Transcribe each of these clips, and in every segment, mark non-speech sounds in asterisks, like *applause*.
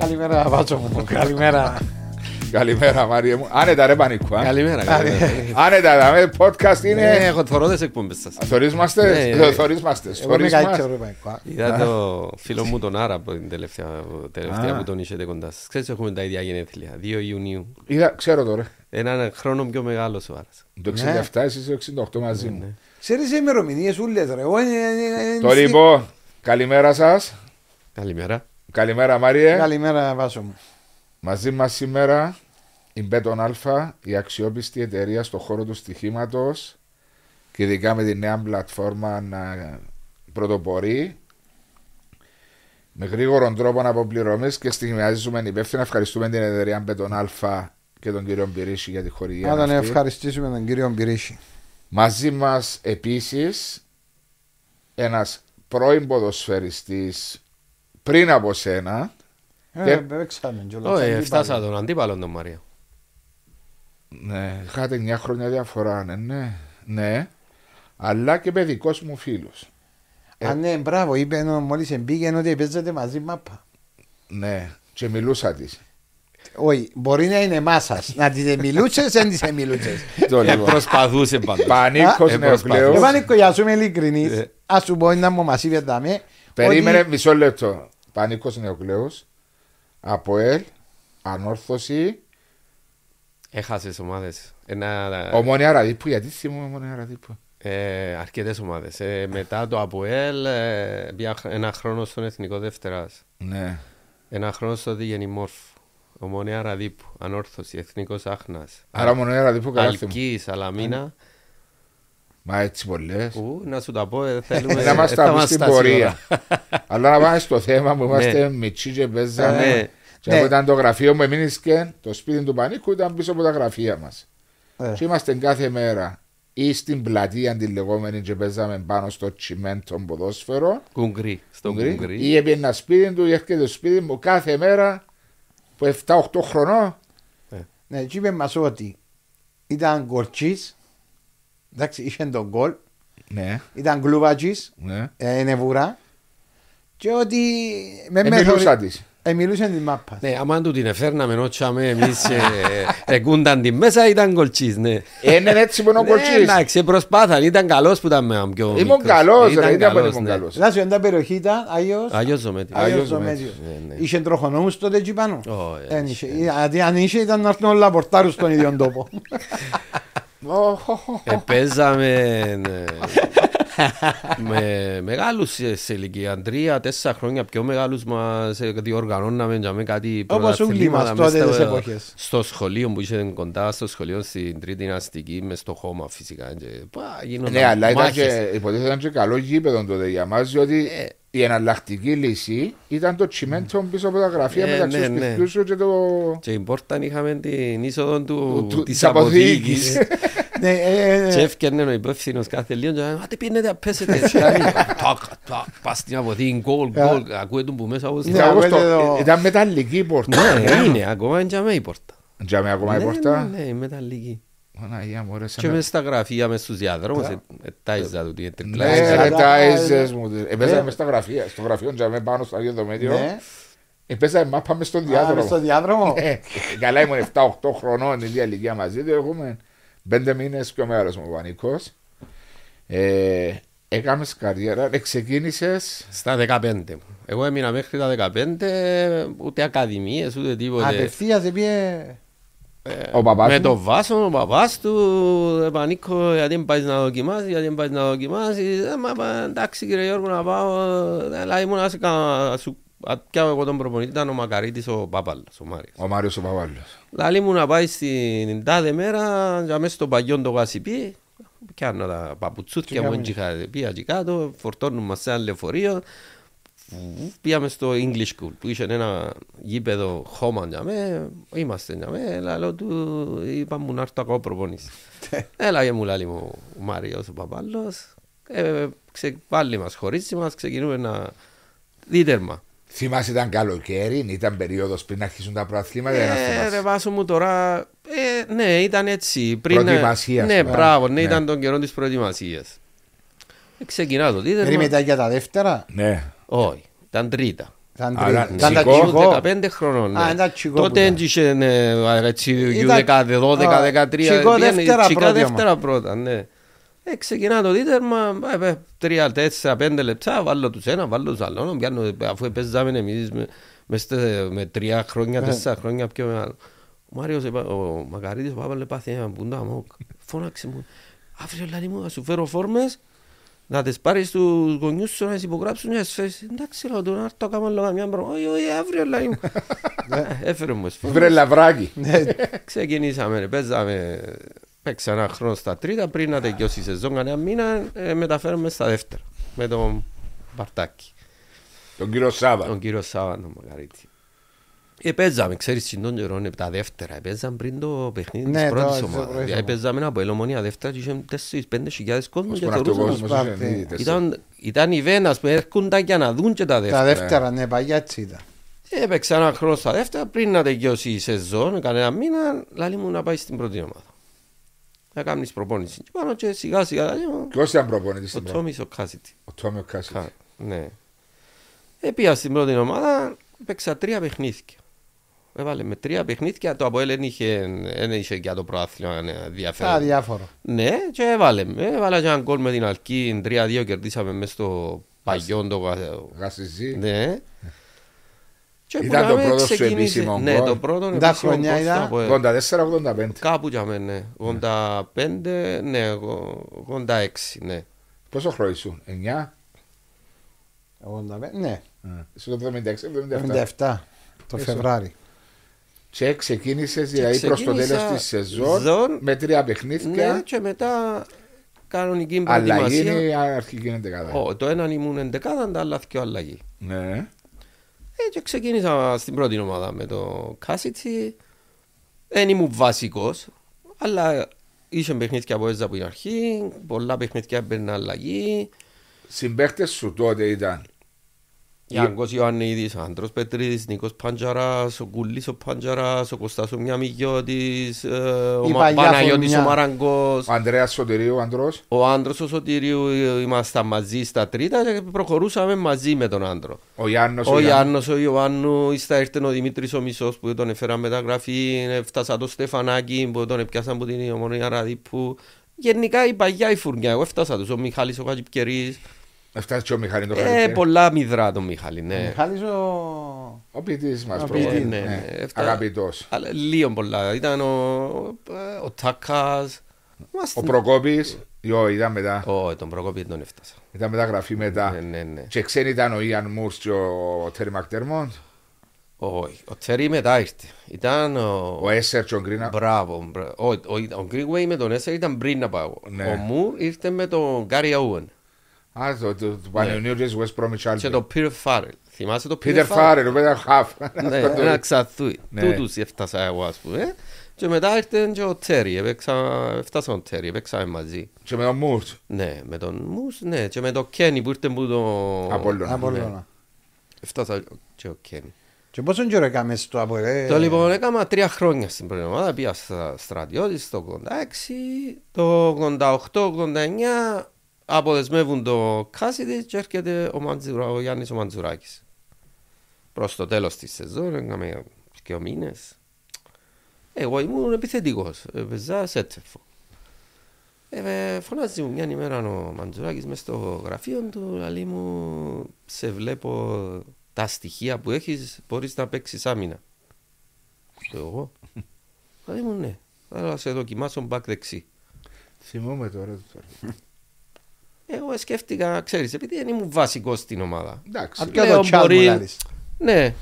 Καλημέρα, Βάτσο μου. Καλημέρα. Καλημέρα, Μάρια μου. Άνετα, ρε Πανίκου. α. Καλημέρα. καλημέρα. Άνετα, δαμε, podcast Ε, είναι. Έχω θωρώ τις εκπομπές σας. Θωρίσμαστε; Ναι, ναι. Θωρίσμαστε. Εγώ είμαι Θωρίσμα- καλύτερο, ρε Πανικό. Είδα το φίλο μου τον Άρα από την τελευταία, τελευταία Α. που τον είχατε κοντά σας. Ξέρεις έχουμε τα ίδια γενέθλια. 2 Ιουνίου. Είδα, ξέρω τώρα. Έναν χρόνο πιο μεγάλος ο Άρας. Το 67, εσείς το 68 μαζί Ναι. μου. Ξέρεις οι ημερομηνίες ούλες ρε. Εγώ είναι- είναι- είναι- Το λοιπόν, καλημέρα σας. Καλημέρα. Καλημέρα, Μάριε. Καλημέρα, Βάσσο μου. Μαζί μας σήμερα η Bet on Alfa, η αξιόπιστη εταιρεία στον χώρο του στοιχήματος και ειδικά με τη νέα πλατφόρμα να πρωτοπορεί με γρήγορον τρόπο αποπληρωμής και στοιχηματίζουμε υπεύθυνα. Ευχαριστούμε την εταιρεία Bet on Alfa και τον κύριο Μπυρίση για τη χορηγία. Να τον αυτή. ευχαριστήσουμε τον κύριο Μπυρίση. Μαζί μας επίσης ένας πρώην ποδοσφαιριστής πριν από σένα. Και- Ε, παίξαμε κιόλας. Όχι, αντίπαλοι. φτάσα τον αντίπαλο τον Μαρία. Ναι, είχατε μια χρονιά διαφορά, ναι, ναι, ναι. Αλλά και παιδικός μου φίλος. Α, ναι, μπράβο, είπε ενώ μόλις μπήκε ότι παίζετε μαζί μάπα. Ναι, και μιλούσα της. Όχι, μπορεί να είναι μάσας. Να τη μιλούσες, δεν τη μιλούσες. *laughs* Το Ε, λοιπόν. Προσπαθούσε πάντως. Πανίκος Ε, Νεοκλέο. Εγώ Νίκο, για σου είμαι ειλικρινής. Ε. Ας σου πω να μου μας είπε δάμε. Περίμενε ότι- μισό λεπτό. Πανίκο Νεοκλέο. Από ελ, ανόρθωση, Έχασες ομάδες. Ένα, ομόνια ραδίπου. Γιατί θυμούμαι ομόνια ραδίπου. ε, αρκετές ομάδες. Ε, μετά το ΑΠΟΕΛ, ε, πήγα χ- ένα χρόνο στον Εθνικό Δευτεράς. Ναι. Ένα χρόνο στο Διγενή Μόρφ. Ομονία Ραδίπου, Ανόρθωση, Εθνικός Άχνας. Άρα ομόνια ραδίπου καλά θυμούμαι. Αλκή, Σαλαμίνα. Μα έτσι πολλέ. Ου, να σου τα πω, ε, θέλουμε. Να μας ε, τα θα πεις μας στην στάσει πορεία. ώρα. Αλλά να πάμε στο θέμα που είμαστε Ναι. μητσί και παίζαμε. Ναι. Και Ναι. από ήταν το γραφείο μου, εμείς και το σπίτι του Πανίκου ήταν πίσω από τα γραφεία μας. Ε, Και είμαστε κάθε μέρα ή στην πλατεία τη λεγόμενη και παίζαμε πάνω στο τσιμέντο ποδόσφαιρο Κουγκρί, στο Γκρι, Κουγκρί. ή έπαιρνε ένα σπίτι του ή έρχεται στο σπίτι μου κάθε μέρα που 7-8 χρονών Ναι, και είπε μας ότι ήταν κορτσής. Εντάξει, είχε τον γκολ. ναι, Ήταν κλουβατζής. ναι. ε, νεβούρα. Και ότι με Ε, μεθορι- μιλούσα της. Ε, μιλούσε της μάπας. Ναι, άμα του την εφέρναμε νότσαμε εμείς ε, εκούνταν τη μέσα ήταν κολτσής, ναι. Ε, Είναι έτσι που είναι ο Ναι, κορτσής. εντάξει, προσπάθαν, ήταν καλός που ήταν με πιο Ήμουν μικρός. καλός, Ήταν ρε, ήταν που καλός, ήμουν ναι. καλός. Λάσου, εντά περιοχή ήταν Άγιος Άγιος Ζωμέτης. Άγιος Άγιος Δομέτιος. Δομέτιος. Ναι, ναι. Είχε τροχονόμους τότε εκεί πάνω. Ω, ε, Δεν είχε. Γιατί αν είχε ήταν να έρθουν όλα να πορτάρουν στον ίδιο τόπο. *laughs* Ω, *laughs* χω, χω. Ε, Παίζαμε ναι, με μεγάλους σε σε ηλικία, τρία, τέσσερα χρόνια πιο μεγάλους μας ε, διοργανώναμε για με κάτι Όπως όλοι μας πρωταθλήματα τότε μες τις στα- εποχές. Στο σχολείο που είχε κοντά στο σχολείο στην τρίτη αστική μες στο χώμα φυσικά. Και, πα, γίνονταν Ναι, αλλά ήταν μάχες. και, υποτίθεται ήταν και καλό γήπεδο τότε για μας, διότι Ε. η εναλλακτική λύση ήταν το τσιμέντο πίσω από τα γραφεία Ε, μεταξύ ναι, του ναι. σπιτιού σου και το... Και η πόρτα είχαμε την είσοδο του, του- της της αποθήκης. *laughs* αποθήκης. Ναι, ε, ε, Και έφτιανε ο υπεύθυνος κάθε λίγο και λέμε, «Άτε πιένετε να πέσετε». Κάνει, τάκ, τάκ, Πας στην αποθήκη, γκολ, γκολ. Ακούε τον που μέσα όπως... Ναι, Ήταν όπως ακούετε το- το- Ήταν μεταλλική η πόρτα. Ναι, είναι, ακόμα είναι για μέ η πόρτα. Τζάμε ακόμα η Ναι, πόρτα; Ναι, ναι, η μεταλλική. Παναγία μου, ρε, σαν Και να- μες στα γραφεία, μες στους διαδρόμους, Κα- ε, ε, τάιζα του, την Ναι, τρικλάιζα. ρε, τα- τα τα- έζες μου. Ε, Παίζαμε Ναι. μες στα γραφεία, στο γραφείο τζάμε πάνω στο Άγιο Δομέτιο. ναι. Ε, Παίζαμε μάπα μες στον Α, μες διάδρομο. στο διάδρομο. Ε, Καλά ήμουν 7-8 χρονών την ίδια ηλικία μαζί του. Έχουμε πέντε μήνες πιο μεγάλος μου ο Πανικός. Ε, Έκαμες καριέρα, ε, ξεκίνησες Στα 15 μου. Εγώ έμεινα μέχρι τα 15, ούτε ακαδημίες, ούτε τίποτε. Απευθείας επίε... ο παπάς Με μου. τον Βάσο, ο παπάς του, επανήκω γιατί δεν πάεις να δοκιμάσεις, γιατί δεν πάεις να δοκιμάσεις. Ε, μα, μα, εντάξει κύριε Γιώργο να πάω, ε, αλλά ήμουν να σε κα- σου α, πιάω εγώ τον προπονητή, ήταν ο Μακαρίτης ο Πάπαλος, ο Μάριος. Ο Μάριος ο Παπάλλος. Λαλή μου να πάει στην τάδε μέρα, για μέσα στο παγιόν το γασιπί, πιάνω τα παπουτσούθια μου, Και έτσι πήγα εκεί κάτω, φορτώνουν μας σε ένα λεωφορείο, πήγαμε στο English School που είχε ένα γήπεδο χώμα για με, είμαστε για με, λαλό του είπα μου να έρθω ακόμα προπονήσει. *laughs* Έλα και μου λάλη μου ο Μάριος ο Παπάλλος, ε, ξε, πάλι μας χωρίσει μας, ξεκινούμε ένα δίτερμα. Θυμάσαι ήταν καλοκαίρι, ήταν περίοδος πριν αρχίσουν τα προαθλήματα. δεν Ε, θυμάσαι. ρε βάσο μου τώρα, ε, ναι ήταν έτσι. Πριν, Προετοιμασίας, Ναι, ναι. μπράβο, ναι, Ναι. ήταν τον καιρό της προετοιμασίας. Ε, ξεκινάς το δίδερμα. Περίμετα για τα δεύτερα; Ναι. Όχι, ήταν τρίτα. Ήταν Άρα, τρία. Ήταν τα τσικό. τσικό. 15 χρονών. Α, ναι. ήταν τσικό Τότε που ήταν. δεν είχε ναι, έτσι, Ήταν- U10, 12, Α, 13. τσικό πήγαινε- δεύτερα τσικά πρώτη δεύτερα πρώτα, ναι. Ε, ξεκινά το δίτερμα, ε, ε, τρία, τέσσερα, πέντε λεπτά, βάλω τους ένα, βάλω τους άλλο. Πιάνω, ε, αφού παίζαμε εμείς με, μες, στε- με τρία χρόνια, Ναι. τέσσερα χρόνια πιο μεγάλο. Ο Μάριος, επα- ο Μακαρίτης, ο Πάπαλε πάθει ένα πούντα μου, φώναξε μου, αύριο λαλή μου, θα σου φέρω φόρμες, να τις πάρεις στους γονιούς σου να τις υπογράψουν για τις θέσεις. Εντάξει, λέω του, να έρθω κάνω άλλο καμιά μπρο. Όχι, όχι, αύριο λαλή μου. *laughs* Ε, Έφερε μου τις φόρμες. Βρε λαβράκι. Ναι, Ξεκινήσαμε, ρε, παίζαμε, παίξα ένα χρόνο στα τρίτα, πριν να τελειώσει η σεζόν κανένα μήνα, ε, μεταφέραμε στα δεύτερα, με τον Μπαρτάκη, Τον κύριο Σάβα. τον κύριο Σάβα, τον Μακαρίτη. Ε, παίζαμε, ξέρεις, συντών καιρών, ε, τα δεύτερα, ε, παίζαμε πριν το παιχνίδι Ναι, της το- πρώτης της ομάδας. πρώτης Δηλαδή, ομάδας. παίζαμε από ελομονία δεύτερα και είχε 4-5 χιλιάδες κόσμος και Ώσπου να έρθει ο θεωρούσαμε. κόσμος, Σπάρτη. είχε ήδη τέσσερα. Ήταν, ήταν οι Βένας που έρχονταν για να δουν και τα Τα δεύτερα. δεύτερα, ναι, παγιά έτσι ήταν. Έπαιξα ένα χρόνο στα δεύτερα πριν να τελειώσει η σεζόν, κανένα μήνα, λάλη μου να πάει στην πρώτη ομάδα. Να κάνεις προπόνηση. Και πάνω και σιγά σιγά λάλη μου, Ποιος ήταν προπονητής ο στην πρώτη. Τόμις ο Κάσιτη. Ο Τόμιο Κάσιτ. Κα- Ναι. Επία στην πρώτη ομάδα, παίξα τρία παιχνίδια. Έβαλε με τρία παιχνίδια, το Αποέλ δεν είχε, δεν είχε για το προάθλημα ναι, Τα ενδιαφέρον. διάφορο. Ναι, και έβαλε με. Έβαλα και ένα γκολ με την Αλκή, 3-2 κερδίσαμε μέσα στο παγιόν το γα- Γασιζή. Ναι. Και που Ήταν να το με πρώτο σου ξεκίνησε- επίσημο Ναι, γκολ. το πρώτο Τα επίσημο χρονιά γκολ στο ήταν; Αποέλ. 84-85. Κάπου για μένα, ναι. 85, ναι, εγώ- 86, ναι. Πόσο χρόνο ήσουν, 9. 85, Ναι, Ήσουν το 76-77. 77 το Έσω. Φεβράρι. Και ξεκίνησες δηλαδή προς το τέλος ξεκίνησα της σεζόν ζων- με τρία Ναι, παιχνίδια. και μετά κανονική Αλλαγή είναι προετοιμασία. η αρχική εντεκάδα. Ω, το έναν ήμουν εντεκάδα, τα άλλα δυο αλλαγή. Ναι. Ε, και ξεκίνησα στην πρώτη ομάδα με το Κάσιτσι. Δεν ήμουν βασικός, αλλά είχε παιχνίδια που έζα από την αρχή, πολλά παιχνίδια έμπαιρνα αλλαγή. Συμπαίχτε σου τότε ήταν. Γιάνκος Ιωαννίδης, ο Άντρος Πετρίδης, Νίκος Παντζαράς, ο Κουλής ο Παντζαράς, ο Κωστάς ο Μιαμιγιώτης, ε, ο Η Μα- παλιά Παναγιώτης ο φωνιά. Μαραγκός, Ο Ανδρέας Σωτηρίου, ο αντρό. ο Άντρος ο Σωτηρίου, ε, ήμασταν μαζί στα τρίτα και προχωρούσαμε μαζί με τον Άντρο. Ο Γιάννο. Ο Γιάννος, ο Ιωάννου, ύστα ήρθε ο Δημήτρης ο Μισός που τον έφερα μεταγραφή, έφτασα το Στεφανάκη που τον έπιασαν από την Ομονία Ραδίππου. Γενικά η παγιά η φουρνιά, εγώ έφτασα τους, ο Μιχάλης ο Κατζιπκερής. Έφτασε και ο Μιχάλης το Ε, καλοκαίρι. πολλά μυδρά τον Μιχάλη, Ο ναι. Μιχάλης ο... Ο ποιητής μας Ο προπονητή. ποιητής, ναι, ναι, έφτα- Αγαπητός. Αλλά λίγο πολλά. Ήταν ο, ο Τάκας. Ο Προκόπης. Ήταν μετά. Ω, τον Προκόπη δεν τον έφτασα. Ήταν μεταγραφή μετά. Ναι, ναι, ναι. Και ξένοι ήταν ο Ιαν Μούρς και ο Τέρι Μακτέρμοντ. Όχι, ο Τσέρι μετά ήρθε. Ήταν ο... Ο Έσερ και ο Γκρίνα. Μπράβο. μπρα- Ο, ο, ο Greenway με τον Έσσερ ήταν πριν να πάω. Ναι. Ο Μουρ ήρθε με τον Γκάρι Αούεν Α, το, το, το Πανελληνίου της West Bromwich και Albion. τον Πίρ Φάρελ. Θυμάσαι τον Πίτερ Φάρερ, ο Πίτερ Χαφ. Ναι, ένα ξαθούι. Ναι. Τούτους έφτασα εγώ ας πούμε. Και μετά ήρθε και ο Τσέρι. Έπαιξα- Έφτασα ο Τσέρι. Έπαιξαμε μαζί. Και με τον Μούρ. Ναι, με τον Μους, ναι, και με τον Κένι που ήρθε που το... Απόλλωνα. Απόλλωνα. Έφτασα και ο Κένι. Και πόσο καιρό έκαμες στο Αποέλ. Το λοιπόν έκανα τρία χρόνια στην πρώτη ομάδα, πήγα στα στρατιώτης το 86, το 88-89 αποδεσμεύουν το Κάσιδη και έρχεται ο, Μαντζουρα, ο Γιάννης ο Μαντζουράκης. Προς το τέλος της σεζόν, έκαμε και μήνες. Εγώ ήμουν επιθετικός, έπαιζα σέτσεφο. Ε, φωνάζει μου μια ημέρα ο Μαντζουράκης μες στο γραφείο του, λέει μου, σε βλέπω τα στοιχεία που έχεις, μπορείς να παίξεις άμυνα. Και εγώ, *laughs* λέει μου ναι, θα σε δοκιμάσω μπακ δεξί. Θυμούμαι τώρα. τώρα. *laughs* Εγώ σκέφτηκα, ξέρεις, επειδή δεν ήμουν βασικός στην ομάδα. Εντάξει. Απ' ποιο Λέω, το τσάλ μου μπορεί- λάλης. Ναι,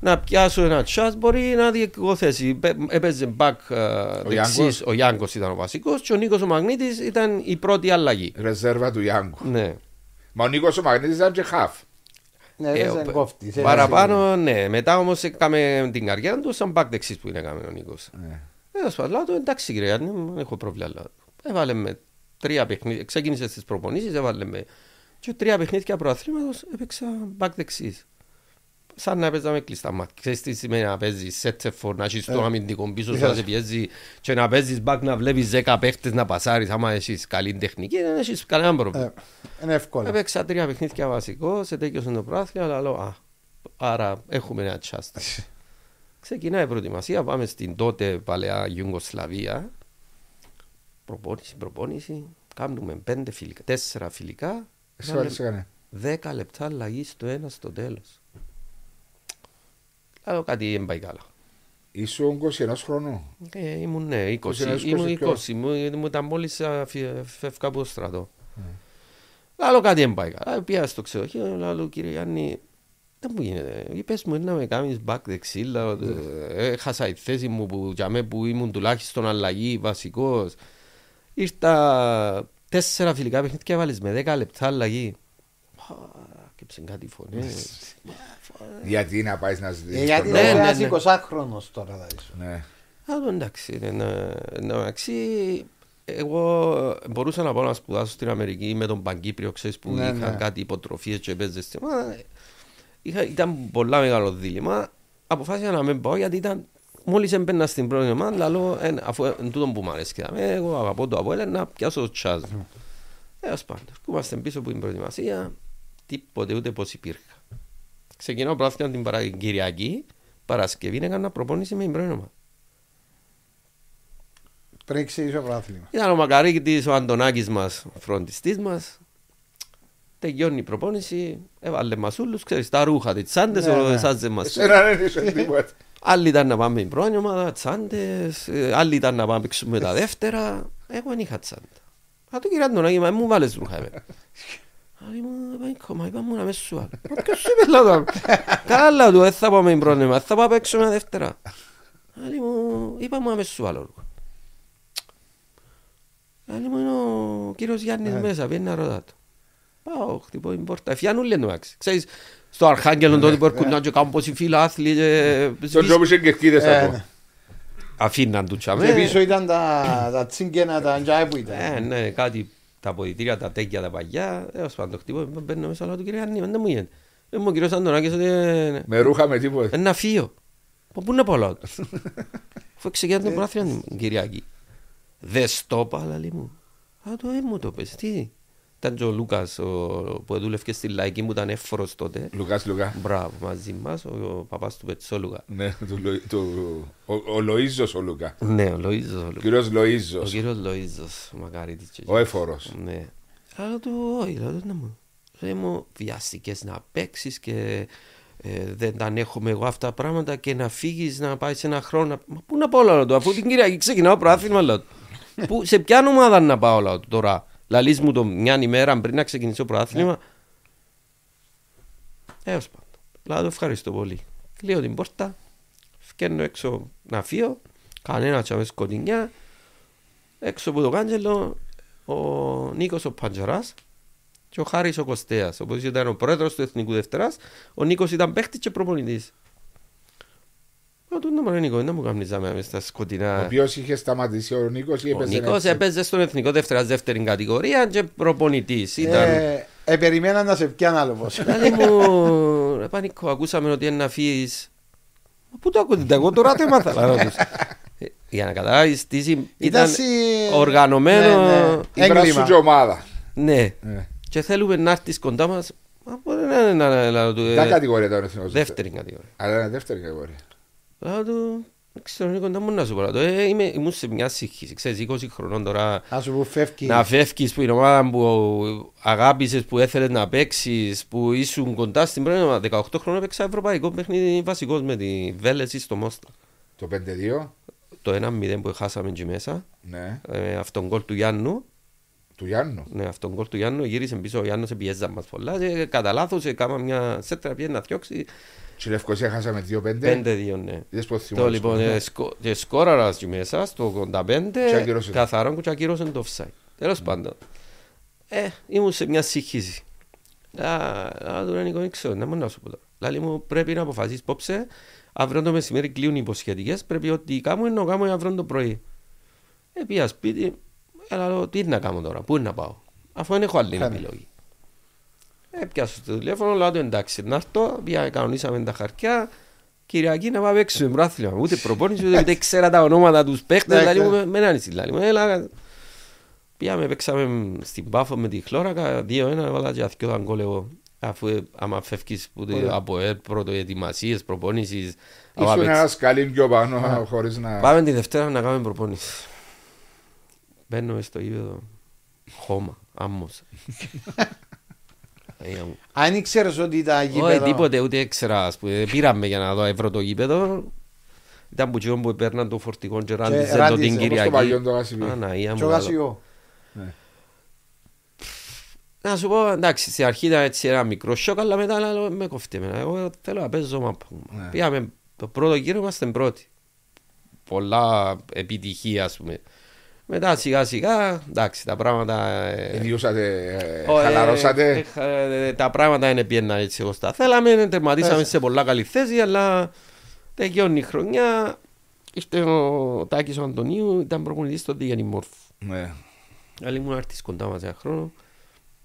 να πιάσω ένα τσάς μπορεί να διεκδικώ θέση. Πε- Έπαιζε μπακ ε, Γιάνγκος. δεξής, ο Γιάνγκος ήταν ο βασικός και ο Νίκος ο Μαγνήτης ήταν η πρώτη αλλαγή. Ρεζέρβα του Γιάνγκου. Ναι. Μα ο Νίκος ο Μαγνήτης ήταν και χαφ. Ναι, Ε, δεν ο- κόφτης. ε, Παραπάνω, ναι. Μετά όμως έκαμε την καριέρα του σαν μπακ δεξής που είναι έκαμε ο Νίκος. Ναι. Ε, ας λέω του, εντάξει κύριε, δεν έχω πρόβλημα. λέω. Έβαλε με τρία παιχνίδια, ξεκίνησες στις προπονήσεις, έβαλε με και τρία παιχνίδια προαθλήματος, έπαιξα μπακ δεξής. Σαν να παίζαμε κλειστά μάτια. Ξέρεις τι σημαίνει να παίζεις σέτσεφορ, να έχεις τον αμυντικό πίσω σου να σε πιέζει και να παίζεις μπακ να βλέπεις δέκα παίχτες να πασάρεις άμα έχεις καλή τεχνική, δεν έχεις κανένα πρόβλημα. Ε, Είναι εύκολο. Έπαιξα τρία παιχνίδια βασικό, σε τέτοιος το πράθλιο, αλλά λέω, α, Άρα έχουμε ένα τσάστα. Ξεκινάει η προετοιμασία, πάμε στην τότε παλαιά Ιουγκοσλαβία. Προπόνηση, προπόνηση. Κάνουμε πέντε φιλικά, τέσσερα φιλικά. Εσύ βάλεις έκανε. Δέκα λεπτά αλλαγή στο ένα στο τέλος. Λέω κάτι δεν πάει καλά. Ήσουν 21 χρόνου. Ε, ήμουν ναι, 20. 21, Ήμουν 20 ποιος; 20. Μου, μου ήταν μόλις φεύγα από το στρατό. Λέω κάτι δεν πάει καλά. Πήγα στο ξενοδοχείο, λέω κύριε Γιάννη, δεν μου γίνεται. Είπες μου να με κάνεις back δεξί, λέω, ε, έχασα η θέση μου που, για μέ που ήμουν τουλάχιστον αλλαγή βασικός. Ήρθα τέσσερα φιλικά παιχνίδια και έβαλες με δέκα λεπτά αλλαγή. Πα, Κέψε κάτι φωνές. Γιατί να πάεις να Ε, ζητήσεις Γιατί τον Ναι, είναι λόγο. ναι, ένας ναι. 20χρονος τώρα θα είσαι. Ναι. Α, το εντάξει, ναι, ναι, εντάξει, εγώ μπορούσα να πάω να σπουδάσω στην Αμερική με τον Παγκύπριο, ξέρεις που Ναι, είχαν ναι. κάτι υποτροφίες και παίζες. στη- Μα, είχα, ήταν πολλά μεγάλο δίλημα. Αποφάσισα να μην πάω γιατί ήταν μόλις έμπαινα στην πρώτη ομάδα, λαλό, «Ε, αφού είναι τούτο που μου αρέσει, και δάμε, εγώ αγαπώ το Αποέλ, να πιάσω το τσάζ. Έως πάντων, ερχόμαστε πίσω από την προετοιμασία, τίποτε ούτε πως υπήρχα. Ξεκινάω πρόθυμα την παρα... Κυριακή, Παρασκευή έκανα προπόνηση με την πρώτη ομάδα. Πριν ξέρεις το πρωτάθλημα. Ήταν ο Μακαρίτης, ο Αντωνάκης μας, ο φροντιστής μας. Τελειώνει η προπόνηση, έβαλε μας όλους, ξέρεις, τα ρούχα, τις τσάντες, Ναι, ο ναι. εσάς δεν μας Εσένα δεν είσαι τίποτα. Άλλοι ήταν να πάμε την πρώτη ομάδα, τσάντες, ε, άλλοι ήταν να πάμε να παίξουμε τα δεύτερα. Εγώ δεν είχα τσάντα. Α, το κύριε Αντωνάκη, μα μου βάλες ρούχα εμένα. *laughs* Άλλη μου, είπα, «Κόμμα, είπα μου να μες σου βάλω». Μα ποιος σου είπε λάδω. Καλά του, δεν θα πάμε την πρώτη ομάδα, θα πάω να παίξουμε τα δεύτερα. Άλλη μου, είπα μου να μες σου βάλω ρούχα. Άλλη μου είναι ο κύριος Γιάννης μέσα, πήγαινε να ρωτά του. Πάω, χτυπώ την πόρτα. Εφιάνουν λένε εντάξει. Ξέρεις, στο Αρχάγγελο τότε που έρχονταν και κάνουν πόσοι φίλαθλοι και Τον σβήσ- τρόπο είσαι κερκίδες Ε, από. ναι. αφήναν τους Και τσαμέ. πίσω ήταν τα τα τσίγκαινα, τα αντζάι που Ε, ήταν. ναι, κάτι τα αποδητήρια, τα τέκια, τα παγιά. Έως πάντων, χτυπώ, μπαίνω μέσα, λέω του κύριε Άννη, δεν μου γίνεται. Δεν μου ο κύριος Αντωνάκης ότι ε, Με ρούχα με τίποτα. ένα φύο. Πω, Πού είναι πολλά του. Αφού ξεκινάει την πράθυνα την Κυριακή. Δες στο είπα, λέει μου. Α, το ε, μου το πες, τι. Ήταν και ο Λούκας ο- που δούλευε στη Λαϊκή που ήταν έφορος τότε. Λουκάς Λουκά. Μπράβο, μαζί μας, ο, ο παπάς του Πετσόλουγα. Ναι, του Λο- του- ο- ο Λοΐζος ο Λουκά. Ναι, ο Λοΐζος. ο Ο Λούκας. κύριος Ο Λοΐζος. κύριος Λοΐζος, μακάρι της Ο έφορος. Ναι. Αλλά του, όχι, λέω του, ναι μου. Λέει μου, βιάστηκες να παίξεις και ε, δεν τα ανέχομαι εγώ αυτά τα πράγματα και να φύγεις να πάεις σε ένα χρόνο. Μα πού να πάω λέω του, αφού την Κυριακή ξεκινάω προάθλημα λέω του. *laughs* Πού, σε ποια ομάδα να πάω λέω του τώρα; Λαλείς μου το μια ημέρα πριν να ξεκινήσω το προάθλημα. Έως πάντων. Λέω του ευχαριστώ πολύ. Κλείω την πόρτα, φκαίνω έξω να φύγω, κανένα τσάμε σκοτεινιά, έξω από το κάγκελο ο Νίκος ο Παντζαράς και ο Χάρης ο Κωστέας. Όπως ήταν ο πρόεδρος του Εθνικού Δευτεράς, ο Νίκος ήταν παίχτης και προπονητής. Λέω του να μου Νίκος, δεν μου κάνεις ζάμε μες στα Ο σκοτεινά. οποίος είχε σταματήσει ο Νίκος ή Ο έπαιζε Νίκος έτσι. έπαιζε στον Εθνικό Δευτεράς δεύτερη κατηγορία και προπονητής. Ήταν... Ε, ε, περιμένα να σε πιάνε άλλο πώς. Λέει μου, ρε Πανίκο, ακούσαμε ότι είναι να φύγεις. Μα Πού το ακούτε, εγώ τώρα το έμαθα. λέω τους. Ε, Για να καταλάβεις, τι συ- ήταν συ- οργανωμένο. Ναι, ναι. Η πράσου έγκλημα. και ομάδα. Ναι. Ναι. Και θέλουμε να έρθεις κοντά μας. Μα μπορεί να είναι να λέω του. Τα ε, κατηγορία ήταν ο εθνικός. Δεύτερη κατηγορία. Αλλά είναι δεύτερη κατηγορία. Λέω του, δεν ξέρω, είναι κοντά μου να σου πω. λέω του, ε, είμαι- Ήμουν σε μια σύγχυση. Ξέρεις, 20 χρονών τώρα. Να σου πω φεύγει. Να φεύγεις που είναι ομάδα που αγάπησες, που έθελες να παίξεις, που ήσουν κοντά στην πρώτη ομάδα. 18 χρόνια παίξα ευρωπαϊκό παιχνίδι βασικός με τη Βέλεση στο Μόστα. Το 5-2. Το 1-0 που χάσαμε εκεί μέσα, Ναι. ε, αυτόν γκολ του Γιάννου, Του Γιάννου. ναι, αυτόν γκολ του Γιάννου, γύρισε πίσω ο Γιάννος, πιέζα μας πολλά και κατά λάθος έκανα μια σέτρα πιέζα να διώξει, Και η Λευκοσία χάσαμε 2-5. 5-2 ναι. Είδες πώς Το θυμάσαι. λοιπόν, ε, σκο- και σκόραρας εκεί μέσα στο 85, Και ακύρωσε. καθαρόν και ακύρωσε το offside. Τέλος πάντων. Ε, ήμουν σε μια σύγχυση. Α, α, τώρα Νίκο, δεν ξέρω, δεν μπορώ να σου πω τώρα. Λάλη μου πρέπει να αποφασίσεις πόψε, αύριο το μεσημέρι κλείουν οι υποσχετικές, πρέπει ότι κάνω είναι να κάνω αύριο το πρωί. Ε, πήγα σπίτι, έλα λέω, τι να κάνω τώρα, πού να πάω, αφού δεν έχω άλλη Χάμε. επιλογή. Ε, πιάσω το τηλέφωνο, λέω του εντάξει, να έρθω, πήγα, κανονίσαμε τα χαρτιά, Κυριακή να πάμε παίξουμε πράθλημα. Ούτε προπόνηση, ούτε, ούτε ξέρα τα ονόματα τους παίχτες. Ναι, Δηλαδή ναι. μου με- με έναν isi, δηλαδή μου έλα. Πήγαμε, παίξαμε στην Πάφο με τη Χλώρακα, 2-1, έβαλα και αθκιό τα γκολ εγώ. Αφού ε, άμα φεύγεις που το- Ωραία. από ε, πρωτοετοιμασίες, προπόνησης άμα Ήσουν παίξεις- ένας σκαλί πιο πάνω χωρίς να... Πάμε τη Δευτέρα να κάνουμε προπόνηση. Μπαίνω μες στο γήπεδο. Χώμα, άμμος. *laughs* Αγία μου. Αν ήξερες ότι τα Όχι γήπεδα... τίποτε, ούτε έξερα. ας πούμε. Πήραμε για να δω ευρώ το γήπεδο. Ήταν που τσιόν που παίρναν το φορτικό και ράντιζε το ράντιζε, την όπως Όπως το Κυριακή. παλιό το Γασιπί. Αναία Και μου. ο καλό. Γασιό. Να σου πω, εντάξει, στην αρχή ήταν έτσι ένα μικρό σοκ, αλλά μετά λέω, με κοφτεί εμένα. Εγώ θέλω να παίζω μάπα. Ναι. Πήγαμε το πρώτο γύρο, είμαστε πρώτοι. Πολλά επιτυχία, ας πούμε. Μετά σιγά σιγά, εντάξει, τα πράγματα... ε, Ιδιούσατε, ε, Ω, ε, χαλαρώσατε. ε, χα- ε, τα πράγματα δεν πήγαιναν έτσι όπως τα θέλαμε. Τερματίσαμε Πες. σε πολλά καλή θέση, αλλά τελειώνει η χρονιά. Ήρθε ο Τάκης ο Αντωνίου, ήταν προπονητής στο Δίγενη Μόρφου. Ναι. Αλλά ήμουν άρτης κοντά μας ένα χρόνο.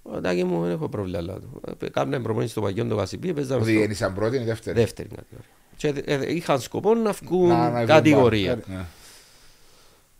Ο Τάκη μου δεν έχω πρόβλημα. αλλά του. Ε, Κάμνε προπονητής στο Παγιόν το Κασιπί, Ο παίζαμε στο Διγέννησαν πρώτη ή δεύτερη. δεύτερη κατηγορία. Και ε, ε, είχαν σκοπό να βγουν Να- να κατηγορία.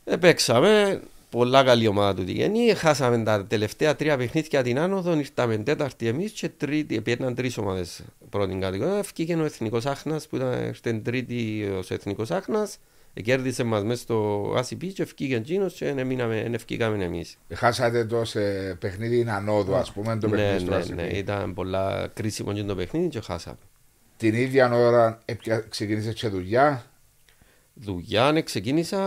Βγουν πάνω. Ναι. Ε, Παίξαμε, πολλά καλή ομάδα του Τιγενή. Χάσαμε τα τελευταία τρία παιχνίδια την άνοδο. Ήρθαμε τέταρτη εμείς και τρίτη. Πήγαιναν τρεις ομάδες πρώτη κατηγορία. Βγήκε ο Εθνικός Άχνας που ήταν ήρθε τρίτη ως Εθνικός Άχνας. Κέρδισε μας μέσα στο ACP και βγήκε εκείνος και δεν ευκήκαμε εμείς. Χάσατε το σε παιχνίδι ανόδου, ας πούμε, το Ναι, παιχνίδι στο ναι, Γασιπί. ναι, ήταν πολλά κρίσιμο και το παιχνίδι και χάσαμε. Την ίδια ώρα έπια- ξεκίνησε και δουλειά. Δουλειά ναι, ξεκίνησα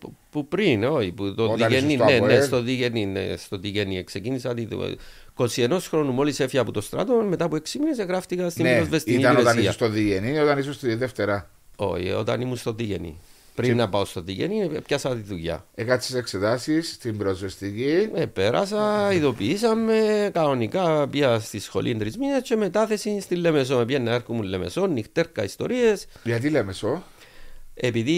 που- που πριν, όχι, που το Όταν Διγενή, ήσουν στο ναι, ΑΠΟΕΛ. ναι, στο Διγενή, ναι, στο Διγενή. Ξεκίνησα τη δουλειά. 21 χρόνου μόλις έφυγα από το στράτο, μετά από 6 μήνες εγγράφτηκα στην Ναι, πυροσβεστική ήταν όταν υπηρεσία. ήσουν στο Διγενή ή όταν ήσουν στη Δεύτερα. Όχι, όταν ήμουν στο Διγενή. Πριν Και- να πάω στο Διγενή, πιάσα τη δουλειά. Έκατσε εξετάσεις στην πυροσβεστική. Ε, πέρασα, ειδοποιήσαμε, κανονικά πήγα στη σχολή τρεις μήνες και μετάθεση στη Λεμεσό. Με πιάνε έρχομαι Λεμεσό, νυχτέρκα ιστορίες. Γιατί λέμε σο. Επειδή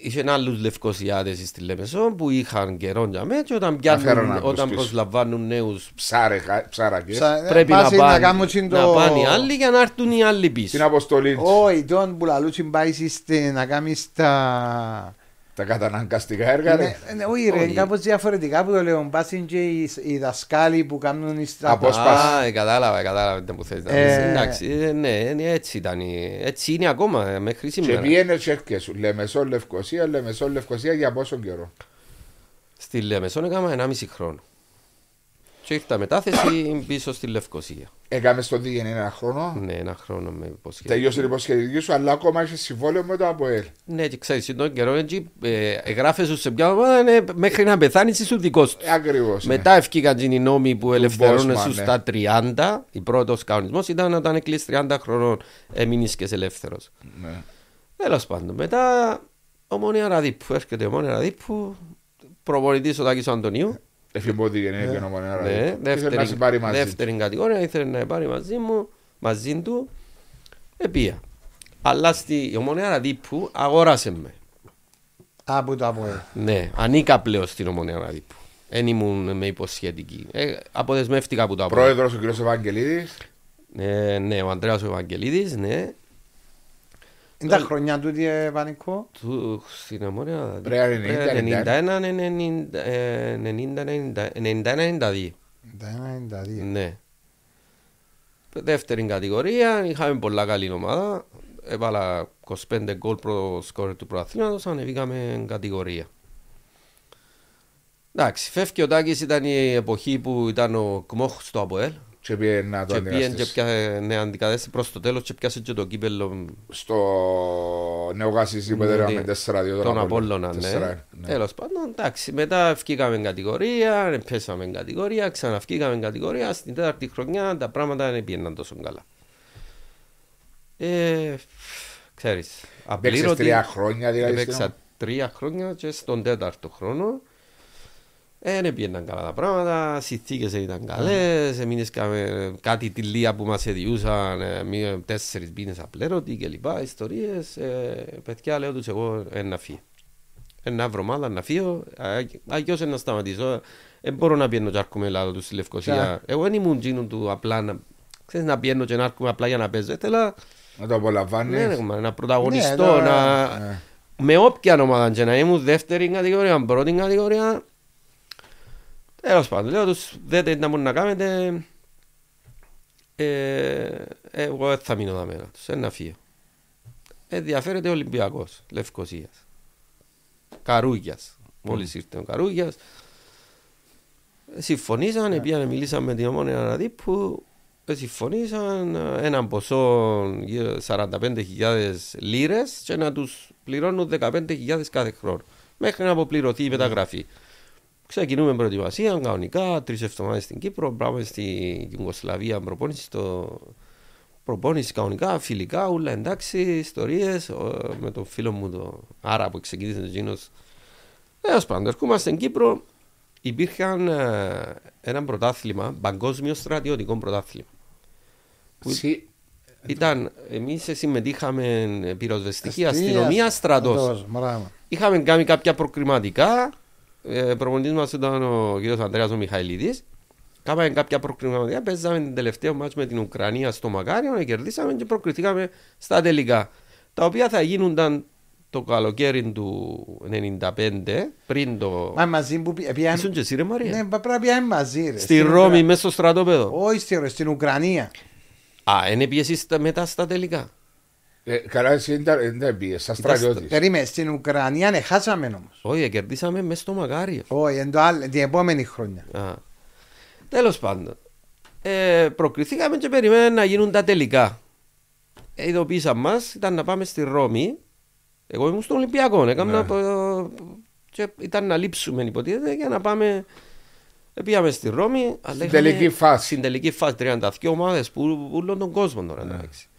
είχε άλλους λευκοσιάτες στη Λεμεσό που είχαν καιρό για μέ και όταν, φέρουν πιάνουν, άλλους όταν πίσω. προσλαμβάνουν νέους Ψάρε, ψάρακες. Ψα- πρέπει να πας να πάνε, κάνουν τσιν να το- πάνε οι άλλοι για να έρθουν οι άλλοι πίσω. Την αποστολή της. Όχι, τον που λαλούτσιν πάει στη- να κάνεις τα... Τα καταναγκαστικά έργα, ρε. Ναι, ναι, Όχι ρε, Όχι. είναι κάπως διαφορετικά που το λέω. Πάσουν και οι, οι δασκάλοι που κάνουν οι στρατό. Απόσπαση. Α, ε, κατάλαβα, κατάλαβα τι που θες να Ε, πεις. Εντάξει, ε, ναι, ε, έτσι ήταν. η- Έτσι είναι ακόμα ε, μέχρι Και σήμερα. πήγαινε και έρχεσαι. Λεμεσό, Λευκοσία, Λεμεσό, Λευκοσία για πόσο καιρό; Στη Λεμεσόν έκανα 1,5 χρόνο. Και ήρθα μετάθεση πίσω στη Λευκοσία. Έκαμε στο Δίγενη ένα χρόνο. Ναι, ένα χρόνο με υποσχέδιο. Τελειώσε την υποσχετική σου, αλλά ακόμα είχε συμβόλαιο με το ΑΠΟΕΛ. Ναι, και ξέρεις, τον καιρό έτσι, ε, εγγράφες σου σε μια ομάδα είναι μέχρι να πεθάνεις είσαι δικός τους. Ε, Ακριβώς. Μετά ευκήκαν και οι νόμοι που ελευθερώνε Bosman, σου ναι. στα 30. Η πρώτος κανονισμός ήταν όταν έκλεισε 30 χρονών έμεινες και ελεύθερος. Ναι. Τέλος πάντων, μετά ομόνια Ραδίπου. Έρχεται η ομόνια Ραδίπου, προπονητής ο Τάκης ο Αντωνίου. Εφημπό Δίγενη, έκανε ομονία. Ναι, Ήθελε να δεύτερη, σε πάρει μαζί. δεύτερη κατηγορία, ήθελε να πάρει μαζί μου, μαζί του. Επία. Αλλά στη ομόνια Ραδίπου αγόρασε με. Από το ΑΠΟΕΛ. Ναι, ανήκα πλέον στην ομόνια Ραδίπου. Δεν ήμουν με υποσχετική. Ε, αποδεσμεύτηκα από το Απόλλωνα. Πρόεδρος ο κ. Ευαγγελίδης. Ναι, ναι, ο Ανδρέας ο Ευαγγελίδης, ναι. Είναι τα χρονιά του τι ε, πανικό. Του στην Αμόρια. Πρέπει να είναι 91, 91-92. Τα 92. Ναι. Δεύτερη κατηγορία, είχαμε πολλά καλή ομάδα. Έβαλα 25 γκολ προ σκόρ του προαθλήματος, ανεβήκαμε κατηγορία. Εντάξει, φεύγει ο Τάκης, ήταν η εποχή που ήταν ο Κμόχ στο ΑΠΟΕΛ. Και πήγε να το Και πήγαινε και αντικαταστήσει. πια, ναι, αντικατέστησε προς το τέλος και πιάσε και το κύπελο Στο νέο γασίζι που Ναι, έδεραμε ναι. 4-2 τον Απόλλωνα, ναι. Τέσσερα, Τέλος πάντων, εντάξει, μετά βγήκαμε κατηγορία, πέσαμε κατηγορία, ξαναβγήκαμε κατηγορία. Στην τέταρτη χρονιά τα πράγματα δεν πήγαιναν τόσο καλά. Ε, ξέρεις, Παίξες απλήρωτη, τρία χρόνια δηλαδή. στην έπαιξα τρία χρόνια και στον τέταρτο χρόνο ε, δεν πήγαιναν καλά τα πράγματα, συνθήκες δεν ήταν καλές, εμείς κάμε κάτι τη λία που μας εδιούσαν, ε, μία- τέσσερις μήνες απλέρωτοι και λοιπά, ιστορίες. Ε, παιδιά λέω τους εγώ ένα φύγω. Ένα βρω μάλα να φύγω, αγιώς να σταματήσω. Δεν μπορώ να πιένω και άρκουμε λάδο τους στη Λευκοσία. Κα. Εγώ δεν ήμουν τζίνον του απλά να, ξέρεις, να πιένω και να άρκουμε απλά για να παίζω. Ήθελα Να το απολαμβάνεις. ναι, ρε, μα, να πρωταγωνιστώ, Ναι, να... ναι. με όποια ομάδα και να ήμουν δεύτερη κατηγορία, πρώτη κατηγορία. Τέλος πάντων, λέω τους δέτε να μπορούν να κάνετε. Ε, εγώ δεν θα μείνω δαμένα τους, ένα φύγω. Ενδιαφέρεται ο Ολυμπιακός, Λευκοσίας. Καρούγιας. Μόλις ήρθε ο Καρούγιας. Συμφωνήσαν, πήγανε, μιλήσαμε με την ομόνια Αναδίπου, ε, συμφωνήσαν έναν ποσό γύρω 45.000 λίρες και να τους πληρώνουν 15.000 κάθε χρόνο. Μέχρι να αποπληρωθεί η μεταγραφή. Ξεκινούμε προετοιμασία κανονικά, τρεις εβδομάδες στην Κύπρο, πάμε στη Ιουγκοσλαβία προπόνηση, στο... προπόνηση κανονικά, φιλικά, όλα εντάξει, ιστορίες με τον φίλο μου το Άρα που ξεκίνησε το Τζίνος. Τέλο πάντων, ερχόμαστε στην Κύπρο, υπήρχαν ε, ένα πρωτάθλημα, παγκόσμιο στρατιωτικό πρωτάθλημα. Συ... Ήταν, εμείς συμμετείχαμε πυροσβεστική αστυνομία, στρατός. Είχαμε κάνει κάποια προκριματικά ε, προπονητής μας ήταν ο κύριος Ανδρέας ο Μιχαηλίδης. Κάμαμε κάποια προκριματικά, παίζαμε την τελευταία μάτς με την Ουκρανία στο Μακάριο, κερδίσαμε και προκριθήκαμε στα τελικά. Τα οποία θα γίνονταν το καλοκαίρι του 1995, πριν το... Μα μαζί που πήγαν... Ήσουν και εσύ ρε Μαρία; Ναι, πρέπει να πήγαν μαζί ρε. Στη Ρώμη, μέσα στο στρατόπεδο. Όχι, στη, στην Ουκρανία. Α, είναι πιεσείς μετά στα τελικά. Ε, καλά, εσύ δεν πήγες, σαν στρατιώτης. Περίμενε, στην Ουκρανία ναι, χάσαμε όμως. Όχι, κερδίσαμε μέσα στο Μακάριο. Όχι, εν το άλλο, την επόμενη χρονιά. Τέλος πάντων. Ε, προκριθήκαμε και περιμέναμε να γίνουν τα τελικά. Ε, ειδοποίησαν μας, ήταν να πάμε στη Ρώμη. Εγώ ήμουν στον Ολυμπιακό. Έκανα, ναι. και ήταν να λείψουμε υποτίθεται για να πάμε. Ε, πήγαμε στη Ρώμη. Στην τελική φάση. Στην τελική φάση 32 ομάδες που ούλον τον κόσμο τώρα. Ναι. Ε, το, ε,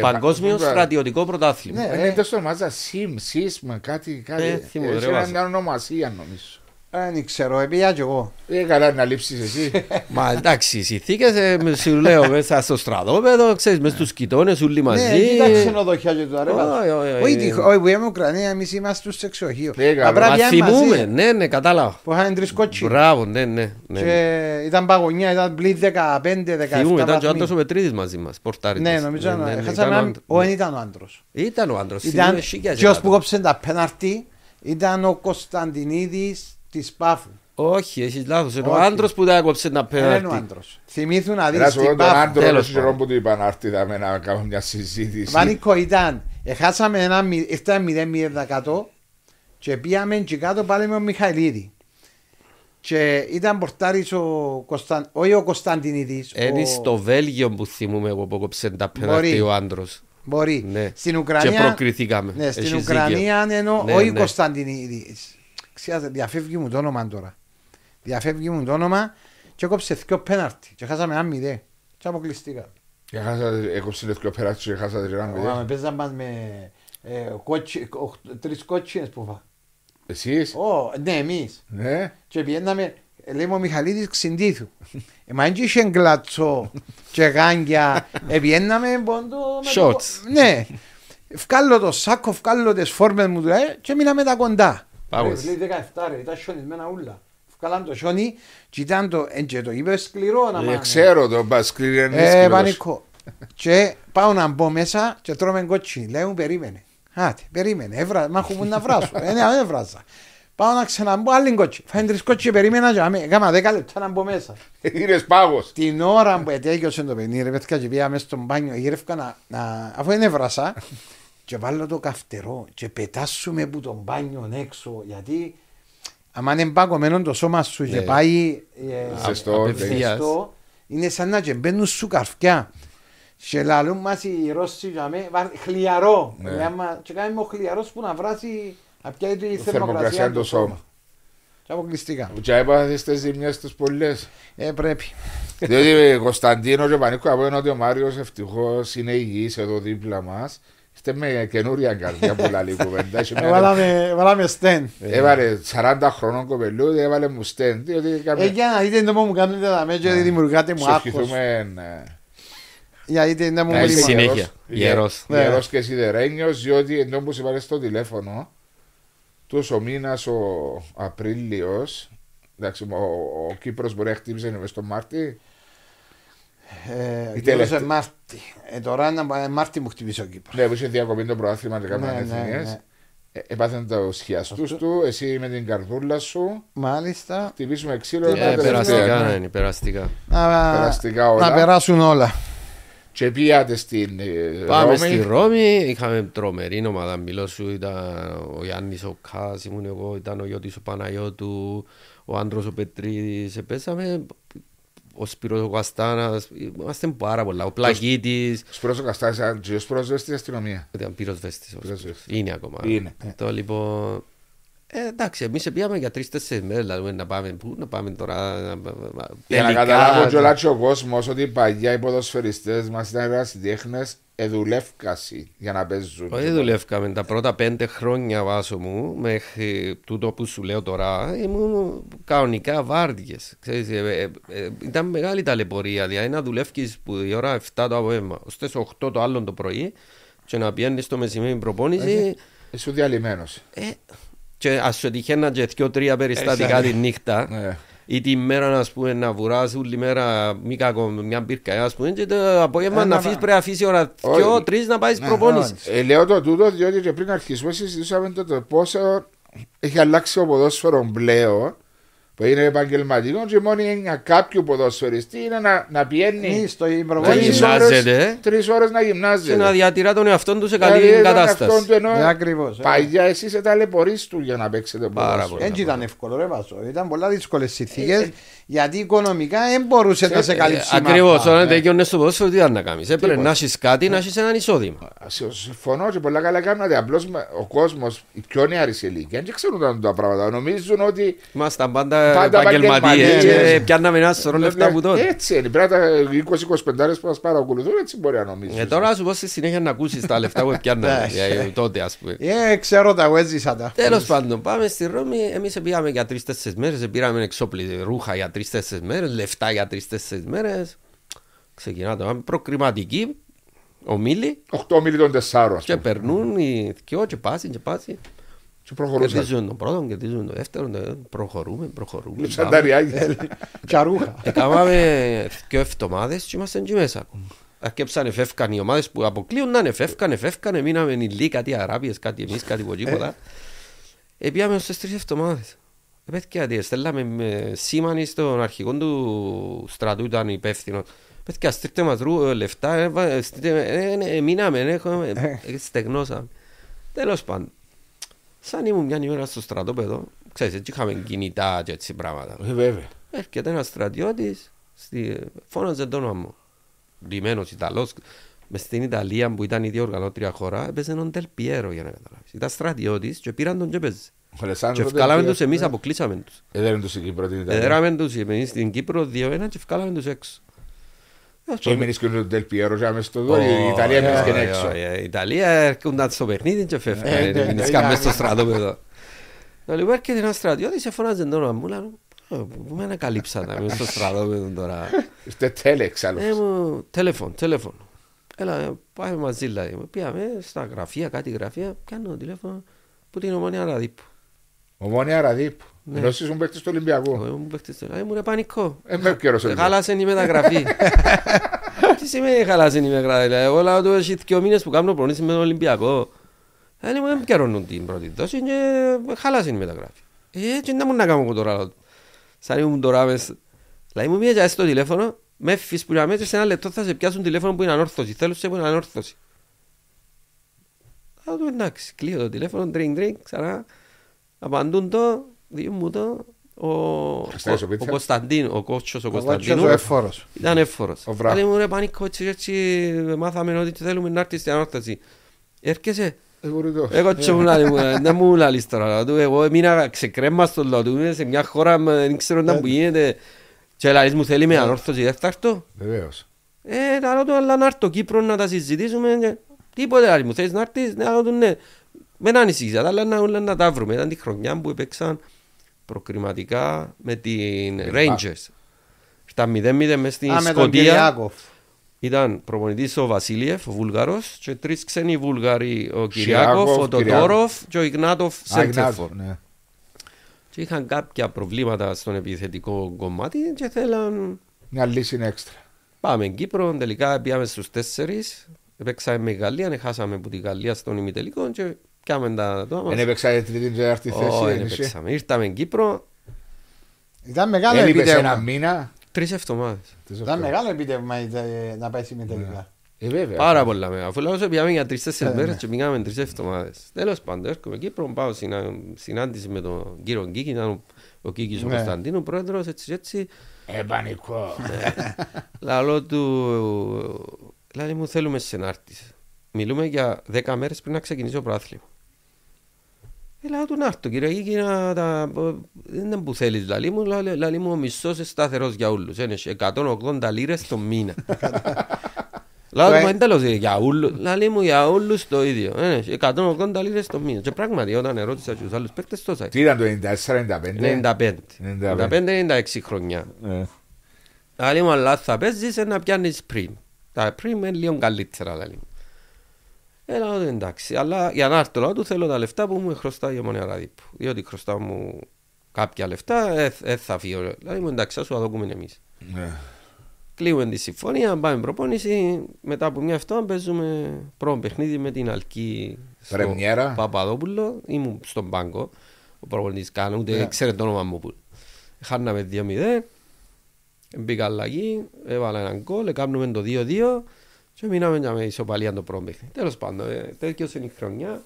Παγκόσμιο στρατιωτικό πρωτάθλημα. Ναι, ε, δεν το ονομάζα ΣΥΜ, ΣΥΣΜ, κάτι. κάτι ε, θυμώ, ε, μια ονομασία νομίζω. Δεν ξέρω, έπια κι εγώ. Ε, καλά να λείψεις εσύ. *laughs* Μα εντάξει, οι συνθήκες σου λέω μέσα στο στρατόπεδο, ξέρεις, μέσα στους κοιτώνε, όλοι μαζί. Ναι, ήταν ξενοδοχεία και τώρα. Όχι, όχι, που είμαι Ουκρανία, εμείς είμαστε στο εξοχείο. Μας θυμούμε, ναι, ναι, κατάλαβα. Που είχαν τρεις κότσι. Μπράβο, ναι, ναι. Και ήταν παγωνιά, ήταν πλήν 15-17. Θυμούμε, ήταν και ο άντρος ο Πετρίδη μαζί μας. Ναι, νομίζω. Όχι, ήταν ο άντρος. Ήταν ο άντρος. Ήταν και ω που κόψε τα πέναρτη ήταν ο Κωνσταντινίδης τη Πάφου. Όχι, έχεις λάθος. Είναι ο άντρος που δεν έκοψε να πέναρτη. Είναι ο άντρος. Θυμήθουν να δεις την Πάφου. Τέλος πάντων. που του είπαν να έρθει να κάνω μια συζήτηση. Βανίκο ήταν. Έχασαμε ένα 0-0% και πήγαμε και κάτω πάλι με τον Μιχαηλίδη. Και ήταν πορτάρι ο, Κωνσταν... όχι ο Κωνσταντινίδης. Είναι ο... στο Βέλγιο που θυμούμαι εγώ που έκοψε τα πέναρτη ο άντρος. Μπορεί. Ναι. Στην Ουκρανία. Και προκριθήκαμε. Ναι, στην Ουκρανία ενώ ναι, όχι ναι. Κωνσταντινίδης. Ξέρετε, διαφεύγει μου το όνομα τώρα. Διαφεύγει μου το όνομα και έκοψε δύο πέναρτι και χάσαμε ένα μηδέ. Και αποκλειστήκα. Και έκοψε δύο πέναρτι και χάσατε ένα μηδέ. Μα παίζαμε μας με ε, τρεις κότσινες που φά. Εσείς; Ω, ναι, εμείς. Ναι. Και πιέναμε, λέμε ο Μιχαλίδης ξυντήθου. Ε, μα δεν είχε γκλατσό και γάγκια. Ε, πιέναμε πόντο... Σότς. Ναι. Βγάλω το σάκο, βγάλω τις φόρμες μου και μείναμε τα κοντά. Πάγος. Λέει 17 ρε, ήταν σιωνισμένα ούλα. Βγάλαν το σιόνι και ήταν το, και το είπε σκληρό να μάθει. Ξέρω το, πα σκληρό είναι σκληρός. Ε, πανικό. και πάω να μπω μέσα και τρώμε κότσι. Λέω μου περίμενε. Άτε, περίμενε, έβρα, μ' έχουν να βράσω. Ε, ναι, έβραζα. Πάω να ξαναμπω άλλη κότσι. Φάνε τρεις κότσι και περίμενα και άμε, έκανα δέκα λεπτά να μπω μέσα. *laughs* Ήρες πάγος. Την ώρα που ετέγιωσε το παιχνίδι, ρε παιδιά και πήγα μέσα στον μπάνιο, γύρευκα να, να, αφού είναι έβρασα, και βάλω το καυτερό και πετάσουμε από τον μπάνιο έξω γιατί άμα είναι παγωμένο το σώμα σου και ναι. πάει ζεστό, είναι σαν να και μπαίνουν σου καρφιά και λαλούν μας οι Ρώσοι για με χλιαρό ναι. και κάνουμε ο χλιαρός που να βράσει να πιάει τη θερμοκρασία το σώμα και αποκλειστικά. Και έπαθες τις ζημιές τους πολλές. Ε, πρέπει. Διότι Κωνσταντίνο και Πανίκο από ότι ο Μάριος ευτυχώς είναι υγιής εδώ δίπλα μας Είστε με καινούρια καρδιά που λαλεί κουβέντα. Έβαλαμε στέν. Έβαλε 40 χρονών κοπελού, έβαλε μου στέν. Ε, για να δείτε το μου κάνετε τα μέτια, δημιουργάτες μου άκος. Για δείτε να μου μιλήσει. Συνέχεια. Γερός. Γερός και σιδερένιος, διότι ενώ που σε στο τηλέφωνο, τόσο μήνας ο Απρίλιος, εντάξει, ο Κύπρος μπορεί να χτύπησε μες στο Μάρτι, ε, τελευταία... Μάρτι. Ε, τώρα είναι Μάρτι μου χτυπήσει ο Κύπρος. Ναι, που είχε διακοπή το προάθλημα και ναι, ναι, ναι. Ε, Έπαθε το σχιαστούς του, εσύ με την καρδούλα σου. Μάλιστα. Χτυπήσουμε ξύλο. Ε, τα τελευταία. περαστικά, ναι, περαστικά. Να, Περαστικά όλα. να περάσουν όλα. Και πήγατε στην ε, Πάμε Ρώμη. στη Ρώμη, είχαμε τρομερή ομάδα. Μιλώ σου, ήταν ο Γιάννης ο Κάς, ήμουν εγώ, ήταν ο Γιώτης ο Παναγιώτου, ο Άντρος ο Πετρίδης. Επέσαμε ο Σπύρος ο Καστάνας, είμαστε πάρα πολλά. Ο Πλακίτης, Σπρός ο Καστάς, ήταν και ο Σπρός δεν στην αστυνομία. ήταν πυροσβέστης. ο Πυροσβέστης. Σπύρος. Είναι ακόμα. Είναι. Το λοιπόν... Ε, εντάξει, εμείς πήγαμε για τρεις-τέσσερις μέρες, δηλαδή να πάμε πού, να πάμε τώρα... να- Για να τελικά, καταλάβω και όλα και ο κόσμος ότι παλιά οι ποδοσφαιριστές μας ήταν ερασιτέχνες εδουλεύκασι για να παίζουν. Όχι δουλεύκαμε τα πρώτα πέντε χρόνια βάσο μου μέχρι τούτο που σου λέω τώρα ήμουν κανονικά βάρδιες Ξέρεις, ε, ε, ε, ήταν μεγάλη ταλαιπωρία δηλαδή να δουλεύεις που η ώρα 7 το απόγευμα ως τις 8 το άλλο το πρωί και να πιάνεις το μεσημέρι προπόνηση Είσαι διαλυμένος. ε, και ας σου τυχαίνα και δυο-τρία περιστατικά τη νύχτα Ναι. ή τη μέρα ας πούμε, να βουράς όλη μέρα μη κακό, μια μπύρκα ας πούμε, και το απόγευμα Ε, να να αφήσεις πα- πρέπει να αφήσεις ώρα Όχι. δυο, τρεις να πάεις προπόνηση. Ε, λέω το τούτο διότι και πριν αρχίσουμε συζητούσαμε το, το πόσο έχει αλλάξει ο ποδόσφαιρο πλέον που είναι επαγγελματικός και μόνο για κάποιου ποδοσφαιριστή είναι να, να Ή πιένει στο Να υπροβολή. τρεις γυμνάζεται, ε. ώρες, τρεις ώρες να και γυμνάζεται. να διατηρά τον εαυτό του σε Δηλαδή, καλή ήταν κατάσταση. αυτόν του ενώ Ναι, ακριβώς, ε. Παλιά εσείς σε ταλαιπωρείς του για να παίξετε Πάρα ποδόσφαιρο. πολύ. Δεν ήταν εύκολο, ρε Βάσο. Ήταν πολλά δύσκολες συνθήκες γιατί οικονομικά δεν μπορούσε να σε καλύψει. με Ακριβώς, αυτά. όταν τελειώνεις στο ποδόσφαιρο, τι ήταν να κάνεις. Έπρεπε να έχεις κάτι, να έχεις έναν εισόδημα. Σε- Συμφωνώ και πολλά καλά κάνατε. Απλώς ο κόσμος, οι πιο νεαροί σε ηλικία, δεν ξέρουν τα πράγματα. Νομίζουν ότι. Ήμασταν πάντα Πάντα επαγγελματίε επαγγελματίες. και πιάνναμε ένα σωρό λεφτά από τότε. Έτσι είναι. Πρέπει να τα 20-25 που μας παρακολουθούν, έτσι μπορεί να νομίζουν. Ε, τώρα σου πω στη συνέχεια να ακούσεις τα λεφτά που πιάνναμε δηλαδή, τότε, ας πούμε. Ε, ξέρω τα, εγώ έζησα τα. Τέλος πάντων, πάμε στη Ρώμη. Εμείς πήγαμε για τρει-τέσσερι μέρες. Πήραμε εξόπλη ρούχα για τρει-τέσσερι μέρες, λεφτά για τρει-τέσσερι μέρες. Ξεκινά το προκριματική, ομίλη. 8 μίλι των 4. Και περνούν οι δυο και πάσουν και πάσουν. Και προχωρούσαν. Κερδίζουν τον πρώτο, κερδίζουν τον δεύτερο. ναι, Προχωρούμε, προχωρούμε. Σαν πάμε. τα ριάγια. Τσαρούχα. *laughs* Έκαναμε δύο εβδομάδες και είμαστε εκεί μέσα. Αρκέψαν εφεύκαν οι ομάδες που αποκλείουν να εφεύκαν, εφεύκαν, μείναμε ηλί, κάτι Αράπιες, κάτι εμείς, κάτι από τίποτα. Επίαμε στις τρεις εβδομάδες. Ε, Παιδιά, τι, στέλναμε με σήμανη στον αρχηγό του στρατού, ήταν υπεύθυνο. Παιδιά, στείλτε μας ρου, ε, λεφτά, ε, βα- στείλτε- ε, ε, ε, μείναμε, ε, έχουμε, ε, στεγνώσαμε. Τέλος πάντων, σαν ήμουν μια ημέρα στο στρατόπεδο, ξέρεις, έτσι είχαμε κινητά και έτσι πράγματα. Ε, Βέβαια. Έρχεται ένας στρατιώτης, στη... φώναζε το όνομα μου. Λιμένος Ιταλός, μες στην Ιταλία που ήταν η διοργανώτρια χώρα, έπαιζε τον Τελ Πιέρο για να καταλάβεις. Ήταν στρατιώτης και πήραν τον και έπαιζε. Ο Και Αλεσάνδρος ευκάλαμε δεν τους πήγε. εμείς, αποκλείσαμε τους. Ε, Δεν είναι τους στην Κύπρο την Ιταλία. Εδράμε τους εμείς στην Κύπρο 2-1 και ευκάλαμε τους έξω. Και έμεινες και τον Τελ Πιέρο και άμεσα στο δω. Ω, Η Ιταλία ε, έμεινες και ε, έξω. ε, Η Ιταλία έρχονταν στο παιχνίδι και Ε, φεύγανε. ναι, Μείνεις ναι, καν ναι, μες στο ναι. στρατόπεδο. Το λοιπόν έρχεται ένας στρατιώτης και φωνάζει το όνομα μου. Λέω, «Ε, Πού με ανακαλύψατε μες στο στρατόπεδο τώρα. Είστε τέλεξ άλλος. Ε, μου, τηλέφωνο, τηλέφωνο. Έλα, ε, πάμε μαζί δηλαδή. Πήγαμε στα γραφεία, κάτι γραφεία, πιάνω τηλέφωνο που την ομόνια Ραδίπου. Ομόνια Ραδίπου. Ναι. Ενώ εσείς ήσουν παίκτες του Εγώ Ολυμπιακού. ήμουν παίχτης του, ε, μου ρε πανικό. Ε, με καιρός Ε, Ολυμπιακού. Χάλασε η μεταγραφή. *laughs* Τι σημαίνει χάλασε η μεταγραφή. Δηλαδή, Εγώ λέω τους έχει δύο μήνες που κάνω προνήσει με τον Ολυμπιακό. Ε, μου δεν πιερώνουν την πρώτη δόση και χάλασε η μεταγραφή. Ε, και να μου να κάνω εγώ τώρα. λέω του. Σαν ήμουν τώρα μες. Δηλαδή μου πήγε στο τηλέφωνο, με έφυγες που να μέσα σε ένα λεπτό θα σε πιάσουν τηλέφωνο που είναι ανόρθωση. Θέλω σε που είναι ανόρθωση. Θα του εντάξει, κλείω το τηλέφωνο, drink drink, ξανά. Απαντούν το, δίνουν μου το. Ο, Χριστάκης ο ο, ο Πίτσας. Κωνσταντίνο, ο κότσος ο Ο κότσος Κωνσταντίνο. ο εφόρος. Ήταν εύφορος. Ο Βράχος. Λέει μου ρε πανικό έτσι έτσι μάθαμε ότι θέλουμε να έρθεις στην ανόρθωση. Έρχεσαι. Ε, μπορεί το. Εγώ τσι μου λέει μου, ε, δεν μου λαλείς τώρα. λέω του, Εγώ έμεινα ξεκρέμαστος λέω του, είμαι σε μια χώρα με- δεν ξέρω να που γίνεται. Και λαλείς μου θέλει με ανόρθωση, δεν θα έρθω. Βεβαίως. Ε, να λέω του, αλλά να έρθω Κύπρο να τα συζητήσουμε. και Τίποτε λαλείς μου, θέλεις να έρθεις, να λέω του ναι. Μην ανησυχείς, αλλά όλα να, όλα να τα βρούμε. Ήταν τη χρονιά που έπαιξαν προκριματικά με την Rangers. Ήταν 0-0 μες στην Α, με τον Σκοτία. Κυριάκοφ. Ήταν προπονητής ο Βασίλειεφ, ο Βούλγαρος και τρεις ξένοι Βούλγαροι, ο Σιράκοφ, Κυριάκοφ, ο Κυριάκοφ. Τοντόροφ και ο Ιγνάτοφ Σέντερφορ. Αγνάτο, ναι. Και είχαν κάποια προβλήματα στον επιθετικό κομμάτι και θέλαν Μια λύση είναι έξτρα. πάμε Κύπρο, τελικά πήγαμε στους τέσσερις, παίξαμε με Γαλλία, χάσαμε από τη Γαλλία στον ημιτελικό και πιάμε τα το Δεν μας. έπαιξατε τρίτη και τέταρτη Όχι, θέση. δεν ενίσχυε. παίξαμε. Ήρθαμε Κύπρο Ήταν μεγάλο Δεν είπες ένα επίτευγμα. μήνα. τρεις εβδομάδες. Ήταν μεγάλο επίτευγμα ε, να πάει συμμετελικά. Ε, βέβαια. Πάρα πολλά μεγάλα. Αφού λέω πήγαμε για τρεις-τέσσερις Ε, ναι. μέρες και πήγαμε τρεις εβδομάδες. Τέλος πάντων, έρχομαι Κύπρο, πάω συνα- συνάντηση με τον κύριο Κίκη, ήταν ο- ο Κίκης ο Ναι. Κωνσταντίνου, πρόεδρος, έτσι και έτσι. Ε, πανικό. Λαλό του, λέει μου θέλουμε σε να έρθεις. Μιλούμε για 10 μέρες πριν να ξεκινήσει το πρόθλημα. Ε, λέω του να έρθω κύριε Κίκη, να τα... δεν είναι που θέλεις λαλή μου, λαλή, λαλή μου ο μισθός είναι σταθερός για όλους. Είναι 180 λίρες το μήνα. Λέω του, Το μα ε- δεν τέλος για όλους. Λαλή μου για όλους το ίδιο. Είναι 180 λίρες το μήνα. Και πράγματι όταν ερώτησα τους άλλους παίκτες τόσα. Τι ήταν το 94-95. 95. 95. 95-96 χρονιά. Ε. Άλλη μου αλλά θα παίζεις να πιάνεις πριν. Τα πριν είναι λίγο καλύτερα λέει. Έλα ότι εντάξει, αλλά για να έρθω του θέλω τα λεφτά που μου χρωστάει η Ομονία Ραδίπου. Διότι χρωστά μου κάποια λεφτά, δεν θα φύγω. Δηλαδή μου εντάξει, θα σου τα δούμε εμείς. Ναι. Κλείουμε τη συμφωνία, πάμε προπόνηση. Μετά από μια αυτό παίζουμε πρώτο παιχνίδι με την Αλκή στο Πρεμιέρα. Παπαδόπουλο. Ήμουν στον πάγκο. Ο προπονητής κάνω, ούτε Ναι. ξέρει το όνομα μου. που. Χάναμε 2-0. Μπήκα αλλαγή, έβαλα έναν γκολ, έκαναμε το 2-2 και μείναμε για με ισοπαλία το πρώτο παιχνίδι. Τέλος πάντων, ε, τέτοιος είναι η χρονιά.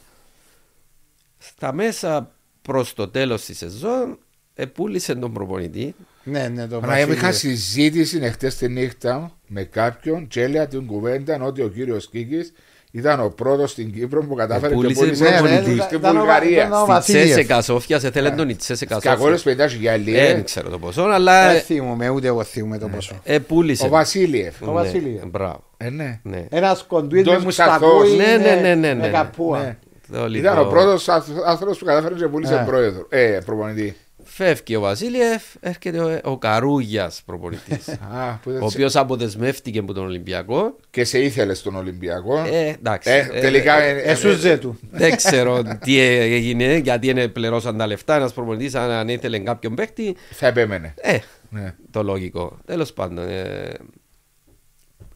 Στα μέσα προς το τέλος της σεζόν, επούλησε τον προπονητή Ναι, ναι, το Παναγία μου, είχα Βασίλειο. συζήτηση εχθές τη νύχτα με κάποιον και έλεγα την κουβέντα ότι ο κύριος Κίκης ήταν ο πρώτος στην Κύπρο που κατάφερε και πούλησε πούλησε ναι, τον ναι, πολιτή ήταν- στην ήταν ο- Βουλγαρία. ήταν ο Στη Βασίλειεφ. Τσέσεκα Σόφια, σε θέλει τον η Τσέσεκα Κακόλε Σόφια. 50 χιλιάδε Ε, Δεν ξέρω το ποσό, αλλά Δεν ε, θυμούμαι, ούτε εγώ θυμούμαι το ποσό. ε, πούλησε. Ο Βασίλειεφ. Ο Ναι, Βασίλειος. Μπράβο. Ε, ναι. Ναι. Ένας κοντουίτ Ντός με Μουσαθός. σκακούι Ναι, ναι, ναι, ναι, με ναι. καπούα. Ναι. Το Ήταν λοιπόν. ο πρώτος άνθρωπος που κατάφερε και πούλησε Ε. πρόεδρο. Ε, προπονητή. Φεύγει ο Βασίλειεφ, έρχεται ο, ο Καρούγιας προπονητής. Α, που ήταν ο σε- οποίος αποδεσμεύτηκε από τον Ολυμπιακό. Και σε ήθελε στον Ολυμπιακό. Ε, εντάξει. Ε, Ε, τελικά. ε, ε, ε, Εσούζε του. Δεν ξέρω τι έγινε, γιατί είναι πληρώσαν τα λεφτά. Ένας προπονητής αν, αν ήθελε κάποιον παίχτη, Θα επέμενε. ε, Ναι. το λογικό. Τέλος πάντων, ε,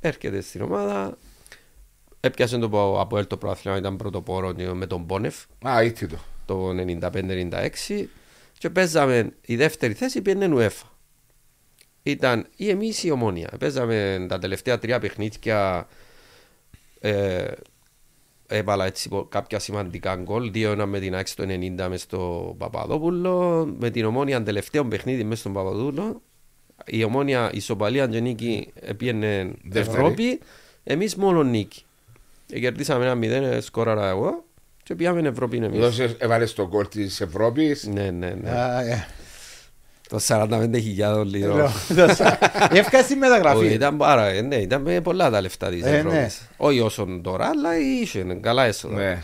έρχεται στην ομάδα, έπιασε το από ελ το πρόθλημα, ήταν πρωτοπόρο με τον Μπόνεφ Α, ήρθε το. το 95-96 και παίζαμε η δεύτερη θέση πήγαινε UEFA. Ήταν ή εμείς ή η Ομόνια. Παίζαμε τα τελευταία τρία παιχνίδια ε, έβαλα έτσι πο- κάποια σημαντικά γκολ. Δύο ένα με την Άξι το 90 μες στο Παπαδόπουλο. Με την Ομόνια τελευταίο παιχνίδι μες στον Παπαδόπουλο. Η Ομόνια ισοπαλία και νίκη πήγαινε Δεύτερη. Ευρώπη. Εμείς μόνο νίκη. Ε, κερδίσαμε ένα μηδέν, ε, σκόραρα εγώ και πήγαμε Ευρώπη εμείς. Δώσε, έβαλες το γκολ της Ευρώπης. Ναι, ναι, ναι. Α, ε. Το 45.000 λίρο. Εύκα στη Όχι, μεταγραφή. Ήταν πάρα, ε, ναι, ήταν με πολλά τα λεφτά της Ε, ναι. Ευρώπης. Όχι όσον τώρα, αλλά είχε καλά έσοδα. Ναι.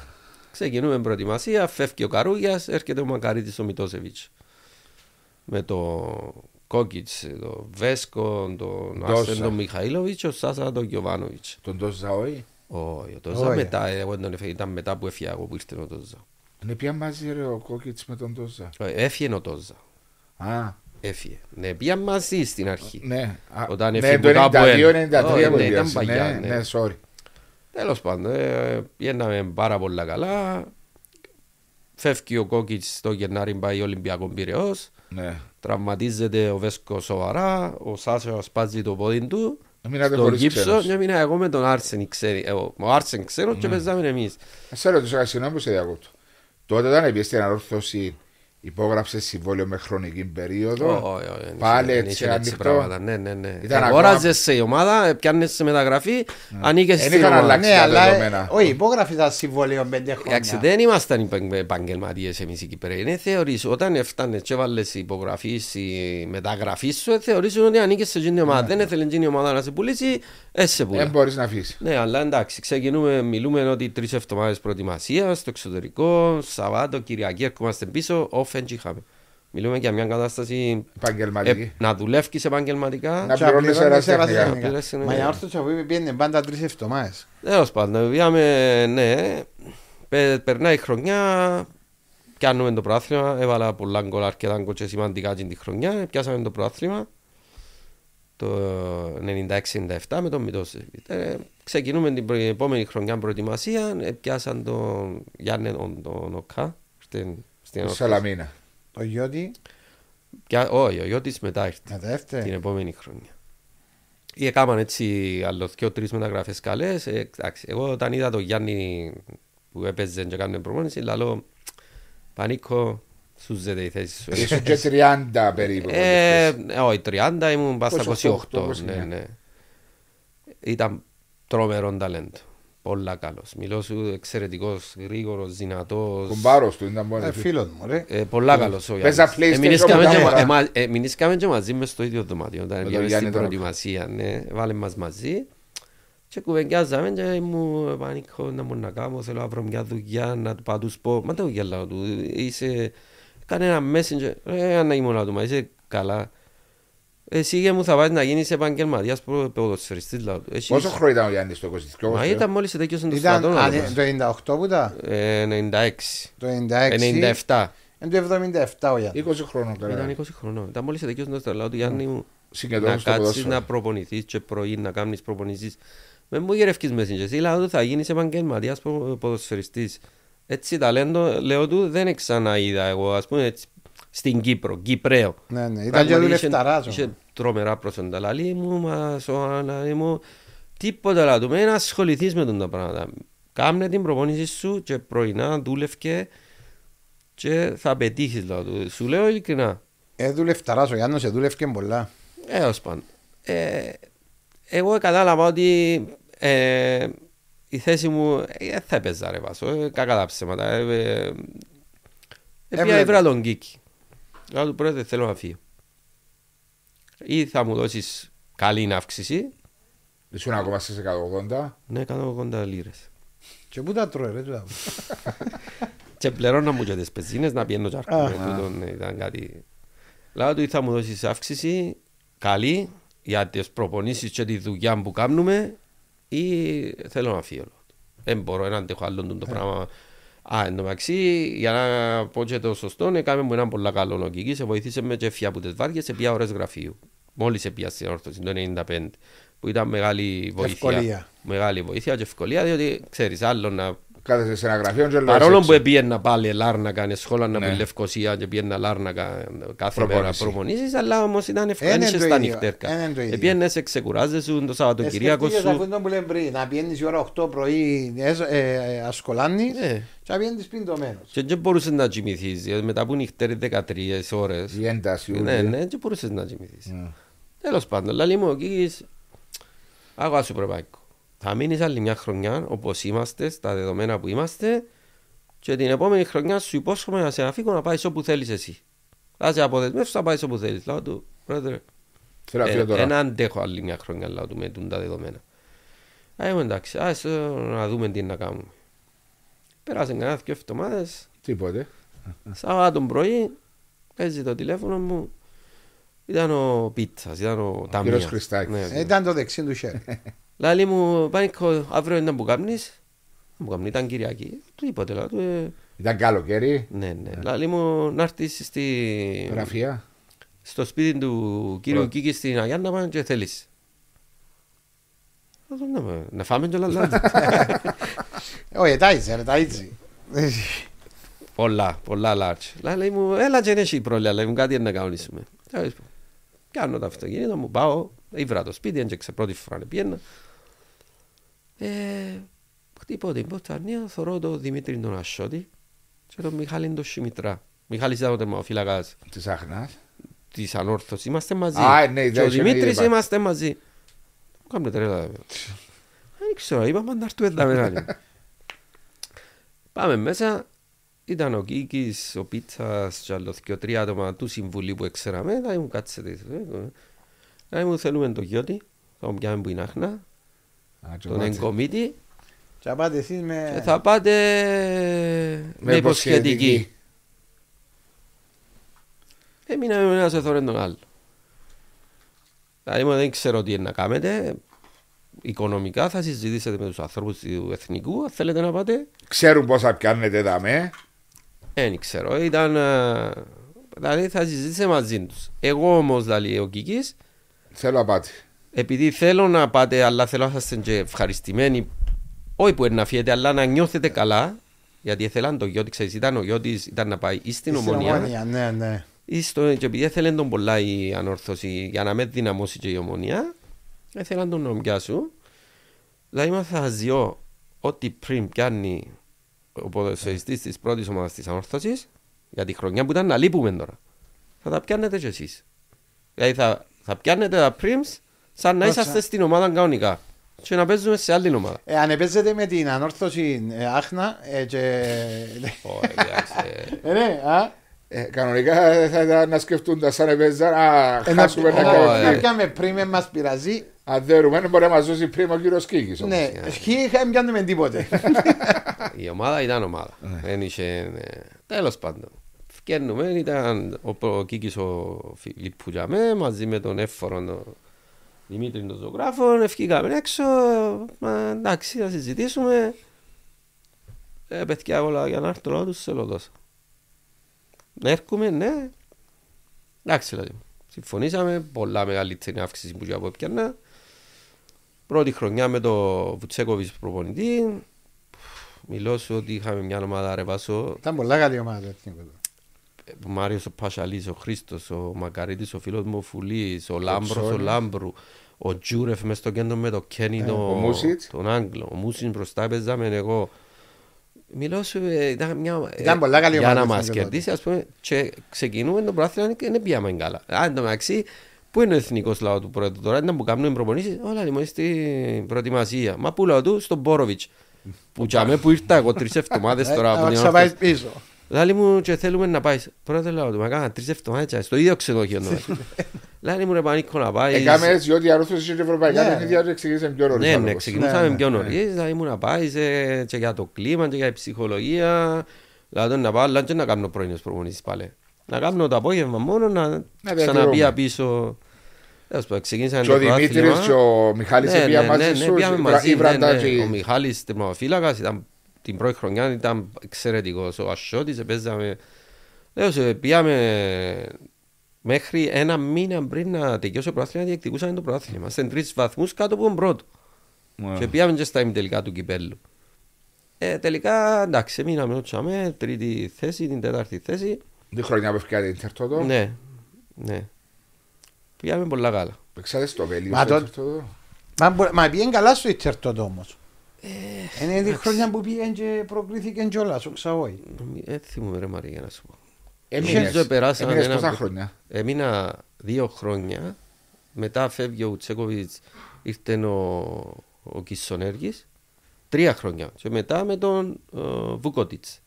Ξεκινούμε προετοιμασία, φεύγει ο Καρούγιας, έρχεται ο Μακαρίτης ο Μητόσεβιτς. Με το Κόκκιτς, το Βέσκο, τον Ντόσα. Άρσεν, τον Μιχαήλοβιτς, ο Σάσα τον Γιωβάνοβιτς. Τον Τόζα, όχι. Όχι, ο Τόζα Όχι. μετά, ε, εγώ τον έφυγε, ήταν μετά που έφυγε εγώ που ήρθε ο Τόζα. Είναι πια μαζί ρε ο Κόκκιτς με τον Τόζα; Ε, Έφυγε ο Τόζα. Α, Έφυγε. Ναι, πήγαν μαζί στην αρχή. ναι. Α, Όταν ναι, έφυγε το που τα Αποέλ. 92-93 Όχι, που ναι, ήταν πιάσε. παλιά, Ναι, ναι. ναι, sorry. Τέλος πάντων, ε, πήγαμε πάρα πολλά καλά. Φεύγει ο Κόκκιτς το Γενάρη, πάει Ολυμπιακό Πυραιό. Ναι. Τραυματίζεται ο Βέσκος σοβαρά. Ο Σάσος σπάζει το πόδι του. Μείνατε Στο χωρίς γύψο ξένους. και έμεινα εγώ με τον Άρσεν. Ξέρει, ε, ο ο Άρσεν ξέρω Ναι. και παίζαμε εμείς. Σε ρωτήσω, συγγνώμη που σε διακόπτω. Τότε όταν πήγε στην ανόρθωση, υπόγραψε συμβόλαιο με χρονική περίοδο. Πάλι έτσι ανοιχτό. Ναι, ναι, ναι. Ήταν Αγόραζες σε η ομάδα, πιάνε σε μεταγραφή, ανήκες Εν στην είχαν ομάδα. αλλάξει. Ναι, τα αλλά δεδομένα. ε, όχι, υπόγραφε τα συμβόλαιο πέντε Εντάξει, χρόνια. δεν ήμασταν επαγγελματίες εμείς οι Κυπρέοι. Είναι θεωρείς, όταν έφτανες και έβαλες υπογραφή η μεταγραφή σου, ε, θεωρήσουν ότι ανήκες σε εκείνη την ομάδα. Δεν έθελε εκείνη η ομάδα να σε πουλήσει, έσαι πουλά. Δεν μπορείς να αφήσει. Ναι, αλλά εντάξει, ξεκινούμε, μιλούμε ότι τρεις εβδομάδες προετοιμασίας στο εξωτερικό, Σαββάτο, Κυριακή, έρχομαστε πίσω, off and είχαμε. Μιλούμε για μια κατάσταση ε, Επαγγελματική. να δουλεύεις επαγγελματικά. Να Και πληρώνεις απληρώνεις ερασιτεχνικά. ερασιτεχνικά. Πληρώνεις, ναι. Μα η όρθωση που πήγαινε πάντα τρεις εβδομάδες. Τέλο πάντων, πήγαμε, ναι, πε- περνάει η χρονιά, πιάνουμε το πρόθλημα, έβαλα πολλά γκολ, αρκετά γκολ και σημαντικά την τη χρονιά, πιάσαμε το πρόθλημα. Το 96-97 με τον Μητώσεβιτ. Ε, ξεκινούμε την προ- επόμενη χρονιά προετοιμασία, ε, πιάσαν τον Γιάννη τον, τον Οκά στην, στην Ορθώση. Σαλαμίνα. Το Γιώτη; Πια- Όχι, ο Ιώτης μετά ήρθε με δεύτερη. την επόμενη χρονιά. Ή έκαναν έτσι άλλος και τρεις μεταγραφές καλές. Ε, εντάξει, εγώ όταν είδα τον Γιάννη που έπαιζε και έκανε προπόνηση, λέω Πανίκο, σου ζέτε η θέση σου. Ήσουν και 30 περίπου. Ε, όχι, 30 ήμουν πας στα 28, 28. Ναι, ναι. Ήταν τρομερό ταλέντο. Πολλά καλός. Μιλώ σου εξαιρετικός, γρήγορος, δυνατός. Κουμπάρος του ήταν Ε, μόνο. φίλος μου, ρε. Ε, πολλά καλός ο Παίζα Γιάννης. PlayStation Εμεινίσκαμε μετά και- μωρά. ε, μα- ε, Μεινίσκαμε και μαζί μες στο ίδιο δωμάτιο. Όταν Με τον πήγαμε Γιάννης στην τον προετοιμασία, ναι. Βάλε μας μαζί. Και κουβεντιάζαμε και μου πανίκω να μου να κάνω, θέλω να βρω μια δουλειά, να του πάω τους πω, μα το γελάω του, είσαι, κάνε ένα messenger, ε, Ανά ήμουν του, μα είσαι καλά. Εσύ και μου θα πάει να γίνεις επαγγελματίας προ- ποδοσφαιριστής, λέω του. Εσύ- Πόσο χρόνο ήταν ο Γιάννης το 22. Μα ήταν μόλις τέτοιος το Ήταν στρατό, α, να το 98 που ήταν; Ε, 96, Το 96. 97. Είναι το 77 ο Γιάννης. 20 χρόνων Ήταν τώρα. 20 χρονών. Ήταν μόλις τέτοιος το στρατό, του Γιάννη μου. να Συγκεντρώνεις το κάτσεις ποδόσφαιρο. να προπονηθείς και πρωί να κάνεις προπονήσεις. Με μου γερευκείς με σύντες. Λέω του θα γίνεις επαγγελματίας πο- ποδοσφαιριστής. Έτσι ταλέντο λέω του δεν ξαναείδα εγώ ας πούμε έτσι, στην Κύπρο, Κυπρέο. Ναι, ναι. Ήταν και Πράγματι, δουλευταράς. είχε- Είχε τρομερά προσόντα. Λαλή μου, μα σώα, λαλή μου, τίποτα λαλή του. Μην ασχοληθείς με τον τα πράγματα. Κάμνε την προπόνηση σου και πρωινά δούλευκε και θα πετύχεις λαλή του. Σου λέω ειλικρινά. Ε, δουλευταράς ο Γιάννος, ε, δούλευκε πολλά. Έως πάντων. Ε, εγώ κατάλαβα ότι ε, η θέση μου ε, θα έπαιζα ρε Βάσο, ε, κακά τα ψέματα. Ε, ε, ε, Έβλεπε. πήγα ήβρα τον Κίκη. Λέω του πρόεδρε θέλω να φύγω. Ή θα μου δώσεις καλή αύξηση, Ήσουν ακόμα στις 180. ναι 180 λίρες. Και πού τα τρώε ρε τούτα. *laughs* Και πληρώνω μου και τις πεζίνες να πιένω τσάρκο. Α. Ε, τούτον, ε, ήταν κάτι. Λέω του ή θα μου δώσεις αύξηση καλή για τις προπονήσεις και τη δουλειά που κάνουμε ή θέλω να φύγω. Δεν μπορώ να αντέχω άλλο το πράγμα. Α, εν τω μεταξύ, για να πω και το σωστό, έκαμε μου έναν πολύ καλό νοκική, σε βοήθησε με και φιά από τις βάρκες, σε πια ώρες γραφείου. Μόλις έπια στην όρθωση, το 1995, που ήταν μεγάλη βοήθεια. Ευκολία. Μεγάλη βοήθεια και ευκολία, διότι ξέρεις, άλλο να Κάθεσαι σε ένα γραφείο και λέω Παρόλο έτσι. που έπιένα πάλι Λάρνακα, είναι σχόλα να Ναι. πει Λευκοσία και πιένα Λάρνακα κάθε Προπόνηση. μέρα προπονήσεις, αλλά όμως ήταν Είναι ευκαιρία το στα ίδιο, νυχτέρκα. είναι το ίδιο. Επιένες, ξεκουράζεσαι το Σαββατοκυριακό Ε, σκέφτηκες σου. αφού που λέμε πριν, να πιένεις η ώρα 8 πρωί, ε, ε, ε, ασκολάνεις Ναι. και να πιένεις πιντωμένος. Και δεν μπορούσες να κοιμηθείς, γιατί μετά που νυχτέρει 13 ώρες. Η ένταση. Ναι, ούτε. ναι, δεν μπορούσες να κοιμηθείς. Ναι. Τέλος πάντων, λαλή μου ο Κίκης, άκουα σου προπάκο. Θα μείνεις άλλη μια χρονιά όπως είμαστε, στα δεδομένα που είμαστε και την επόμενη χρονιά σου υπόσχομαι να σε αφήγω να πάεις όπου θέλεις εσύ. Θα σε αποδεσμεύσω, θα πάεις όπου θέλεις. Λέω του, πρόεδρε, Θέλω να φύγω ε, τώρα. ένα αντέχω άλλη μια χρονιά λέω του με τούν τα δεδομένα. Α, είμαι εντάξει, ας ε, να δούμε τι να κάνουμε. Πέρασαν κανένα δύο εβδομάδες, Τίποτε. Σάββατο πρωί, παίζει το τηλέφωνο μου. Ήταν ο Πίτσας, ήταν ο Ταμίας. κύριος Χριστάκης. Ναι, Ε, ναι. Ήταν το δεξί του χέρι. *laughs* Λάλη μου, Πάνικο, αύριο είναι να μου κάνεις. Να μου κάνεις, ήταν Κυριακή. Τίποτε, λέω του. ε, Ήταν καλοκαίρι. Ναι, ναι. Λάλη μου, να έρθεις στη... Γραφεία. στο σπίτι του κύριου Πρώτα. Κίκη στην Αγιά να πάνε και θέλεις. Λέω του, «Ναι, μα, Να φάμε και λαλά. *laughs* Όχι, τάιζε, ρε, τάιζε. Πολλά, πολλά large. Λέει μου, έλα και έχει πρόβλημα, λέει μου κάτι να κανονίσουμε. Τέλος πάντων. Κάνω το αυτοκίνητο μου, πάω, ήβρα το σπίτι, έντιαξε πρώτη φορά να πιένα. Ε, χτύπω την ποτσαρνία, θωρώ τον Δημήτρη τον Ασσότη και τον Μιχάλη τον Σιμητρά. Μιχάλης ήταν ο τερμοφύλακας Της Αχνάς. της Ανόρθωσης, είμαστε μαζί. Α, ναι, και δεν ο είχε Δημήτρης ήδη είμαστε μαζί. Μου κάμνε τρέλα. βέβαια. Δεν ξέρω, είπαμε να έρθουμε τα μεγάλη. Πάμε μέσα, ήταν ο Κίκης, ο Πίτσας και άλλο και τρία άτομα του συμβουλίου που ξέραμε, θα μου κάτσετε. Θα μου θέλουμε το γιώτη, θα μου πιάμε που είναι άχνα, Α, και τον κάτσε. εγκομίτη Και να πάτε εσείς και με... θα πάτε με υποσχετική. Έμεινα με ένας σε θωρέν τον άλλο. Δηλαδή μου δεν ξέρω τι είναι να κάνετε. Οικονομικά θα συζητήσετε με τους ανθρώπους του εθνικού. Αν θέλετε να πάτε, Ξέρουν πόσα πιάνετε δαμέ. δεν ξέρω. Ήταν... ε, Δηλαδή θα συζητήσετε μαζί τους. Εγώ όμως, δηλαδή ο Κικής, Θέλω απάτη. Επειδή θέλω να πάτε, αλλά θέλω να είστε και ευχαριστημένοι, όχι που είναι να φύγετε, αλλά να νιώθετε καλά, γιατί ήθελαν το γιο, ξέρεις, ήταν ο γιος ήταν να πάει ή στην Στην ομονία, Ομόνια, Ναι, ναι. ή στο, και επειδή ήθελε τον πολλά η ανόρθωση για να με δυναμώσει και η ομονία, ήθελαν τον να πιάσουν. Δηλαδή μα θα ζω ό,τι πριν πιάνει ο ποδοσφαιριστής της πρώτης ομάδας της ανόρθωσης, για τη χρονιά που ήταν να λείπουμε τώρα. Θα τα πιάνετε κι εσείς. Δηλαδή θα, θα πιάνετε τα prims σαν να Κάτσα. είσαστε στην ομάδα κανονικά και να παίζουμε σε άλλη ομάδα. Ε, αν παίζετε με την ανόρθωση ε, άχνα ε, και... Ω, εντάξει, ε. Ε, ναι, α. Ε, κανονικά θα ήταν να σκεφτούν τα σαν επέζαν. Α, Ε, να- χάσουμε να ε, κάνουμε να κάνουμε. πιάμε πριν με μας πειραζεί. Αν δέρουμε, δεν μπορεί να μας δώσει πριν ο κύριος Κίκης. Ναι, χι δεν πιάνουμε τίποτε. *laughs* Η ομάδα ήταν ομάδα. Δεν είχε. Τέλος πάντων. Φκαίνουμε, ήταν ο, ο Κίκης ο Φιλίππου για μέ, μαζί με τον εύφορο τον Δημήτρη τον ζωγράφος, ευκήκαμε έξω, μα, εντάξει, να συζητήσουμε. Ε, παιδιά, όλα για να έρθω να τους θέλω δώσω. Να έρχομαι, ναι. Εντάξει, δηλαδή. Συμφωνήσαμε, πολλά μεγαλύτερη αύξηση που από έπιανα. Πρώτη χρονιά με το Βουτσέκοβιτς προπονητή. Μιλώ σου ότι είχαμε μια ομάδα ρε Βάσο, Ήταν πολλά καλή ομάδα. Το εθνικό του. ο Μάριος ο Πασαλής, ο Χρήστος, ο Μακαρίτης, ο φίλος μου ο Φουλής, ο Λάμπρος, ο Τσόρι. Λάμπρου, ο Τζούρεφ μες στο κέντρο με το Κένι, Ε, το- ο Μούσιτς. τον Άγγλο, ο Μούσιτς μπροστά παίζαμε εγώ. Μιλώ σου, ε, ήταν μια... Ήταν ε, πολλά καλή Για ομάδα να στην μας τότε. κερδίσει, ας πούμε, και ξεκινούμε το πράθυνο και δεν πήγαμε καλά. Α, εν τω μεταξύ, πού είναι ο εθνικός λαός του πρώτου τώρα, ήταν που κάνουμε προπονήσεις, όλα λοιπόν στην προετοιμασία. Μα πού λαό του, στον Μπόροβιτς. *laughs* Που τσάμε που ήρθα εγώ τρεις εβδομάδες Ε, τώρα να από την ξαπάεις Ανόρθωση. πίσω. Λάλη μου και θέλουμε να πάει. Πρώτα λέω του, μα κάνα τρεις εβδομάδες στο ίδιο ξενοδοχείο. εννοώ. *laughs* Λάλη μου ρε πανίκο να πάεις. Έκαμε έτσι, διότι η αρρώστηση είχε ευρωπαϊκά Ναι. παιχνίδια, δεν ξεκίνησε πιο νωρίς. Ναι, ο ναι, λόγος. ξεκινούσαμε Ναι, ναι, πιο ναι. νωρίς, δηλαδή ήμουν να πάεις σε- και για το κλίμα και για η ψυχολογία. Δηλαδή να πάω, αλλά και να κάνω πρωινές προπονήσεις πάλι. Να κάνω το απόγευμα μόνο, να ξαναπεί διατηρούμε. πίσω. Τέλος πάντων, ξεκίνησαμε Και το ο Δημήτρης πρωτάθλημα. και ο Μιχάλης Ναι, επία ναι, μαζί ναι, σου. ναι, πήγαμε η μαζί, Βρα- η ναι, ναι. Βραντάκη. Ο Μιχάλης τερματοφύλακας ήταν την πρώτη χρονιά ήταν εξαιρετικός. Ο Ασιώτης παίζαμε... Λέω σε πήγαμε μέχρι ένα μήνα πριν να τελειώσει το πρωτάθλημα διεκδικούσαμε το πρωτάθλημα. Είμαστε τρεις βαθμούς κάτω από τον πρώτο. Ναι. Και πήγαμε και στα ημιτελικά του κυπέλου. Ε, τελικά εντάξει, μείναμε ό,τι τσάμε, τρίτη θέση, την τέταρτη θέση. Τη χρονιά που έφυγε την Τερτόδο. Ναι, ναι. Πήγαμε πολλά καλά. Παίξατε στο Βέλιο. Μα στο το- Τερτόδο. Μα, μπο- μα πήγαινε καλά στο Ιτσερτότο όμως. Ε, Είναι τη χρονιά που πήγαινε και προκρίθηκε κιόλας ο Ξαβόη. Δεν θυμούμαι ρε Μαρία για να σου πω. Έμεινες. Νομίζω περάσαν Έμεινες ένα- πόσα χρόνια. Έμεινα δύο χρόνια. Μετά φεύγει ο Τσέκοβιτς, ήρθε ο, ο Κισονέργης. Τρία χρόνια. Και μετά με τον ε, Βουκότιτς.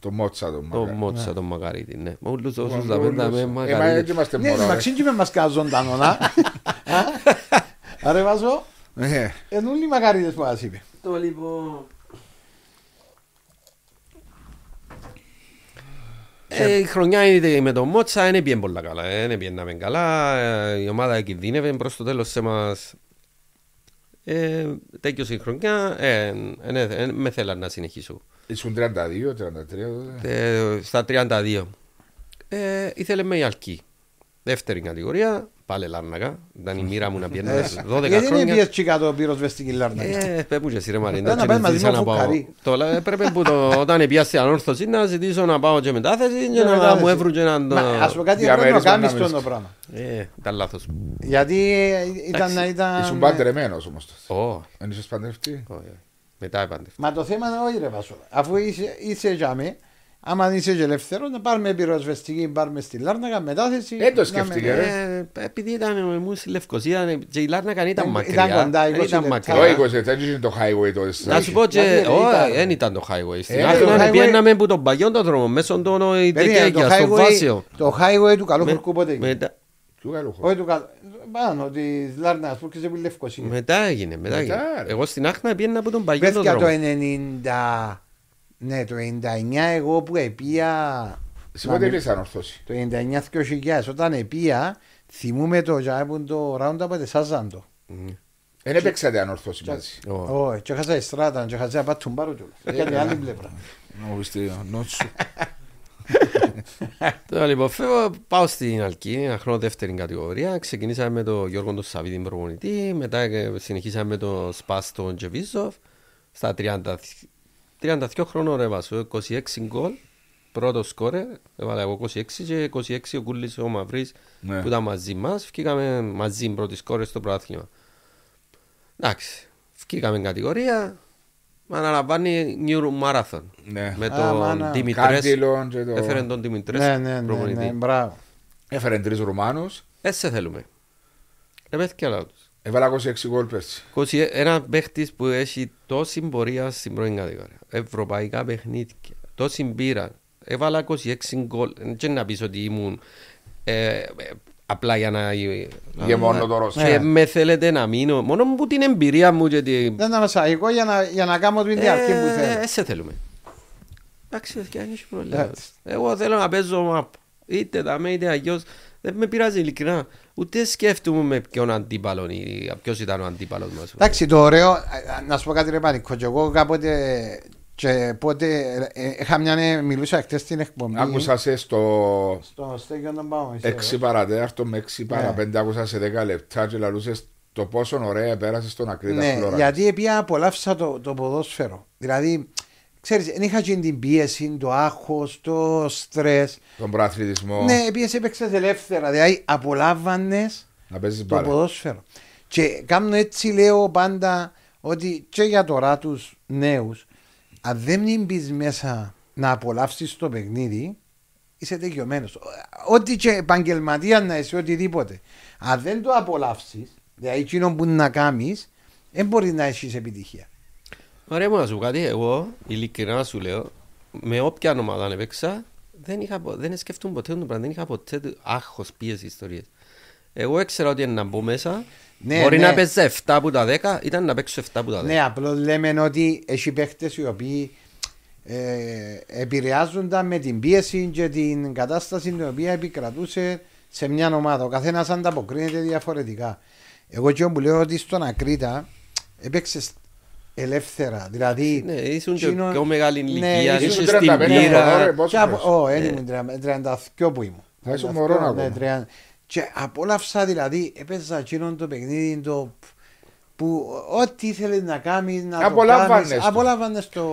Το Μότσα το Το Μάγκα. Μότσα, τον Μακαρίτη. Ναι. Μα όλους όσους Όλους. τα πέντα με Ε, μα έτσι Μακαρίτη. είμαστε Ναι, μωρά, μα ρε. ξύντζι με μας κάζον τα νονά. Άρα βάζω, Ε, εν όλοι οι μακαρίδες που μας είπε. Το λοιπόν... Ε, η χρονιά είναι με τον Μότσα δεν πήγαινε πολλά καλά. ε, Δεν πήγαιναμε καλά. ε, Η ομάδα κινδύνευε προς το τέλος σε μας. Ε, Τέκειωσε η χρονιά. ε, ε, ναι, ε, με θέλαν να συνεχίσω. Ήσουν 32, 33 τότε. Ε, στα 32. Ε, ήθελε με η Αλκή. Δεύτερη κατηγορία. Πάλι Λάρνακα. Ήταν η μοίρα μου να πιένω 12 Γιατί είναι χρόνια. πιες τσίκα το πύρος βεστική λάρνα. Ε, πες μου και εσύ ρε Μαρίντα, Πρέπει να και πάει να μαζί ζητήσα με να πάω. φουκαρί. Τώρα έπρεπε που το, όταν πήγα στην ανόρθωση να ζητήσω να πάω και μετάθεση και Και να μετάθεση. μου έβρουν και να το... Μα, Ας πω κάτι, πρέπει να Διαμέρισμα κάνεις να το βρεις. πράγμα. Ε, ήταν λάθος. Γιατί ε, ήταν... Εντάξει, ήταν Ήσουν παντρεμένος όμως τότε. Ω, Δεν είσαι παντρευτή. ω, ε, μετά επάντευα. Μα το θέμα είναι όχι ρε Βάσο. Αφού είσαι, είσαι για με, άμα είσαι και ελεύθερος, να πάρουμε πυροσβεστική, πάρουμε στη Λάρνακα, μετάθεση. Ε, το να σκέφτηκε, με- ρε. Ε, επειδή ήταν μου στη Λευκοσία ε, και η Λάρνακα ήταν Ήταν μακριά. κοντά, δεν 20 ήταν λεπτά. μακριά. Το 20, δεν είχε το highway τότε. Να σου πω και, Γιατί δεν όχι, ήταν. δεν ήταν το highway. Στην Ε, Άχνα το highway- πιέναμε από τον παγιό τον δρόμο, μέσω των Περίμενε, Ιτεκέκια, το στο highway- Βάσιο. Το highway του καλού Με- χορκού πότε έγινε; μετά- Ποιο καλό χώρο. Όχι του καλού. Πάνω τη Λάρνακας που έρχεσαι που είναι Λευκοσία. Μετά έγινε, μετά Μετά, έγινε. ρε. Εγώ στην Άχνα πιένα από τον παγιό τον Πέφτια το δρόμο. 90... Ναι, το 99 εγώ που επία... Εσύ πότε ήρθες ανορθώσει; Το 99 2000 όταν επία θυμούμε το για που το roundup εσάζαν το. Μμ. Δεν έπαιξατε ανορθώσει μαζί. Ω. Όχι, και έχασα η στράτα και έχασα να πάτουν πάρω κιόλας. Γιατί άλλη πλευρά. Να μου πεις τι, νότσου. *laughs* Τώρα λοιπόν φεύγω, πάω στην Αλκή, ένα χρόνο δεύτερη κατηγορία. Ξεκινήσαμε με τον Γιώργο τον Σαββίδη προπονητή, μετά ε, συνεχίσαμε με τον Σπάς τον Τζεβίζοφ. Στα 30, 32 χρόνων έβασο, 26 γκολ, πρώτος σκόρε, έβαλα εγώ 26 και 26 ο Κούλης ο Μαυρής Ναι. που ήταν μαζί μας. Φκήκαμε μαζί πρώτη σκόρε στο πρωτάθλημα. Εντάξει, φκήκαμε κατηγορία, αναλαμβάνει New Marathon. Ναι. Με Α, τον μάνα. Δημητρές. Κάντιλον και το... Έφερε τον Δημητρές Ναι, ναι, ναι, προπονητή. ναι, μπράβο. Έφερε τρεις Ρουμάνους. Έτσι σε θέλουμε. Ρε παιδιά λαός τους. Έβαλα 26 γκολ πέρσι. 20 Ένα παίχτης που έχει τόση πορεία στην πρώην κατηγορία. Ευρωπαϊκά παιχνίδια. Τόση πείρα. Έβαλα 26 γκολ. Δεν να πεις ότι ήμουν ε, ε, απλά για να... Για μόνο το ρόστερ. Και με θέλετε να μείνω. Μόνο που την εμπειρία μου και την... Δεν θα μας εγώ για να, για να κάνω την διαρκή που θέλω. Ε, σε θέλουμε. Εντάξει, δεν έχει πρόβλημα. Εντάξει. Εγώ θέλω να παίζω μαπ. Είτε τα με είτε αγιώς. Δεν με πειράζει ειλικρινά. Ούτε σκέφτομαι με ποιον αντίπαλο ή ποιος ήταν ο αντίπαλος μας. Εντάξει, το ωραίο, ε, να σου πω κάτι ρε Πανικό, και εγώ κάποτε και πότε ε, ε, είχα μια ε, μιλούσα χτες στην εκπομπή Άκουσας σε στο στο στέγιο των Πάων. 6 παρατέταρτο με 6 παρα Ναι. 5 άκουσα σε 10 λεπτά και λαλούσες το πόσο ωραία πέρασες στον Ακρίτα Ναι, Φλόρα. γιατί πια απολαύσα το, το ποδόσφαιρο. Δηλαδή, ξέρεις, δεν είχα και την πίεση, το άγχος, το στρες. Τον προαθλητισμό. Ναι, επίσης έπαιξες ελεύθερα, δηλαδή απολάββανες Να παίζεις το μπάλα. ποδόσφαιρο. Και κάνω έτσι λέω πάντα ότι και για τώρα τους νέους, αν δεν μπει μέσα να απολαύσεις το παιχνίδι, είσαι τελειωμένο. Ό,τι και επαγγελματία να είσαι, οτιδήποτε. Αν δεν το απολαύσεις, δηλαδή εκείνο που να κάνεις, δεν μπορεί να έχεις επιτυχία. Ωραία μου να σου πω κάτι, εγώ ειλικρινά σου λέω, με όποια ομάδα έπαιξα, δεν, είχα, πο- δεν σκεφτούν ποτέ το πράγμα, δεν είχα ποτέ το άγχος, πίεση, ιστορίες. Εγώ ήξερα ότι είναι να μπω μέσα, Ναι, μπορεί ναι. να παίζα 7 από τα 10, ήταν να παίξω 7 από τα 10. Ναι, απλώς λέμε ότι έχει παίχτες οι οποίοι ε, επηρεάζονταν με την πίεση και την κατάσταση την οποία επικρατούσε σε μια ομάδα. Ο καθένας ανταποκρίνεται διαφορετικά. Εγώ και που λέω ότι στον Ακρίτα έπαιξες ελεύθερα. Δηλαδή. Ναι, ήσουν και εκείνο- πιο μεγάλη Ναι, ηλικία, ήσουν ήσουν 35 στην πύρα. χρονών, ρε, πόσο Και από- χρόνο. Ω, δεν ήμουν 32 που ήμουν. Θα ήσουν 32, μωρό ναι, ακόμα. 30. Και απόλαυσα δηλαδή, έπαιζα εκείνον το παιχνίδι το που ό,τι ήθελε να κάνει να Απολάμβανες το κάνεις, το. απολάμβανες το...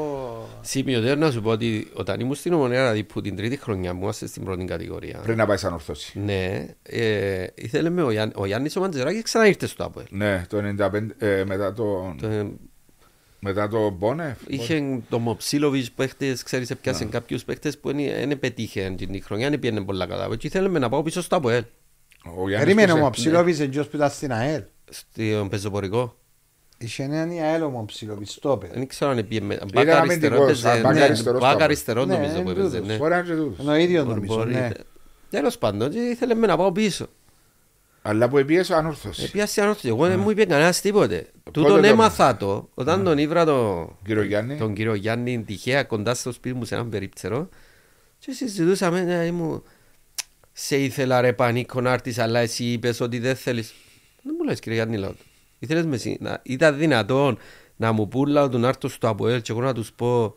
Σημειωτέω να σου πω ότι όταν ήμουν στην Ομονία, δηλαδή που την τρίτη χρονιά μου είμαστε στην πρώτη κατηγορία. Πριν να πάει σαν ορθώση. Ναι, ε, ήθελε με ο, Γιάν, ο Γιάννης ο Μαντζεράκης ξανά ήρθε στο ΑΠΟΕΛ. Ναι, το 95, ε, μετά το, Ε, μετά το Μπόνεφ. Είχε το Μοψίλοβιτς παίχτες, ξέρεις, έπιασε κάποιους παίχτες που δεν πετύχε την χρονιά, δεν πήγαινε πολλά καλά. Και ήθελε να πάω πίσω στο ΑΠΟΕΛ, Ο Γιάννης Περίμενε που ο σε- Μοψιλόβης εντός που ήταν στην ΑΕΛ. στον πεζοπορικό. Είχε έναν η ΑΕΛ ο Μοψιλόβης, το είπε. Δεν ξέρω αν πήγε με Ήταν μπακ αριστερό, αμυντικός, έπαιζε, μπακ ναι, αριστερός μπακ κάπου. αριστερό Ναι, νομίζω που είναι έπαιζε, τούτος. ναι. Μπορεί να είναι και τούτος. Είναι ο ίδιος Μπορεί- νομίζω, μπορεί, ναι. ναι. Τέλος πάντων, και ήθελε με να πάω πίσω. Αλλά που επίεσε ανόρθωση. Επιάσει ανόρθωση, εγώ δεν μου είπε κανένας τίποτε. Πότε Τούτον το έμαθα το, όταν τον ήβρα το- Κύριο Γιάννη. τον κύριο Γιάννη τυχαία κοντά στο σπίτι μου σε έναν περίπτερο και συζητούσαμε, ναι, μου σε ήθελα ρε πανίκο να έρθεις αλλά εσύ είπες ότι δεν θέλεις. Δεν μου λες κύριε Γιάννη λέω του. Ήθελες με εσύ, να, ήταν δυνατόν να μου πούν λαό του να έρθω στο ΑΠΟΕΛ και εγώ να τους πω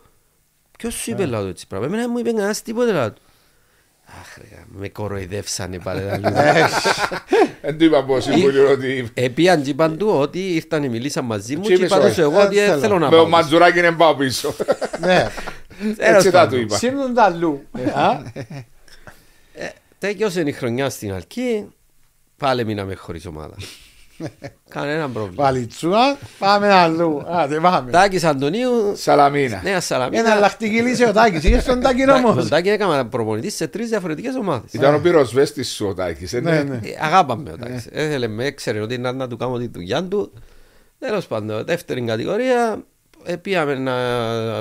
ποιος σου είπε λαό του έτσι πράγμα. Εμένα δεν μου είπε κανένας τίποτε λαό του. Αχ ρε, με κοροϊδεύσανε πάλι. τα λίγα. Δεν του είπα από συμβούλιο ότι Επίαν και είπαν του ότι ήρθαν μιλήσαν μαζί μου Και και είπες, είπα τους όχι, εγώ δεν ότι δεν θέλω. θέλω να με πάω. ο πίσω. Μαντζουράκη δεν πάω πίσω. Ναι, Έτσι θα του πάντων. είπα. σύμνουν τα αλλού. Α, Τέλειωσε η χρονιά στην Αλκή, πάλι μείναμε χωρίς ομάδα. Κανένα πρόβλημα. Παλιτσούα, πάμε αλλού. Άντε πάμε. Τάκης Αντωνίου, Σαλαμίνα. Νέα Ένα Σαλαμίνα. αλλακτική λύση ο Τάκης, είχε στον Τάκη Τον όμως. Τάκη έκανα προπονητής σε τρεις διαφορετικές ομάδες. Ήταν ο πυροσβέστης σου ο Τάκης. ε, Ναι, ναι. ναι. Ε, Αγάπαμε ο Τάκης. Έθελε με, έξερε ότι να, να του κάνω τη δουλειά του. Τέλος πάντων, δεύτερη κατηγορία. ε, Πήγαμε να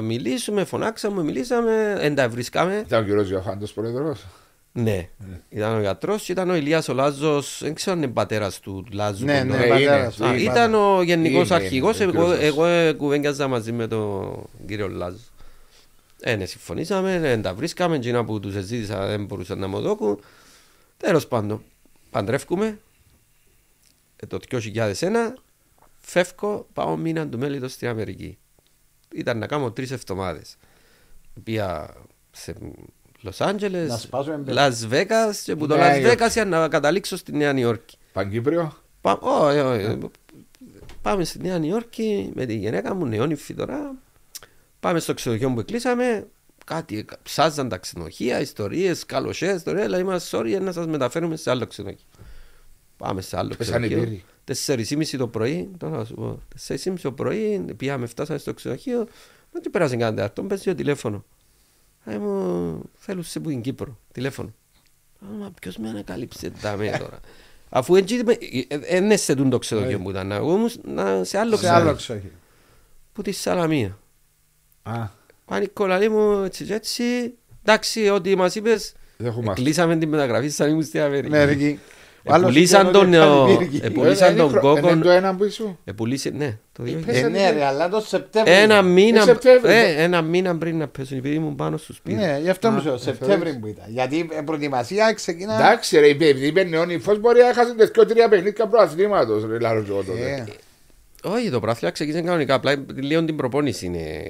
μιλήσουμε, φωνάξαμε, μιλήσαμε, δεν τα βρίσκαμε. Ήταν ο κύριος Ιωχάντος πρόεδρος. Ναι, ήταν ο γιατρός και ήταν ο Ηλίας ο Λάζος, δεν ξέρω αν είναι πατέρας του Λάζου. Ναι, τον- ναι, Ναι, πατέρας είναι. του. Α, ήταν ο γενικός Είναι, αρχηγός, είναι, εγώ, κύριος εγώ ε, κουβέντιαζα μαζί με τον κύριο Λάζο. Ε, ναι, συμφωνήσαμε, δεν τα βρίσκαμε, εκείνα που τους ζήτησα δεν μπορούσαν να μου δώκουν. Τέλος πάντων, παντρεύκουμε, ε, το 2001, φεύγω, πάω μήνα του μέλητος στην Αμερική. Ήταν να κάνω τρεις εβδομάδες. Πήγα σε Λος Άντζελες, Να σπάσουμε μπε- Λας Βέγας και που το Νέα Λας Υόρκη. Βέγας για να καταλήξω στη Νέα Νιόρκη. Παγκύπριο. Πα- όχι, όχι. Πάμε στη Νέα Νιόρκη με τη γυναίκα μου, νεόνυφη τώρα. Πάμε στο ξενοδοχείο που κλείσαμε. Κάτι ψάζαν τα ξενοδοχεία, ιστορίες, καλοσές, ιστορίε. Δηλαδή, μα sorry να σας μεταφέρουμε σε άλλο ξενοδοχείο. Πάμε σε άλλο Πέσανε οι ξενοδοχείο. πύροι. Τέσσερις ή μισή το πρωί, τώρα θα σου πω. Τέσσερις ή μισή το πρωί, πήγαμε, φτάσαμε στο ξενοδοχείο. Μα και πέρασε κανένα τέταρτο, παίζει το τηλέφωνο. Α, μου θέλουν σε που είναι Κύπρο, τηλέφωνο. Α, Μα ποιος με ανακάλυψε τα με τώρα. *laughs* Αφού έτσι δεν σε τούν το ξενοδοχείο που ήταν, εγώ ήμουν να- σε άλλο Σε άλλο ξενοδοχείο. ξόχι. Που τη Σαλαμία. Α, Πάνικο λαλί μου έτσι και έτσι. Εντάξει, ό,τι μας είπες, δεχόμαστε. κλείσαμε την μεταγραφή σαν ήμουν στην Αμερική. Μερικοί. Ο άλλος Επουλήσαν είπε τον, ότι ε, κάτι πήρε. επουλήσαν τον κόκκον. Είναι το ένα που ήσουν. Επουλήσε, ναι, το δύο. Πες- Ε, ναι ρε, αλλά το Σεπτέμβριο. Ένα μήνα, Σεπτέμβρη. ε, ένα μήνα πριν να πέσουν, επειδή ήμουν πάνω στο σπίτι. Ναι, γι' αυτό μου Α, σου Σεπτέμβριο που ήταν. Γιατί η προετοιμασία ξεκινά. Εντάξει ρε, επειδή είπε νεόνυφος μπορεί να χάσει τις τρία παιχνίδια προαθλήματος ρε, λάρω και εγώ τότε. Ε, Όχι, το πράθυλα ξεκίνησε κανονικά. Απλά λίγο την προπόνηση είναι.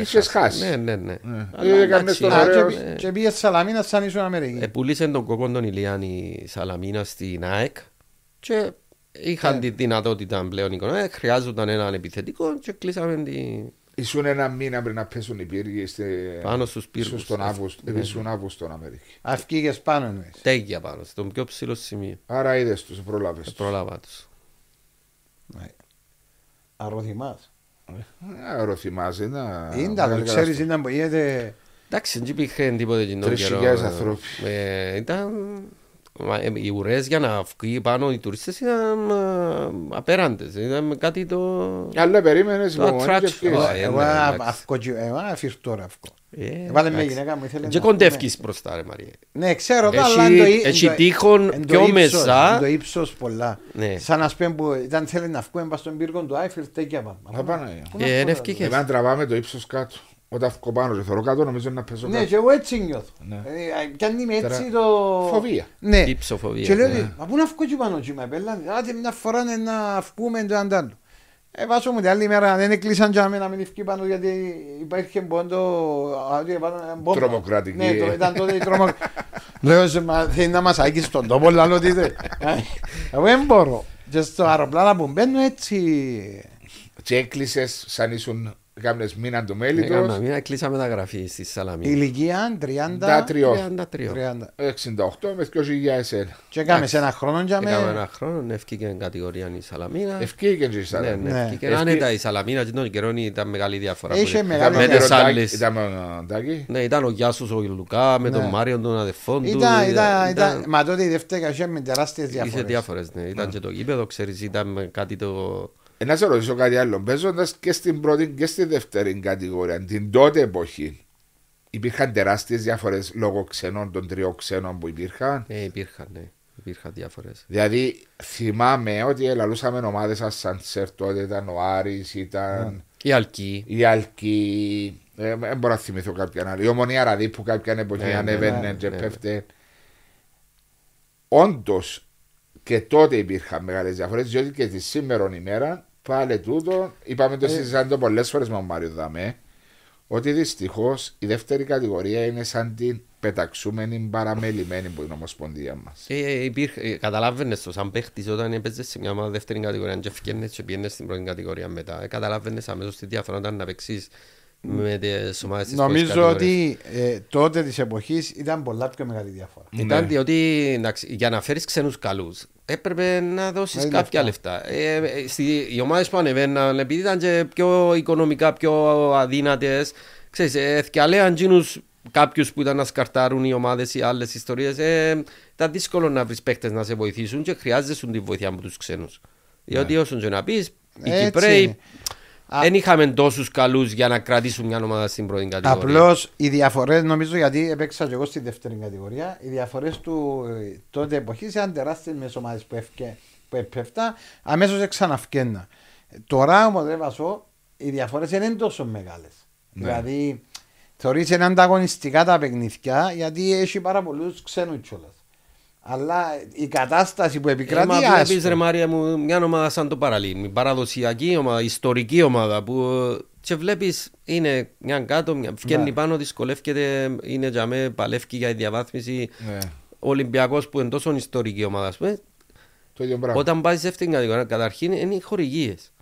Είχες χάσει. Ναι, ναι, ναι. Ναι. Αλλά Ε, εντάξει, έκανες τον α, ωραίο. και πι- Και πήγε Σαλαμίνα σαν ήσουν Αμερική. Επούλησε τον κοκκόν τον Ηλιάνη Σαλαμίνα στην ΑΕΚ και είχαν Ε. τη δυνατότητα πλέον οικονομικά. Χρειάζονταν έναν επιθετικό και κλείσαμε τη... Ήσουν ένα μήνα πριν να πέσουν οι πύργοι στε- πάνω στους πύργους. ήσουν στον Αύγουστο, Ναι. ήσουν Αύγουστο στην Αμερική. Αυκήγες πάνω εννοείς. Τέγια πάνω, στον πιο ψηλό σημείο. Άρα είδες τους, πρόλαβες τους. Πρόλαβα τους. Ναι. Αρωθυμάς. Άρα θυμάσαι να... Είναι να τα κάνει ξέρεις καταστροφή. ήταν που γίνεται... Εντάξει, δεν υπήρχε τίποτε κοινό Τρεις καιρό. χιλιάδες ανθρώποι. Ε, Ήταν... μα, ε, Οι ουρές για να βγει πάνω οι τουρίστες ήταν ε, απέραντες. Ήταν κάτι το... Αλλά περίμενες Το υπομονή και attraction. ευκαιρίες. Ω, ε, Εγώ ναι, α- εντάξει. αυκό και- εγώ αφήρ τώρα αυκό. Ε, Έβαλε μια εντάξει. γυναίκα μου ήθελες Και να κοντεύκεις μπροστά ρε Μαρία. Ναι, ξέρω το, Έχει- αλλά είναι το ύ- έχει είναι το- τείχον είναι το πιο ύψος, μέσα. είναι Το ύψος πολλά. Ναι. Σαν να πούμε που ήταν θέλει να βγούμε πας στον πύργο του Άιφελ, τέκια πάμε. Θα πάνε. Πού να Ε, βγω, είναι ρε. ευκαιρίες. Εμένα τραβάμε το ύψος κάτω. Όταν βγω πάνω και θωρώ κάτω νομίζω να πέσω Ναι, κάτω. και εγώ έτσι νιώθω. Ναι. Ε, Κι αν είμαι έτσι Τώρα, το... φοβία. Ναι. Υψοφοβία, Και λέω, ναι. ότι, μα πού να βγω και πάνω και με απέλαν. Άντε μια φορά είναι να βγούμε το αντάλλο. Ε, βάζω μου την άλλη μέρα, δεν έκλεισαν για μένα να μην βγει πάνω γιατί υπάρχει πόντο... α, ότι έβαλαν μπόμπα. Τρομοκρατική. Ναι, το, ήταν τότε η τρομο... Λέω, σε, μα, θέλει να μας άγγισει στον τόπο, λαλό τι θε. Εγώ δεν μπορώ. Και στο αεροπλάνο που μπαίνω έτσι... Και έκλεισες σαν ήσουν κάμνες μήνα του μέλη Έκανα τους. μια κλείσαμε τα γραφή στη Σαλαμίνα. Ηλικία 30... Τα τριός. 33. 30. 68 με 2000 Και έκαμε σε ένα χρόνο για Έκαμε με... ένα χρόνο, έφυγε κατηγορία η Σαλαμίνα. Ευκήγε και η Ναι, Σαλαμίνα. ναι, Ναι. έφυγε Ευκεί- άνετα η Σαλαμίνα και τον καιρό ήταν μεγάλη διαφορά. Είχε που- μεγάλη με διαφορά. τις άλλες. Ήταν με τον Τάκη. Ναι, ήταν ο Γιάσος ο Λουκά με Ναι. τον Μάριο τον αδερφόν του. Ήταν, ήταν, ήταν- ήταν, μα τότε η δεύτερη κασία με τεράστιες Είχε διαφορές. διάφορες, ναι. Ήταν και το γήπεδο, ξέρεις, ήταν κάτι το... Ε, να σε ρωτήσω κάτι άλλο. Παίζοντας και στην πρώτη και στη δεύτερη κατηγορία, την τότε εποχή, υπήρχαν τεράστιες διαφορές λόγω ξενών, των τριών ξένων που υπήρχαν; Ναι, υπήρχαν, ναι. Υπήρχαν διάφορες. Δηλαδή, θυμάμαι ότι ελαλούσαμε ομάδες σαν Σαντσέρ τότε, ήταν ο Άρης, ήταν Η Αλκή. η Αλκή. Ε, δεν μπορώ να θυμηθώ κάποιον άλλο. Η Ομονία Ραδί που κάποια εποχή Ναι, ναι, ανέβαινε ναι, και ναι. πέφτε. Όντως και τότε υπήρχαν μεγάλες διαφορές, διότι και τη σήμερα ημέρα πάλι τούτο, είπαμε Ε. το συζητάμε το πολλές φορές με τον Μάριο Δαμέ, ότι δυστυχώς η δεύτερη κατηγορία είναι σαν την πεταξούμενη παραμελημένη που είναι η Ομοσπονδία μας. Ε, υπήρχε, ε, καταλάβαινες το σαν παίχτης όταν έπαιζες σε μια ομάδα δεύτερη κατηγορία και έφυγαινες και πήγαινες στην πρώτη κατηγορία μετά. Ε, καταλάβαινες αμέσως τη διαφορά όταν να παίξεις με τις ομάδες της πρώτης Νομίζω κατηγορίας. ότι ε, τότε της εποχής ήταν πολλά πιο μεγάλη διαφορά. Ήταν Ναι. διότι εντάξει, για να φέρεις ξένους καλούς έπρεπε να δώσεις Με κάποια λεφτά. Ε, ε, στη, οι ομάδες που ανεβαίναν επειδή ήταν και πιο οικονομικά πιο αδύνατες ξέρεις, ε, θυκιαλέαν εκείνους κάποιους που ήταν να σκαρτάρουν οι ομάδες ή άλλες ιστορίες ε, ήταν δύσκολο να βρεις παίκτες να σε βοηθήσουν και χρειάζεσαι τη βοήθεια από τους ξένους. Διότι όσον και να πεις, οι Ναι. Έτσι Κυπρέοι είναι. Α- δεν είχαμε τόσους καλούς για να κρατήσουν μια ομάδα στην πρώτη κατηγορία. Απλώς οι διαφορές, νομίζω γιατί έπαιξα και εγώ στη δεύτερη κατηγορία, οι διαφορές του ε, τότε εποχής ήταν τεράστιες με ομάδες που, έφκε, που έπεφτα, αμέσως ξαναφκένα. Τώρα όμω δεν βάζω, οι διαφορές δεν είναι τόσο μεγάλες. Ναι. Δηλαδή, θεωρείς είναι ανταγωνιστικά τα παιχνίδια γιατί έχει πάρα πολλούς ξένους κιόλας. Αλλά η κατάσταση που Ε, επικρατεί μα βλέπεις άσχο. ρε Μάρια μου μια ομάδα σαν το Παραλίμνη, παραδοσιακή ομάδα, ιστορική ομάδα που και βλέπεις είναι μια κάτω, μια βγαίνει Ναι. πάνω, δυσκολεύεται, είναι για με παλεύει για τη διαβάθμιση. Ναι. Ο Ολυμπιακός που είναι τόσο ιστορική ομάδα, ας πούμε, Το ίδιο πράγμα. όταν πάεις σε αυτήν την κατηγορία, καταρχήν είναι οι χορηγίες.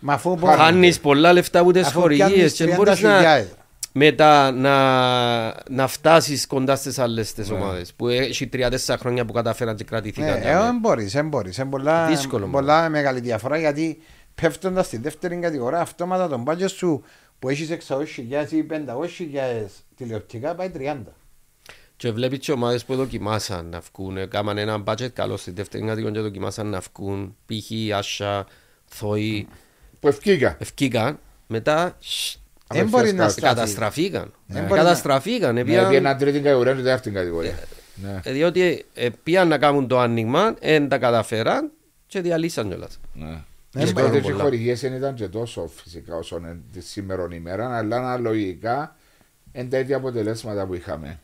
Μα αφού Χάνεις πολλά λεφτά από τις αφού χορηγίες πιάνεις και δεν μπορείς να, 30.000. μετά να, να φτάσεις κοντά στις άλλες τις Ναι. ομάδες που έχει τρία-τέσσερα χρόνια που καταφέραν και Ναι, κρατήθηκαν. ε, δεν μπορείς, δεν μπορείς. Είναι πολλά, Δύσκολο, πολλά μεγάλη διαφορά γιατί πέφτοντας στη δεύτερη κατηγορία αυτόματα τον budget σου που έχεις 600.000 ή 500.000 τηλεοπτικά πάει 30. Και βλέπεις και ομάδες που δοκιμάσαν να βγουν, έκαναν ένα budget καλό στη δεύτερη κατηγορία και δοκιμάσαν να βγουν, π.χ. Άσσα, Θόη, Που ευκήκα. ευκήκαν, μετά σ, Δεν μπορεί να κάτω. σταθεί. καταστραφήκαν. Δεν μπορεί να- Καταστραφήκαν, Ναι, επίαν- επειδή έναν τρίτη κατηγορία και δεύτερη κατηγορία. Ναι. ε, διότι ε, πήγαν να κάνουν το άνοιγμα, δεν τα καταφέραν και διαλύσαν κιόλας. Ναι. Δεν Και μπορεί τότε και οι πολλά. χορηγίες δεν ήταν και τόσο φυσικά όσο είναι τη σήμερα ημέρα, αλλά αναλογικά είναι τα ίδια αποτελέσματα που είχαμε.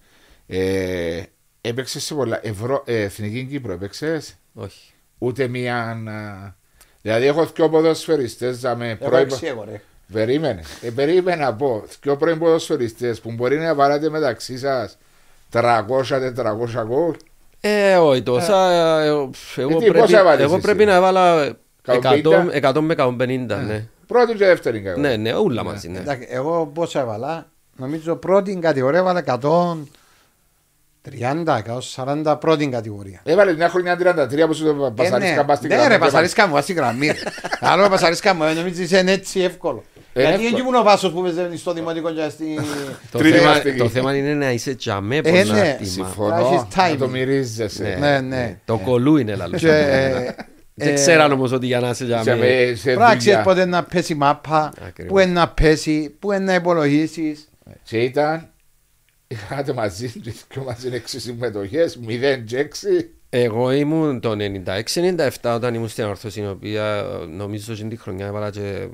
Ε, έπαιξες σε πολλά. Ευρω... Ε, Εθνική Κύπρο έπαιξες; Όχι. ούτε μία. α, Δηλαδή έχω δύο ποδοσφαιριστές με Εγώ πρώην- έξι εγώ ρε. Περίμενε. Ε, περίμενα να πω. Δύο πρώην ποδοσφαιριστές που μπορεί να βάλετε μεταξύ σας 300-400 γκολ. Ε, όχι τόσα. ε, Εγώ, εγώ, τι, πρέπει, πόσα έβαλες εγώ εσύ; πρέπει να βάλω 150? 100, 100 με 150, ναι. Πρώτη και δεύτερη κατηγορία. Ναι, ναι, όλα μαζί, ναι. Εντάξει, Εγώ πόσα έβαλα, νομίζω πρώτη κατηγορία έβαλα 130, 140 πρώτη κατηγορία. Έβαλε μια χρονιά 33 που σου το Ε, ναι, πασαρίσκα πας στην ναι, γραμμή ρε, και πασαρίσκα μου, βάσει γραμμή. ρε. Άλλο πασαρίσκα μου, ε, νομίζεις είναι έτσι εύκολο. Ε, Γιατί εύκολο. εκεί ήμουν ο Βάσος που παίζει στο δημοτικό και στη... Το Τρίτη θέμα, μαστική. το θέμα είναι να είσαι τζαμέ Ε, πολλά ναι. άτομα. Συμφωνώ. Έχεις Να timing. το μυρίζεσαι. Ναι, ναι. Το κολού είναι λαλό. Και, ε, Δεν ε, ξέραν όμως ότι για να είσαι Σε τζαμέ. με- σε Πράξεις δουλειά. πότε να πέσει μάπα, Ακριβώς. πού είναι να πέσει, πού είναι να υπολογίσεις. Και ήταν. Είχατε μαζί, *laughs* και μαζί έξι συμμετοχές, 0 και 6. Εγώ ήμουν το 96-97 όταν ήμουν στην ορθώση, η οποία ε, νομίζω ότι την χρονιά έβαλα και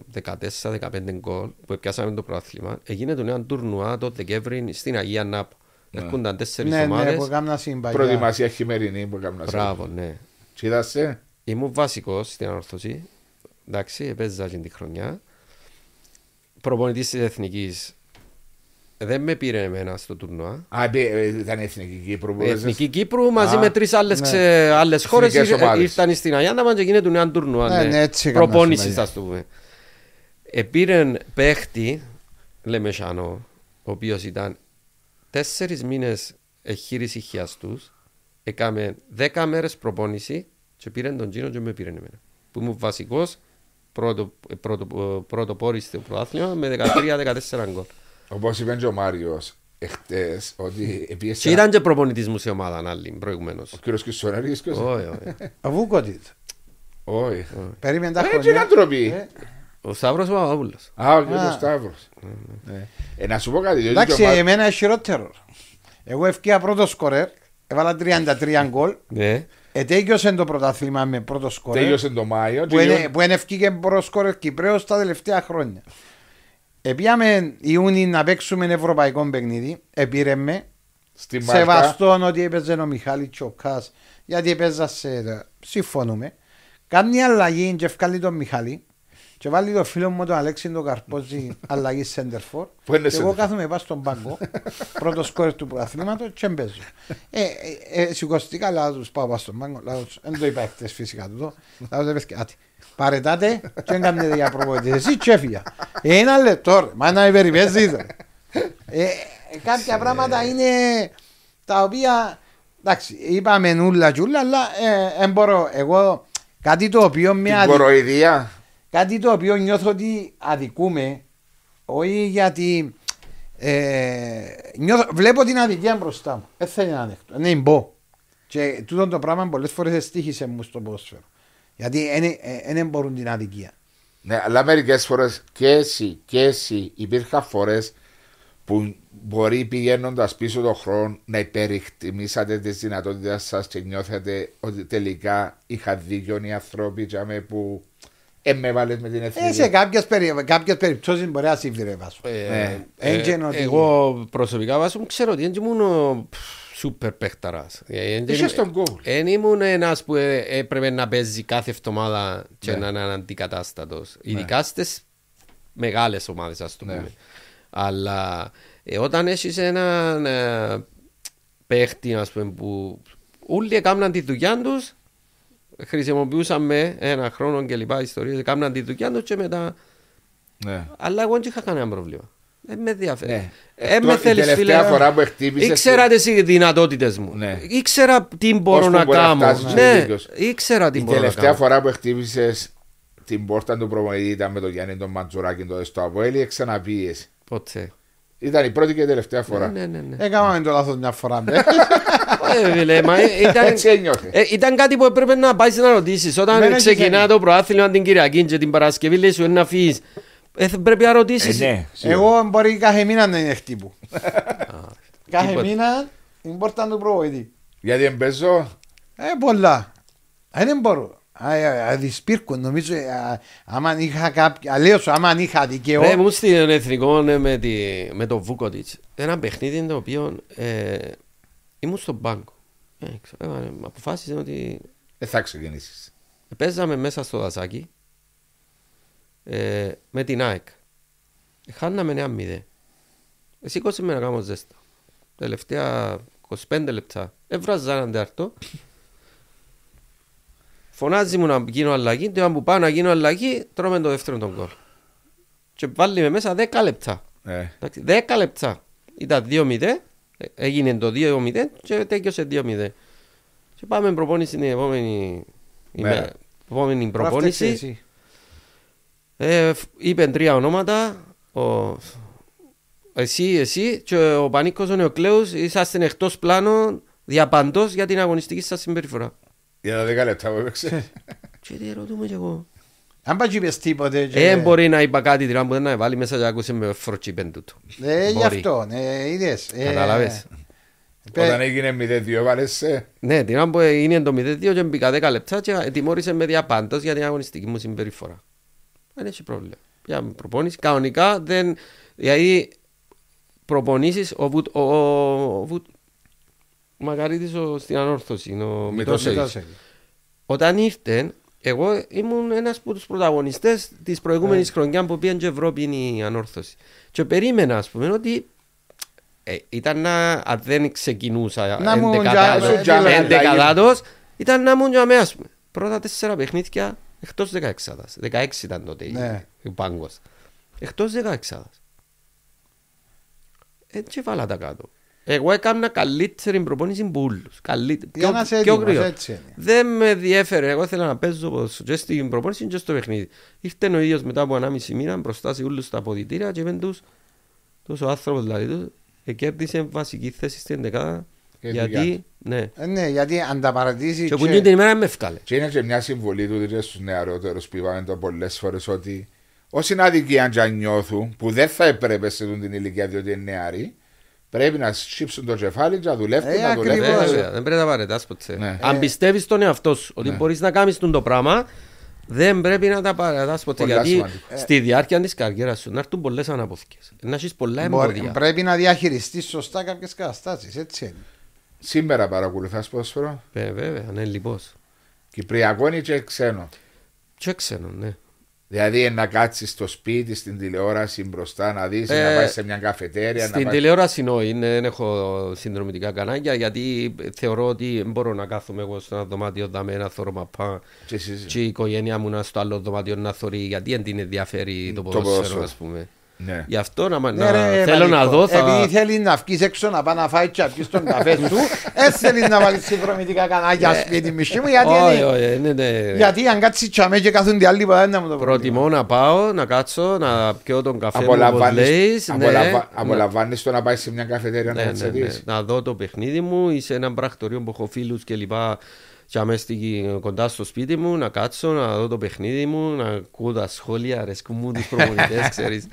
14-15 γκολ που πιάσαμε το πρόθλημα. Έγινε το νέο τουρνουά το Δεκέμβρη στην Αγία Νάπ. Έρχονταν τέσσερις Ναι, ναι, ομάδες. που έκανα συμπαγιά. Προετοιμασία χειμερινή που έκανα. Μπράβο, ναι. Και είδασε. Ήμουν βασικός στην ανόρθωση. Εντάξει, έπαιζα και την χρονιά. Προπονητής της Εθνικής δεν με πήρε εμένα στο τουρνουά. Α, ε, ε, ήταν εθνική Κύπρο που Η έπαιζες. Εθνική Κύπρου μαζί Α, με τρεις άλλες, ναι. ξε... άλλες χώρες Εθνικές ήρ- ομάδες. ήρθαν στην Αγιάννα και γίνεται νέο τουρνουά. Ναι, Ναι, ναι, έτσι έκανα Προπόνησης, σήμερα. θα το πούμε. Επήρεν παίχτη, Λεμεσάνο, ο οποίος ήταν τέσσερις μήνες εχείρηση χιαστούς, έκαμε δέκα μέρες προπόνηση και πήραν τον Τζίνο και με πήραν εμένα. Που ήμουν βασικός, πρώτο, πρώτο, πρώτο πόρη στο προάθλημα με 13-14 γκολ. Όπως είπε και ο Μάριος εχθές, ότι επίεσε Και ήταν και προπονητής μου σε ομάδα άλλη προηγουμένως. ο κύριος Κισονέρης και ο- Όχι, όχι. Αβούκοτιτ. Όχι. Περίμενε τα Ε, χρόνια. και ήταν τροπή. Ε, Ο Σταύρος Παπαδόπουλος. Α, ο κύριος Α. Σταύρος. Ναι. Ε, να σου πω κάτι. διότι Εντάξει, και ο Μάρ- εμένα είναι χειρότερο. Εγώ ευκαιρία πρώτο σκορέρ, έβαλα 33 γκολ, Ναι. ετέγιωσε το πρωτάθλημα με πρώτο σκορέρ, Τέλειωσε το Μάιο. που και είναι, λίγο- που είναι ευκήκε πρώτο σκορέρ Κυπρέος τα τελευταία χρόνια. Επίαμε Ιούνι να παίξουμε ευρωπαϊκό παιχνίδι, επήρε με, Στη Μάλτα. σεβαστόν ότι έπαιζε ο Μιχάλης Τσοκάς, γιατί έπαιζα σε... συμφωνούμε. Κάνει αλλαγή και ευκάλει τον Μιχάλη και βάλει το φίλο μου τον Αλέξη τον Καρπόζη *laughs* αλλαγή center for. Που είναι Και εγώ center; κάθομαι πάνω στον πάγκο, *laughs* πρώτος σκόρ του πρωταθλήματος και παίζω. Ε, ε, ε, σηκωστήκα, λέω τους πάω πάνω στον πάγκο, λέω τους, δεν το είπα χτες φυσικά τούτο, λέω τους παιδιά, άτι, παρετάτε και δεν κάνετε για προπονητές, εσύ και έφυγα. Ε, Ένα λεπτό ρε, μα να υπερηπέζεις ρε. Ε, ε, κάποια πράγματα είναι τα οποία, εντάξει, είπαμε νουλα τζούλα, αλλά ε, δεν μπορώ, εγώ κάτι το οποίο με Την αδει... κοροϊδία. Κάτι το οποίο νιώθω ότι αδικούμε, όχι γιατί ε, νιώθω, βλέπω την αδικία μπροστά μου. Δεν θέλει να ανέχτω. Ναι, μπω. Και τούτο το πράγμα πολλές φορές εστίχησε μου στο ποδόσφαιρο. Γιατί δεν μπορούν την αδικία. Ναι, αλλά μερικές φορές και εσύ και εσύ υπήρχαν φορές που μπορεί πηγαίνοντας πίσω τον χρόνο να υπερηκτιμήσατε τις δυνατότητες σας και νιώθετε ότι τελικά είχα δίκιο οι άνθρωποι τζάμε που εμέβαλε με την εθνική. Ε, σε κάποιες, περι... κάποιες περιπτώσεις μπορεί να συμβεί ρε Βάσο. Ναι. Εν και είναι ότι- Εγώ προσωπικά βάσο μου ξέρω ότι δεν ήμουν ο σούπερ παίχταρας. Ε, δεν Είχες ήμουν- τον γκολ. Δεν ήμουν ένας που ε, έπρεπε να παίζει κάθε εβδομάδα και Ναι. να είναι αντικατάστατος. Ειδικά στις μεγάλες ομάδες, ας το Ναι. πούμε. Αλλά ε, όταν έχεις έναν ε, παίχτη, ας πούμε, που όλοι έκαναν τη δουλειά τους, χρησιμοποιούσαμε ένα χρόνο και λοιπά ιστορίες, έκαναν τη δουλειά τους και μετά. Ναι. Αλλά εγώ δεν είχα κανένα πρόβλημα. Δεν με ενδιαφέρει. Ναι. Ε, με Τώρα, η θέλεις, τελευταία φίλε. φορά που χτύπησες- Ήξερα τις δυνατότητες μου. Ναι. Ήξερα τι μπορώ Πώς να που μπορεί να κάνω. φτάσεις Ναι, στο δίκαιος. ήξερα τι Η μπορώ να τελευταία κάνω. φορά που χτύπησε την πόρτα του προμονητή ήταν με τον Γιάννη τον Μαντζουράκη τότε στο Αποέλ ή ξαναπίεσαι. Ποτέ. Ήταν η πρώτη και η τελευταία φορά. Ναι, ναι, ναι. Έκαναμε το λάθος μια φορά. ναι. *laughs* Ε, φίλε, μα, ε, ήταν, Έτσι ένιωθε. ε, ήταν κάτι που έπρεπε να πάει να ρωτήσει. Όταν Εμένα ξεκινά και το προάθλημα την Κυριακή και την Παρασκευή, λέει σου «Ε, να φύγεις. Ε, θα πρέπει να ρωτήσεις. ναι, σίγουρα. Εγώ μπορεί κάθε μήνα να είναι χτύπου. *laughs* Κάθε τίποτε. μήνα την πόρτα του προβοητή. Γιατί δεν παίζω; Ε, πολλά. Ε, δεν μπορώ. Αδυσπίρκο νομίζω. ε, α, Άμα είχα κάποια. Λέω σου, άμα είχα δικαίω. Ρε μου στην εθνικό ναι, με, τη, με το Βούκοτιτς ένα παιχνίδι το οποίο ε, ήμουν στον πάγκο. Ε, ξέρω, ε, αποφάσισε ότι Δεν θα ξεκινήσεις. παίζαμε μέσα στο δασάκι ε, με την ΑΕΚ. Χάναμε ένα μηδέ. Εσύ σήκωσε με να κάνω ζέστα. Τελευταία 25 λεπτά. Έβραζα έναν τέρτο. Φωνάζει μου να γίνω αλλαγή. Το που πάω να γίνω αλλαγή, τρώμε το δεύτερο τον κόλ. Και βάλει με μέσα 10 λεπτά. Ε, Εντάξει, 10 λεπτά. Ήταν 2-0, ε, έγινε το 2-0 και τέλειωσε 2-0. Και πάμε προπόνηση την επόμενη, Μέρα. ημέρα. επόμενη Πράφτεξε προπόνηση. εσύ. Ε, φ- είπε τρία ονόματα. Ο, εσύ, εσύ και ο Πανίκος ο Νεοκλέους είσαστε εκτός πλάνο διαπαντός για την αγωνιστική σας συμπεριφορά. Για τα 10 λεπτά που έπαιξε. *laughs* Και τι ρωτούμε κι εγώ. Αν πάει και είπες τίποτε. και- Ε, μπορεί να είπα κάτι τυρά που δεν να βάλει μέσα και άκουσε με φροτσίπεν τούτο. Ε, γι' Μπορεί. αυτό. ε, είδες. Ε, Κατάλαβες. πε- Όταν έγινε 0-2 έβαλες σε. Ναι, την ώρα που είναι το 0-2 και μπήκα 10 λεπτά και τιμώρησε με διαπάντως για την αγωνιστική μου συμπεριφορά. Δεν έχει πρόβλημα. Για προπόνηση. Κανονικά δεν... Δηλαδή προπονήσεις ο, Βουτ, ο, ο, ο, Βουτ, ο Μακαρίτης ο, στην ανόρθωση, ο Μητρόσεγης. Μητρόσεγης. Όταν ήρθε, εγώ ήμουν ένας από τους πρωταγωνιστές της προηγούμενης Ναι. χρονιάς που πήγαν και Ευρώπη είναι η ανόρθωση. Και περίμενα, ας πούμε, ότι ε, ήταν να, αν δεν ξεκινούσα Να μου εντεκαδάτος- τζα- τζα- εντεκαδάτος, ήταν να ήμουν για μένα, ας πούμε. Πρώτα τέσσερα παιχνίδια εκτός 16 16 ήταν τότε Ναι. η- ο πάγκος. Εκτός 16 Έτσι βάλα τα κάτω. Εγώ έκανα καλύτερη προπόνηση που όλους. Καλύτερη. Για να είσαι έτοιμος, έτσι είναι. Δεν με διέφερε. Εγώ ήθελα να παίζω ποδόσφαιρο και στην προπόνηση και στο παιχνίδι. Ήρθε ο ίδιος μετά από 1,5 μήνα μπροστά σε όλους τα αποδητήρια και είπαν τους, τους ο άνθρωπος δηλαδή του, ε, κέρδισε βασική θέση στην δεκάδα. Και δουλειά Γιατί, ναι. Ε, Ναι, γιατί αν τα παρατήσει. Και που την ημέρα με ευκάλε. Και είναι και μια συμβολή του και στους νεαρότερους που είπαμε το πολλές φορές ότι όσοι είναι αδικία και αν νιώθουν που δεν θα έπρεπε σε αυτήν την ηλικία διότι είναι νεαροί πρέπει να σύψουν το κεφάλι και να δουλεύουν, Ε, να δουλεύουν. ακριβώς. να Βέβαια, δεν πρέπει να τα παρετάς ποτέ. Ναι. Αν Ε, πιστεύεις στον εαυτό σου ότι Ναι. μπορείς να κάνεις τον το πράγμα, δεν πρέπει να τα παρετάς ποτέ. Πολλά Γιατί σημαντικό. στη διάρκεια της καριέρας σου να έρθουν πολλές αναπόθηκες. Να έχεις πολλά Μπορεί- εμπόδια. Πρέπει να διαχειριστείς σωστά κάποιες καταστάσεις. Έτσι είναι. Σήμερα παρακολουθάς ποδοσφαιρό. Ε, Βέβαια, ναι, λοιπόν. Κυπριακό ή και ξένο. Και ξένο, ναι. Δηλαδή να κάτσεις στο σπίτι, στην τηλεόραση μπροστά, να δεις, Ε, να πάεις σε μια καφετέρια. να Στην πάει... τηλεόραση όχι, ναι, δεν έχω συνδρομητικά κανάλια γιατί θεωρώ ότι δεν μπορώ να κάθομαι εγώ στο ένα δωμάτιο δαμέ να θωρώ μαπά Και εσείς- και η οικογένεια μου να στο άλλο δωμάτιο να θωρεί γιατί δεν την ενδιαφέρει το Το ποδόσφαιρο ποδόσφαιρο. ας πούμε. Ναι. Γι' αυτό να, Ναι, να- ρε, θέλω να Βαλίκο, δω θα... Επειδή θέλει να βγεις έξω να πάει να φάει και να πιεις τον καφέ σου, έτσι *laughs* θέλει να βάλεις συνδρομητικά κανάλια σπίτι μισή μου. Γιατί, Ε, Όχι, είναι- όχι, ναι, ναι. γιατί αν κάτσεις τσαμέ και κάθονται άλλοι ποτέ δεν να μου το Προτιμώ να πάω, να κάτσω, να πιω τον καφέ μου όπως Απολαμβάνεις, λέεις, ναι, απολαμβα- να- απολαμβάνεις το να πάεις σε μια καφετέρια ναι, να ναι, ναι, τσατήσεις. να δω το παιχνίδι μου ή σε ένα πρακτορείο που έχω φίλους και λοιπά και αμέσως εκεί κοντά στο σπίτι μου να κάτσω, να δω το παιχνίδι μου, να ακούω τα σχόλια, αρέσκουν μου τους προπονητές, *laughs* ξέρεις.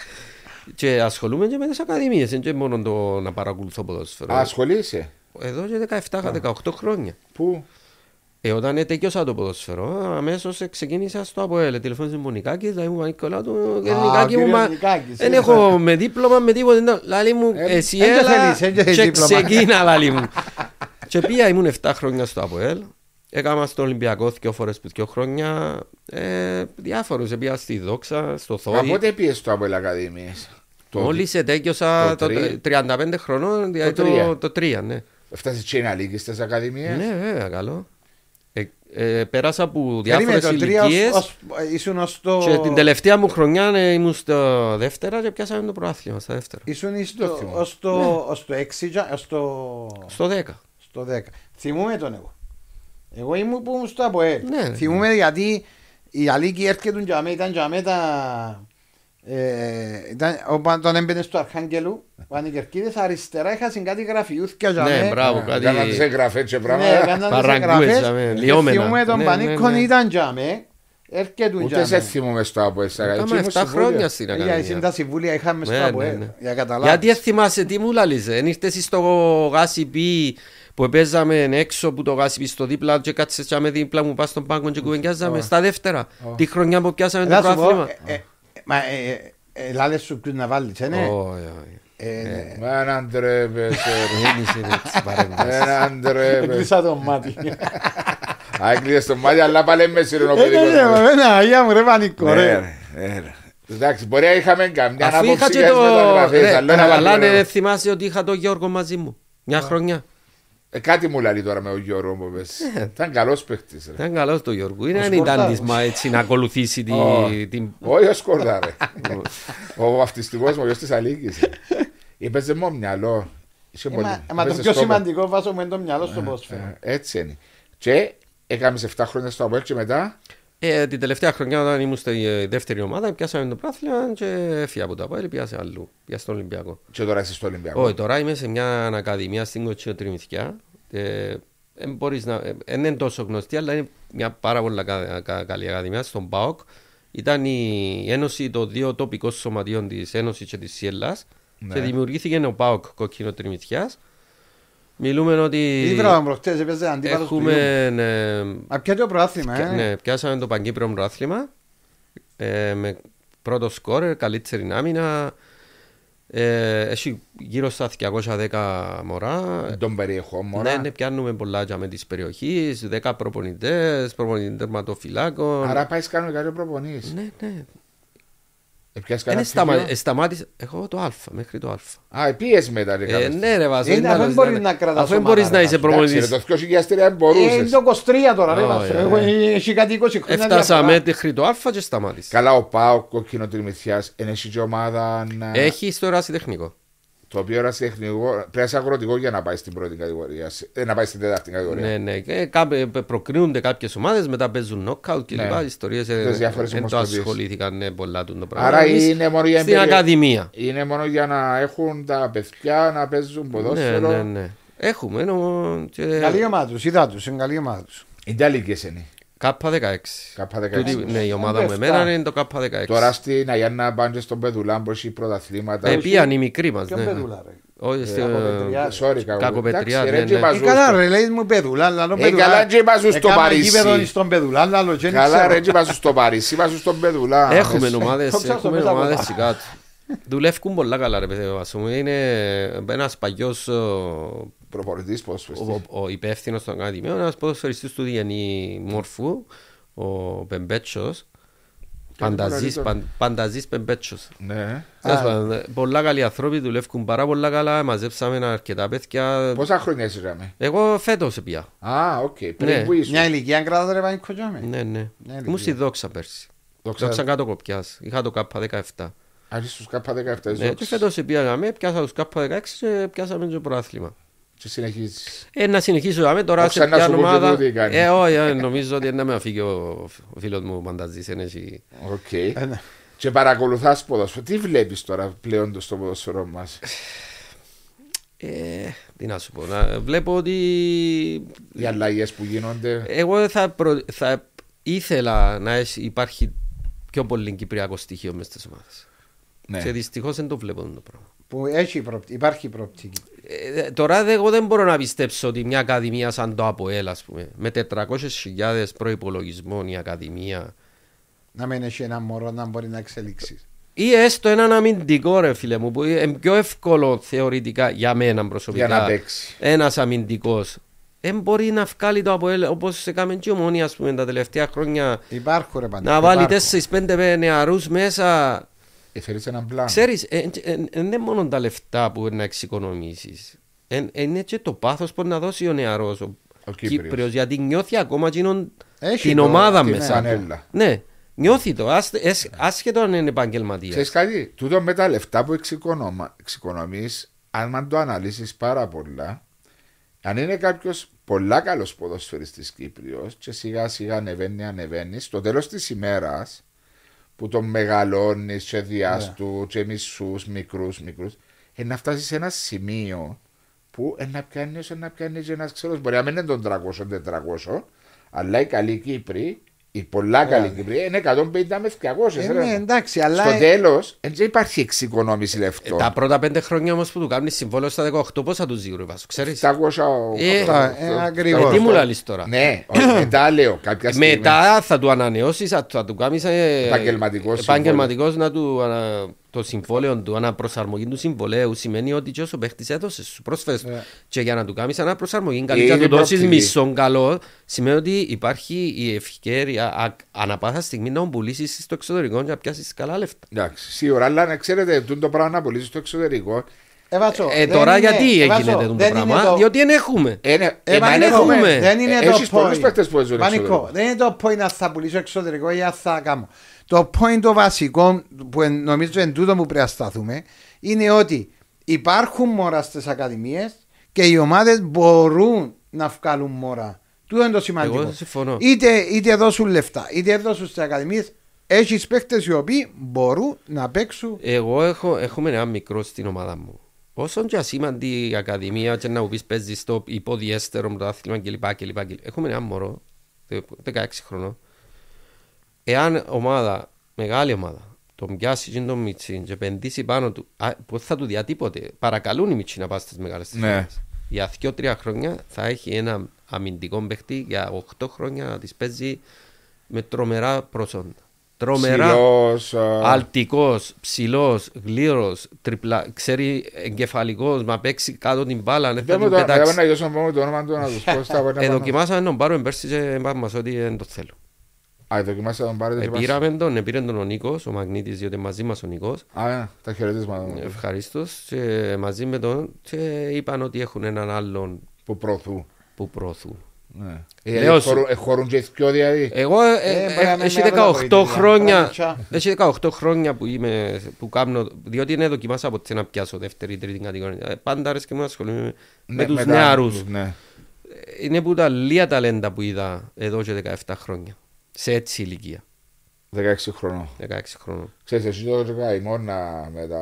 Και ασχολούμαι και με τις ακαδημίες, δεν και μόνο το να παρακολουθώ ποδόσφαιρο. Α, ασχολείσαι; Εδώ και 17-18 χρόνια. Πού; Ε, όταν τέλειωσα το ποδόσφαιρο, αμέσως ξεκίνησα στο ΑΠΟΕΛ. Τηλεφώνησε μου ο Νικάκης, λέει μου Πανικολά του, και Α, Νικάκη μου, κύριος μα Νικάκης, δεν ε, έχω με δίπλωμα, με τίποτα. δεν- Λάλη μου, Ε, εσύ δεν το έλα θέλεις, δεν το και θέλεις δίπλωμα. ξεκίνα, λάλη μου. Και πήγα, ήμουν 7 χρόνια στο ΑΠΟΕΛ Έκανα στο Ολυμπιακό δύο φορές που δύο χρόνια. Ε, διάφορους. Πήγα στη Δόξα, στο Από Θόη. πότε πιες το Αποέλ Ακαδημίες. Το- Μόλις ετέκειωσα το το, τρία. 35 χρονών, δηλαδή Το τρία. το, το 3, ναι. Φτάσεις και να λύγεις στις Ακαδημίες; Ναι, βέβαια, καλό. Ε, ε, πέρασα από Περίμενε, διάφορες το τρία ως- ηλικίες ως- ήσουν ως το... και την τελευταία μου χρονιά ε, ήμουν στο δεύτερα και πιάσαμε το προάθλημα στα δεύτερα. Ήσουν εις Το το- θυμάμαι. ως το, ως το έξι, τζα- ως το... Στο 10. στο 10. Θυμούμαι τον εγώ. Εγώ ήμουν που ήμουν στο ΑΠΟΕΛ. Ναι. Θυμούμαι γιατί η Αλίκη έρχεται για μέ, ήταν για μέ τα... Ε, ήταν, όταν έμπαινε στο Αρχάγγελου, ο Ανικερκίδης αριστερά είχα κάτι γραφιούθηκια για Ναι, μέ. μπράβο, Ε, κάτι. Κάναν τις εγγραφές και Ναι, πράγματα. έκαναν τις Παραγκούες, εγγραφές. για μέ, Και λιώμενα. Θυμούμαι τον Ναι, Πανίκον ναι, ναι. ήταν για μέ. Έρχεται για Ούτε σε μέ. θυμούμαι στο Αποέλ. στις Έκαμε Ακαδημίες. 7 χρόνια στην Για εσύ τα Ακαδημία. συμβούλια είχαμε στο Ναι, ναι, ΑΠΟΕΛ. ναι. Για καταλάβεις. Γιατί δεν θυμάσαι τι μου λάλης, εν ήρθες στο γάσι πι που παίζαμε έξω που το γάσι πι στο δίπλα και κάτσε και με δίπλα μου πας στον πάγκο και κουβεντιάζαμε στα δεύτερα. Τη χρονιά που πιάσαμε το Θα σου πω, πρόθυμα. ε, ε, μα, ε, ε, ε, λάλες σου ποιους να βάλεις, ε, ναι. Όχι, όχι. Ε, ναι. Μα έναν τρέπεσαι. Δεν είσαι έτσι παρέμβαση. Έναν τρέπεσαι. Έκλεισα το μάτι. Α, έκλεισες το μάτι, αλλά πάλι μες Ε, ναι, σιρενοπαιδικό. ναι, ένα, αγία μου ρε πανικό Ναι, ρε. ρε, ναι, ρε. Εντάξει, μπορεί να είχαμε καμιά Αφού είχα άποψη και για τις το... μεταγραφές, Ρε, αλλά ένα παρακαλά, πρόβλημα. ναι, θυμάσαι ότι είχα τον Γιώργο μαζί μου. Μια χρονιά. Ε, Κάτι μου λέει τώρα με ο Γιώργο που πες. Ήταν καλός παίχτης. ρε. Ήταν καλός το Γιώργο. Είναι Ο αν ήταν Σκορδάρος. της μα έτσι να ακολουθήσει τη- Ω. την... Όχι ο Σκόρδα ρε. Ο βαφτιστικός μου, ο γιος της Αλίκης. Είπες μου μυαλό. Είσαι Ε, πολύ- μα- Μα το είπες πιο στόπερ. σημαντικό βάζω με το μυαλό στο πόσφαιρο. Ε, Έτσι είναι. Και έκαμε 7 χρόνια στο Αποέλ και μετά Ε, την τελευταία χρονιά όταν ήμουν στη ε, δεύτερη ομάδα πιάσαμε το πράθλημα και έφυγα από το Αποέλ πιάσε αλλού. Πια στον Ολυμπιακό. και τώρα είσαι στο Ολυμπιακό. Όχι, τώρα είμαι σε μια ακαδημία στην Κοτσίνο Τριμηθιά. Ε, δεν μπορείς να, ε, δεν είναι τόσο γνωστή, αλλά είναι μια πάρα πολύ κα- κα- καλή ακαδημία στον ΠΑΟΚ. Ήταν η ένωση των δύο τοπικών σωματείων της Ένωσης και της Σιέλλας Ναι. και δημιουργήθηκε ο ΠΑΟΚ Κοκκίνο Τριμηθιά. Μιλούμε ότι Ήβρα τον προχτές, έπαιζε αντίπαλος του έχουμε. Ιού. ε, Μα ποιο το προάθλημα, ε. ναι, πιάσαμε το Παγκύπριο Πρωτάθλημα ε, με πρώτο σκόρ, καλύτερη άμυνα. Ε, έχει γύρω στα 210 μωρά. Τον περιεχό Ναι, ναι, πιάνουμε πολλά για με τις περιοχές, 10 προπονητές, προπονητές τερματοφυλάκων. Άρα πάει κάνουν κάτι προπονείς. Ναι, ναι. Ε, πιάσεις Δεν κανένα σταμα... πτυχίο; ε, σταμάτησα, εγώ το Α, μέχρι το Α. Α, πίεση μετά ρε Ε, καλώς. ναι ρε Βάσο, Ε, είναι αφού άλλος, δεν μπορείς ναι. να κρατάς Αφού δεν ομάδα, μπορείς να ρε, είσαι Βάσο. Εντάξει, ρε, προπονητής. το 2003 δεν Ε, μπορούσες. Είναι το 23 τώρα, ρε Ω, Βάσο. ε, Εγώ, ε. Έχει κάτι 20 χρόνια Έφτασαμε διαφορά. μέχρι το Α και σταμάτησα. Καλά, ο Πάο κόκκινο τριμηθιάς, είναι εσύ και ομάδα να... Έχεις στο ερασιτεχνικό. Το οποίο είναι τεχνικό, πρέπει να είσαι αγροτικό για να πάει στην πρώτη κατηγορία, ε, να πάει στην τέταρτη κατηγορία. Ναι, ναι. Και κάπου προκρίνονται κάποιες ομάδες, μετά παίζουν knockout και Ναι. λοιπά. Ιστορίες Τις διάφορες δεν το ομοσπονδίες. ασχολήθηκαν ναι, πολλά του το πράγμα. Άρα Εμείς είναι μόνο για Στην εμπειρία- Ακαδημία. Είναι μόνο για να έχουν τα παιδιά να παίζουν Ναι, ποδόσφαιρο. ναι, ναι. Έχουμε ενώ και Καλή ομάδα τους, είδα τους, είναι καλή ομάδα τους. Είναι τα λίγες είναι. K16. K16. Τούτη- Ναι, η ομάδα μου Εφτά. εμένα είναι το K16. Τώρα στην Αγιάννα πάνε στον Πεδουλάν που έχει πρωταθλήματα. Ε, πήγαν οι μικροί μας, Ποιον ναι. παιδούλα, ρε; Όχι, στη- Κακοπετριά. Sorry, κακό. Κακοπετριά, Εντάξει, ναι, ρε, και ναι. μας Ε, καλά στο- ρε, λέει μου παιδούλα, λαλό Ε, παιδούλα. καλά, και είπα σου στο Έκανα Παρίσι. γήπεδο στον παιδούλα, λαλό, και δεν Καλά ξέρω. ρε, και είπα σου στο Παρίσι, είπα σου στον Πεδουλάν. Έχουμε Εσύ. ομάδες, Το ψάξω έχουμε μέσα από ομάδες τα. και κάτω. Δουλεύουν πολλά καλά ρε παιδί Βάσσο μου. Είναι ένας παλιός ο, Προπονητής πώς πες. ο, ο υπεύθυνος των ακαδημίων, ένας ποδοσφαιριστής του Διγενή Μόρφου, ο Πεμπέτσος. Πανταζής, τον. παν, πανταζής Πεμπέτσος. Ναι. Τέλος πάντων, Πολλά καλοί άνθρωποι δουλεύουν πάρα πολλά καλά. Μαζέψαμε αρκετά παιδιά. Πόσα χρόνια είσαι ράμε. Εγώ φέτος πια. Α, οκ. Ναι. Πριν που ήσουν. Μια ηλικία κρατάτε ρε Πανίκο τζάμε. Ναι, ναι. Ναι, Ήμουν στη Δόξα πέρσι. Δόξα- Δόξα Κατωκοπιάς. Είχα το K17. Α, είσαι στους K17 Ναι, και φέτος πήγαμε, πιάσα τους K16 και πιάσαμε και προάθλημα. Και συνεχίζεις; Ε, να συνεχίσω άμε τώρα Όχι, σε να ποια σου πω και ομάδα. τούτη κάνει. Ε, όχι, ε, νομίζω ότι να με αφήκει ο, ο φίλος μου ο Πανταζής. είναι εσύ. Οκ. Ε, ναι. Και παρακολουθάς ποδόσφαιρο. Τι βλέπεις τώρα πλέον στο ποδόσφαιρο μας; Ε, τι να σου πω, να, βλέπω ότι Οι αλλαγές που γίνονται. εγώ θα, προ, θα ήθελα να έχει- υπάρχει πιο πολύ κυπριακό στοιχείο μες στις ομάδες. Ναι. Και δυστυχώς δεν το βλέπω το πράγμα. Που έχει προοπτική, υπάρχει προοπτική. Ε, τώρα δε- εγώ δεν μπορώ να πιστέψω ότι μια ακαδημία σαν το ΑΠΟΕΛ, ας πούμε, με 400.000 προϋπολογισμών η ακαδημία, Να μην έχει ένα μωρό να μπορεί να εξελίξει. ή έστω έναν αμυντικό ρε φίλε μου, που είναι πιο εύκολο θεωρητικά για μένα προσωπικά. Για να παίξει. Ένας αμυντικός δεν μπορεί να βγάλει το ΑΠΟΕΛ όπως έκαμε και η ομόνια ας πούμε τα τελευταία χρόνια Υπάρχουν ρε πάντα. να βάλει υπάρχουν. 4-5 νεαρούς μέσα Ε, Θέλεις έναν πλάνο. Ξέρεις, δεν είναι μόνο τα λεφτά που να εξοικονομήσεις. Εν- Είναι και το πάθος που να δώσει ο νεαρός, ο, Ο Κύπριος. Κύπριος, γιατί νιώθει ακόμα εκείνον Έχει την το- ομάδα την μέσα. Φανέλα. Ναι, νιώθει το, άστε- εσ- άσχετο αν είναι επαγγελματίας. Ξέρεις κάτι, τούτο με τα λεφτά που εξοικονόμα- εξοικονομείς, αν μαν το αναλύσεις πάρα πολλά, αν είναι κάποιος πολλά καλός ποδοσφαιριστής Κύπριος και σιγά σιγά ανεβαίνει, ανεβαίνει, στο τέλος της ημέρας που τον μεγαλώνεις και διάστου και μισούς, μικρούς, μικρούς, ε, να φτάσεις σε ένα σημείο που ε, να πιάνεις, ε, να πιάνεις ένας ξένος, μπορεί να μην είναι των 300-400, αλλά οι καλοί Κύπροι, οι πολλά καλοί Κύπροι, είναι 150 μες 200. Ε, ρε. ναι, εντάξει, αλλά. Στο τέλος, δεν υπάρχει εξοικονόμηση Ε, λεφτών. Τα πρώτα πέντε χρόνια όμως που του κάνεις συμβόλαιο στα 18 πόσα τους ζήγουρε βάσου, ξέρεις; 700. Ε, τα- ε, ακριβώς. Ε, τι μου λαλείς τώρα; Ναι, όχι, *coughs* μετά λέω κάποια στιγμή. Μετά θα του ανανεώσεις, θα, θα του κάνεις ε, Επαγγελματικός επαγγελματικός να του, ανα, το συμβόλαιο του, αναπροσαρμογή του συμβολέου σημαίνει ότι και όσο παίχτης έδωσες, σου πρόσφερες Ναι. και για να του κάνεις αναπροσαρμογή Είναι καλύτερα να του δώσεις προοπτική. μισόν καλό σημαίνει ότι υπάρχει η ευκαιρία α- ανά πάσα στιγμή να τον πουλήσεις στο εξωτερικό και να πιάσεις καλά λεφτά. Εντάξει, σίγουρα, αλλά να ξέρετε, τούτο το πράγμα να πωλήσει στο εξωτερικό. Ε, Βάτσο, Ε, δεν τώρα είναι- γιατί ε, Βάτσο, έγινε το δεν είναι πράγμα, το- διότι δεν έχουμε. Ε, ναι, Ε, ε, μα Μανίκο, έχουμε. Δεν είναι Ε, το έχεις πολλούς point. παίκτες που παίζουν Μανίκο, εξωτερικό. δεν είναι το point να θα πουλήσω εξωτερικό ή αν θα κάνω. Το point το βασικό που εν- νομίζω είναι τούτο που πρέπει να σταθούμε είναι ότι υπάρχουν μόρα στις ακαδημίες και οι ομάδες μπορούν να βγάλουν μόρα. Τούτο είναι το σημαντικό. Εγώ συμφωνώ. Είτε, είτε δώσουν λεφτά, είτε δώσουν στις ακαδημίες. Έχεις παίχτε οι οποίοι μπορούν να παίξουν. Εγώ έχω, έχουμε ένα μικρό στην ομάδα μου. Όσον και ασήμαντη η Ακαδημία και να μου πεις παίζεις στο υποδιέστερο με το άθλημα κλπ. κλπ. Έχουμε ένα μωρό, 16 χρονών. Εάν ομάδα, μεγάλη ομάδα, τον πιάσει και τον Μιτσί και επενδύσει πάνω του, α, που θα του διατύπωτε, παρακαλούν οι Μιτσί να πάει στις μεγάλες Ναι. ομάδες. Για 2-3 χρόνια θα έχει ένα αμυντικό παίχτη για 8 χρόνια να τις παίζει με τρομερά προσόντα. Τρομερά. Ψηλός, α, Αλτικός, ψηλός, γλύρος, τριπλά, ξέρει εγκεφαλικός, μα παίξει κάτω την μπάλα. Δεν θα Δεν μου την το έπαιρνα πετάξει. να γιώσω μόνο το όνομα του να τους πω στα Ε, δοκιμάσαμε να τον πάρουμε πέρσι και είπαμε μας ότι δεν το θέλω. Α, δοκιμάστε να τον πάρετε Ε, και πας. πήραμε τον, ε, πήρε τον ο Νίκος, ο Μαγνήτης, διότι μαζί μας ο Νίκος. Α, ε, τα χαιρετίσματα μου, Ευχαριστώς. Και μαζί με τον και είπαν ότι έχουν έναν άλλον που προωθούν. που προωθούν. Ναι. Λέω Ε, σου. χωρούν- ε, Χωρούν και δυο δηλαδή. Εγώ ε, Ε, ε, μπορεί να μην έχει είναι 18 αύριο, χρόνια, παιδιά. έχει 18 χρόνια που είμαι, που κάνω, διότι είναι δοκιμάσα από τι να πιάσω δεύτερη ή τρίτη κατηγορία. Ε, Πάντα αρέσει και μου να ασχολούμαι με, με Ναι, τους τα- νεαρούς. Ναι. Είναι που τα λίγα ταλέντα που είδα εδώ και 17 χρόνια. Σε έτσι ηλικία, 16 χρονών. 16 χρόνων. Ξέρεις, εσύ το έκανα η μόνα με τα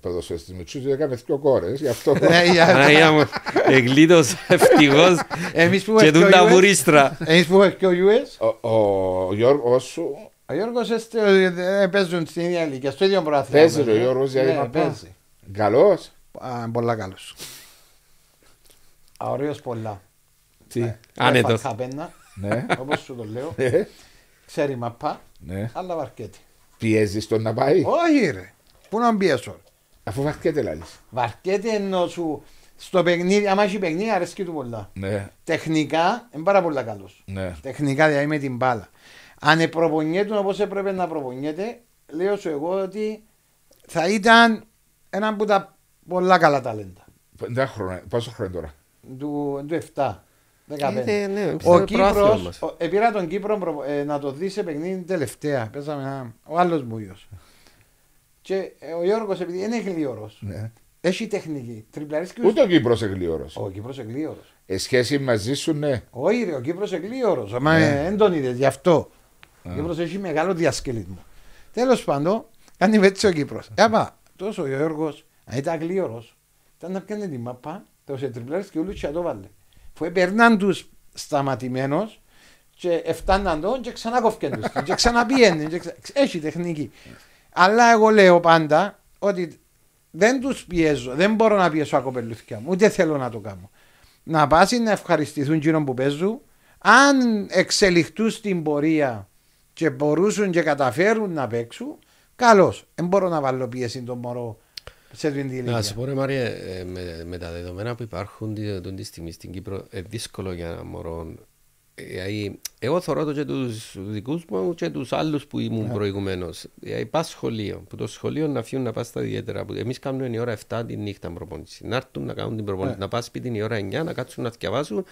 ποδοσφαιριστές με τσούς, έκαμε δυο κόρες, γι' αυτό. Ναι, για- Παναγία μου, εγκλήτως, ευτυχώς Εμείς που και έχουμε τούν και ο τα US. βουρίστρα. Εμείς που έχουμε και ο US, Ο- Ο Γιώργος σου ο Γιώργος έστε- ε, παίζουν στην ίδια ηλικία, στο ίδιο πρωτάθλημα. παίζει ο Ε, Γιώργος για ναι, την μαπά. παίζει. Καλός; Α, Πολλά καλός. Α, Ωραίος πολλά. Τι; Ε, Άνετος. Χαπένα, Ναι. όπως σου το λέω. Ε, Ξέρει μαπά, Ναι. αλλά βαρκέται. Πιέζεις τον να πάει; Όχι ρε, πού να πιέσω. Αφού βαρκέται λάλης. Βαρκέται ενώ σου στο παιχνίδι, άμα έχει παιχνίδι αρέσκει του πολλά. Ναι. Τεχνικά είναι πάρα πολύ καλός. Ναι. Τεχνικά δηλαδή με την μπάλα. Αν προπονιέται όπως έπρεπε να προπονιέται, λέω σου εγώ ότι θα ήταν ένα από τα πολλά καλά ταλέντα. Πέντε χρόνια. Πόσο χρόνο τώρα; Του, του 7. 15. Ε, ναι, ναι, ο πιστεύω προάθλημα Κύπρος, μας. ο- ε, πήρα τον Κύπρο προπο- ε, να το δεις σε παιχνίδι τελευταία. Παίζαμε ένα, ο άλλος μου γιος. Και ε, ο Γιώργος επειδή είναι γλίωρος, Ναι. έχει τεχνική. Τριπλαρίσκει Ούτε ο Κύπρος εγλίωρος. Ο Κύπρος είναι γλίωρος. Ε, σχέση μαζί σου, ναι. Όχι ρε, ο Κύπρος είναι γλίωρος. Μα Ναι. δεν τον είδες, γι' αυτό. Ο Α. Κύπρος έχει μεγάλο διασκελισμό. Τέλος πάντων, κάνει έτσι ο Κύπρος. Έπα, τόσο ο Γιώργος, αν ήταν γλίωρος, ήταν να πιάνει τη μαπά, το σε τριπλάρες και όλους και το βάλε. Που έπαιρναν τους σταματημένος και εφτάναν τον και ξανά κόφκαν τους και ξαναπιένε. και ξα- Έχει τεχνική. Αλλά εγώ λέω πάντα ότι δεν τους πιέζω, δεν μπορώ να πιέσω ακοπελούθηκια μου, ούτε θέλω να το κάνω. Να πάσει να ευχαριστηθούν εκείνον που παίζουν, αν εξελιχθούν στην πορεία και μπορούσαν και καταφέρουν να παίξουν, καλώς. Δεν μπορώ να βάλω πίεση τον μωρό σε αυτή την Να ηλικία. σου πω ρε Μάριε, ε, με, με τα δεδομένα που υπάρχουν τη, τη, τη στιγμή στην Κύπρο, ε, δύσκολο για ένα μωρό. Ε, δηλαδή, εγώ θωρώ το και τους δικούς μου και τους άλλους που ήμουν προηγουμένως. Δηλαδή, πας σχολείο, που το σχολείο να φύγουν να πας στα ιδιαίτερα. Που εμείς κάνουμε η ώρα 7 τη νύχτα προπόνηση. Να έρθουν να κάνουν την προπόνηση, να πας σπίτι η ώρα 9, να κάτσουν να διαβάσουν.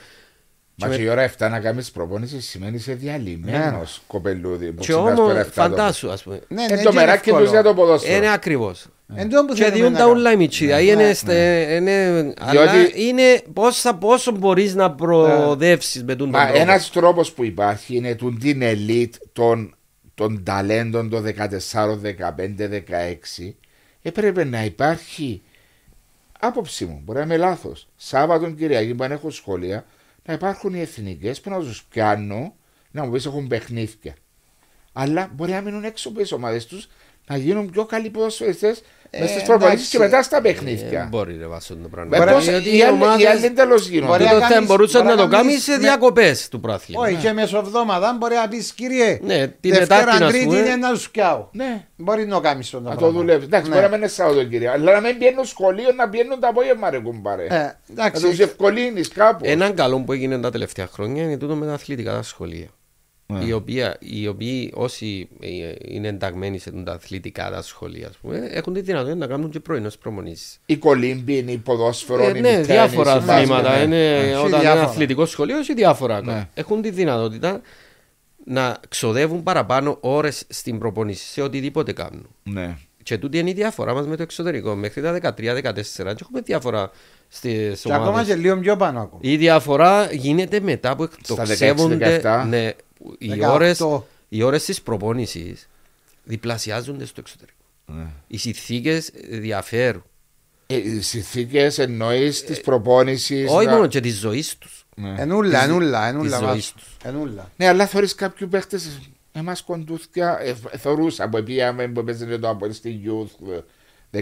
Μα με- και η ώρα 7 να κάνεις προπόνηση σημαίνει είσαι διαλυμένος κοπελούδι. που Και ξυπνάς όμως, πέρα 7 το- φαντάσου, ας πούμε. Ναι, Ε, ναι, το και μεράκι εύκολο. τους για το ποδόσφαιρο. Είναι ακριβώς. Εν τω που Και θέλουμε διούν να τα κάνουμε. ούλα οι μητσί. Δηλαδή είναι, στε- είναι, αλλά είναι πόσα, πόσο μπορείς να προοδεύσεις με τον Μα τρόπο. ένας τρόπος που υπάρχει είναι του την ελίτ των, των ταλέντων των 14, 15, 16. Έπρεπε να υπάρχει άποψη μου, μπορεί να είμαι λάθος. Σάββατο Κυριακή που αν έχω σχολεία, να υπάρχουν οι εθνικές που να τους πιάνουν, να μου πεις έχουν παιχνίδια. Αλλά μπορεί να μείνουν έξω από τις ομάδες τους, να γίνουν πιο καλοί ποδοσφαιριστές μέσα στις προπονήσεις εντάξει. και μετά στα Ε, παιχνίδια. μπορεί ρε βάσο το πράγμα. Ε, Μπορεί πώς- Γιατί οι οι άλλοι- Οι ομάδες άλλοι τέλος γίνονται. Μπορεί να τούτο θα κάνεις- μπορούσε μπορεί να να το κάνεις κάνεις σε με- διακοπές του πράθλημα. Όχι, και μεσοβδόμαδα μπορεί να πεις κύριε. Ναι, την Δευτέρα Τετάρτη, ας Τρίτη πούμε. είναι να σου πιάω. Ναι. Μπορεί να κάνεις τον Να το δουλεύει. Εντάξει, Ναι. μπορεί να μην είναι Σαββατοκύριακο, αλλά να μην πιένουν σχολείο, να πιένουν το απόγευμα, ρε κουμπάρε. Ε, Να τους εντάξει. ευκολύνεις κάπου. Έναν καλό που έγινε τα τελευταία χρόνια είναι τούτο με τα αθλητικά τα σχολεία. Ναι. Οι, οποία, οι οποίοι όσοι ε, είναι ενταγμένοι σε τα αθλητικά τα σχολεία ας πούμε, έχουν τη δυνατότητα να κάνουν και πρωινές προμονήσεις. Η κολύμπη, η ποδόσφαιρο, Ε, η ναι, τέννις, διάφορα η μπάσκετ, αθλήματα. ναι. Είναι, Έχει όταν είναι διάφορα. αθλητικό σχολείο, έχει διάφορα. Ναι. Έχουν τη δυνατότητα να ξοδεύουν παραπάνω ώρες στην προπονήση σε οτιδήποτε κάνουν. Ναι. Και τούτη είναι η διαφορά μας με το εξωτερικό. Μέχρι τα 13-14 και έχουμε διάφορα στι Και ακόμα ομάδες. και λίγο πιο πάνω ακόμα. Η διαφορά γίνεται μετά που εκτοξεύονται 16-17. ναι, οι 18. ώρες, οι ώρες της προπόνησης διπλασιάζονται στο εξωτερικό. Ναι. Οι συνθήκες διαφέρουν. Ε, Οι συνθήκες εννοείς της προπόνησης. Όχι μόνο και της ζωής τους. Ναι. Ενούλα, ενούλα, ενούλα. της βάζω. ζωής τους. Ενούλα. Ναι, αλλά θεωρείς κάποιους παίχτες. Εμάς κοντούθια. Ε, θεωρούσα που πήγαμε που παίζανε το από στη Youth ε,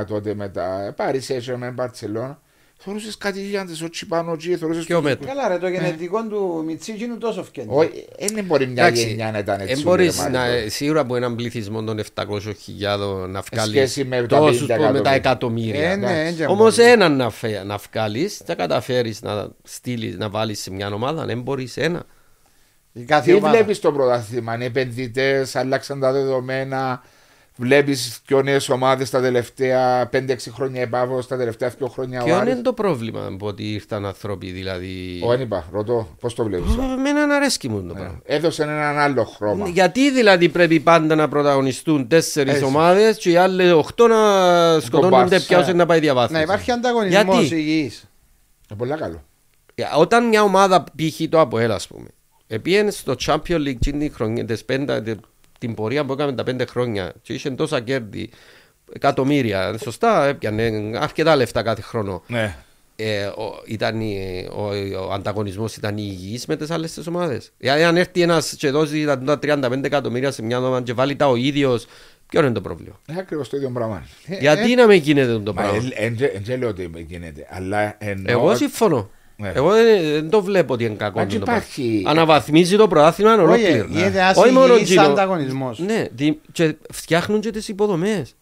19 τότε μετά. Ε, Πάρει σε με Μπαρσελόνα. Θεωρούσε κάτι γίγαντε, όχι πάνω εκεί. Θεωρούσε. Πιο μέτρο. Καλά ρε, το γενετικό του Μιτσί είναι τόσο φκένει. Όχι, δεν μπορεί μια Εντάξει, γενιά να ήταν έτσι. εν μπορείς ρε, να, Μάρικο. σίγουρα από έναν πληθυσμό των 700.000 να βγάλεις σχέση με τα τόσους 50 που με τα εκατομμύρια. εκατομμύρια. Ε, ναι, έτσι Όμως μπορείς. έναν να, φε, να βγάλεις, θα καταφέρεις να στείλεις, να βάλεις σε μια ομάδα, δεν μπορείς ένα. Η κάθε Τι ομάδα. βλέπεις το πρωτάθλημα, είναι επενδυτές, άλλαξαν τα δεδομένα. Βλέπει πιο νέε ομάδε τα τελευταία 5-6 χρόνια επάβω, τα τελευταία 2 χρόνια. Ποιο ο Άρης. είναι το πρόβλημα που ότι ήρθαν άνθρωποι, δηλαδή. Ο Ανίπα, ρωτώ, πώ το βλέπει. Εμένα αρέσκει μου το πράγμα. Έδωσε έναν άλλο χρώμα. Γιατί δηλαδή πρέπει πάντα να πρωταγωνιστούν τέσσερι Έτσι. ομάδε και οι άλλοι οχτώ να σκοτώνονται Μπαρς. πια ώστε να πάει διαβάθμιση. Να υπάρχει ανταγωνισμό Γιατί? υγιή. Είναι πολύ καλό. Ε, Όταν μια ομάδα π.χ. το ΑΠΟΕΛ, ας πούμε, επήγαινε στο Champions League την, χρονιά, τις πέντα, τε- την πορεία που έκαμε τα πέντε χρόνια και είχε τόσα κέρδη, εκατομμύρια, σωστά, έπιανε αρκετά λεφτά κάθε χρόνο. Ναι. Ε, ο, ήταν, η- ο, ο ανταγωνισμός ήταν υγιής με τις άλλες τις ομάδες. Δηλαδή αν έρθει ένας και δώσει τα τα 35 εκατομμύρια σε μια ομάδα και βάλει τα ο ίδιος, ποιο είναι το πρόβλημα; Είναι ακριβώς το ίδιο πράγμα. Γιατί να μην γίνεται το Μα πράγμα; δεν λέω ότι γίνεται, αλλά εννοώ. Εγώ συμφωνώ. Ναι. Εγώ δεν, δεν το βλέπω ότι είναι κακό. Μα το και πράγμα. υπάρχει- Αναβαθμίζει το πρωτάθλημα Όχι, ολόκληρο. γίνεται Ναι. ένας Όχι μόνο υγιής εκείνο. ανταγωνισμός. Ναι, δι- και φτιάχνουν και τις υποδομές.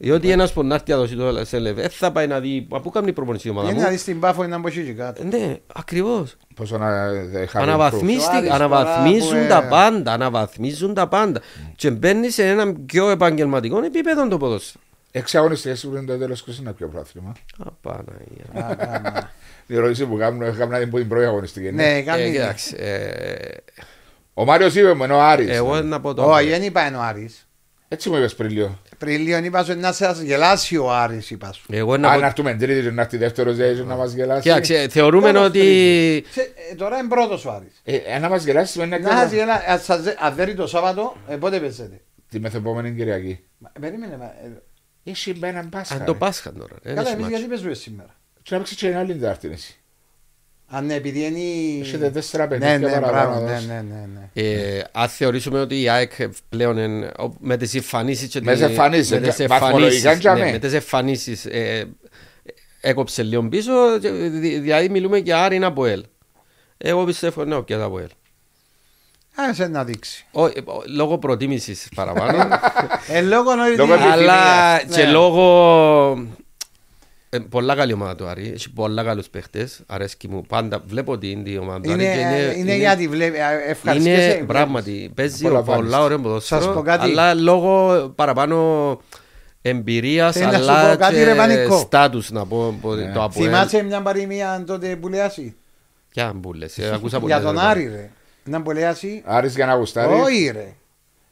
Διότι ένας που να έρθει να δώσει το σε λεβέ, δεν θα πάει να δει από κάμουν η προπονησία η ομάδα Είναι να μου. δεις την πάφο να μπω εκεί κάτω. Ναι, ακριβώς. Πόσο να δεν είχαμε Αναβαθμίστη- Το Άρης αναβαθμίζουν τώρα που, τα ε, πάντα. Αναβαθμίζουν τα πάντα. Και μπαίνεις σε ένα πιο επαγγελματικό επίπεδο το ποδόσφαιρο. Έξι αγωνιστές που είναι το τέλος και είναι πιο πρόθυμα. Απαναγία. Η ερώτηση που κάνουν, έκανα την την πρώτη αγωνιστική. Ναι, Ε, κάνει. κοιτάξτε, ε, Ο Μάριος είπε μου, ενώ ο Άρης. Εγώ να πω το. Όχι, δεν είπα είναι ο Άρης. Έτσι μου είπες πριν λίγο. Πριν λίγο είπα σου να σας γελάσει ο Άρης είπα σου. Εγώ να Αν πω. έρθουμε τρίτη και να έρθει δεύτερο ζέι να μας γελάσει. Κοιτάξτε, θεωρούμε Τέλος ότι. Σε- ε, Τώρα είναι πρώτος ο Άρης. Ε, αν να μας γελάσει σημαίνει να Να σας κάνουμε γελά- αν σας δε- αν δεν είναι το Σάββατο, ε, πότε παίζετε; τη μεθεπόμενη Κυριακή. Μα, Περίμενε. Μα, ε, Έχει μπει έναν Πάσχα. Αν ρε. το Πάσχα τώρα. δεν Καλά, έχει εμείς μάτσο. γιατί παίζουμε σήμερα; Και να παίξεις και ένα άλλη Τετάρτη εσύ. Αν ναι, επειδή είναι... η- Έχετε τέσσερα Ναι, παιχνίδια ναι, παραπάνω μπράβο, να ναι, δώσει. ναι, ναι, ναι. Ε, αν θεωρήσουμε ότι η ΑΕΚ πλέον εν- ο- με τις εμφανίσεις και Με τις τη- εμφανίσεις, με τις ε, βαθμολογικά εμφανίσεις, τζαμέ. ναι, με τις εμφανίσεις ε, έκοψε λίγο πίσω και δη- δηλαδή μιλούμε και Άρη είναι από ελ εγώ πιστεύω ναι πια από ελ Άσε να δείξει. Ω, ε, ο- Λόγω προτίμησης παραπάνω. *laughs* Ε, λόγω ότι- Λόγω της- αλλά Ναι. και λόγω. Ε, πολλά καλή ομάδα του Άρη. Έχει πολλά καλούς παίχτες. Αρέσκει μου. Πάντα βλέπω ότι είναι η ομάδα του Άρη. Είναι, και είναι, γιατί βλέπει, ε, ευχαριστιέσαι, Είναι βλέπεις. πράγματι. Παίζει Απολαμβάνεις. πολλά ωραίο Σας πω ποδόσφαιρο. κάτι. Αλλά λόγω παραπάνω εμπειρίας Θέλω να σου αλλά πω κάτι, ρε, Πανικό. και στάτους να πω. πω, Ναι. Το Αποέλ. Θυμάσαι μια παροιμία τότε που λέει Ποια μπουλές. ε, *laughs* Ακούσα Για πολλές, τον ρε, Άρη ρε. Να που λέει Άρης για να γουστάρει. Όχι ρε.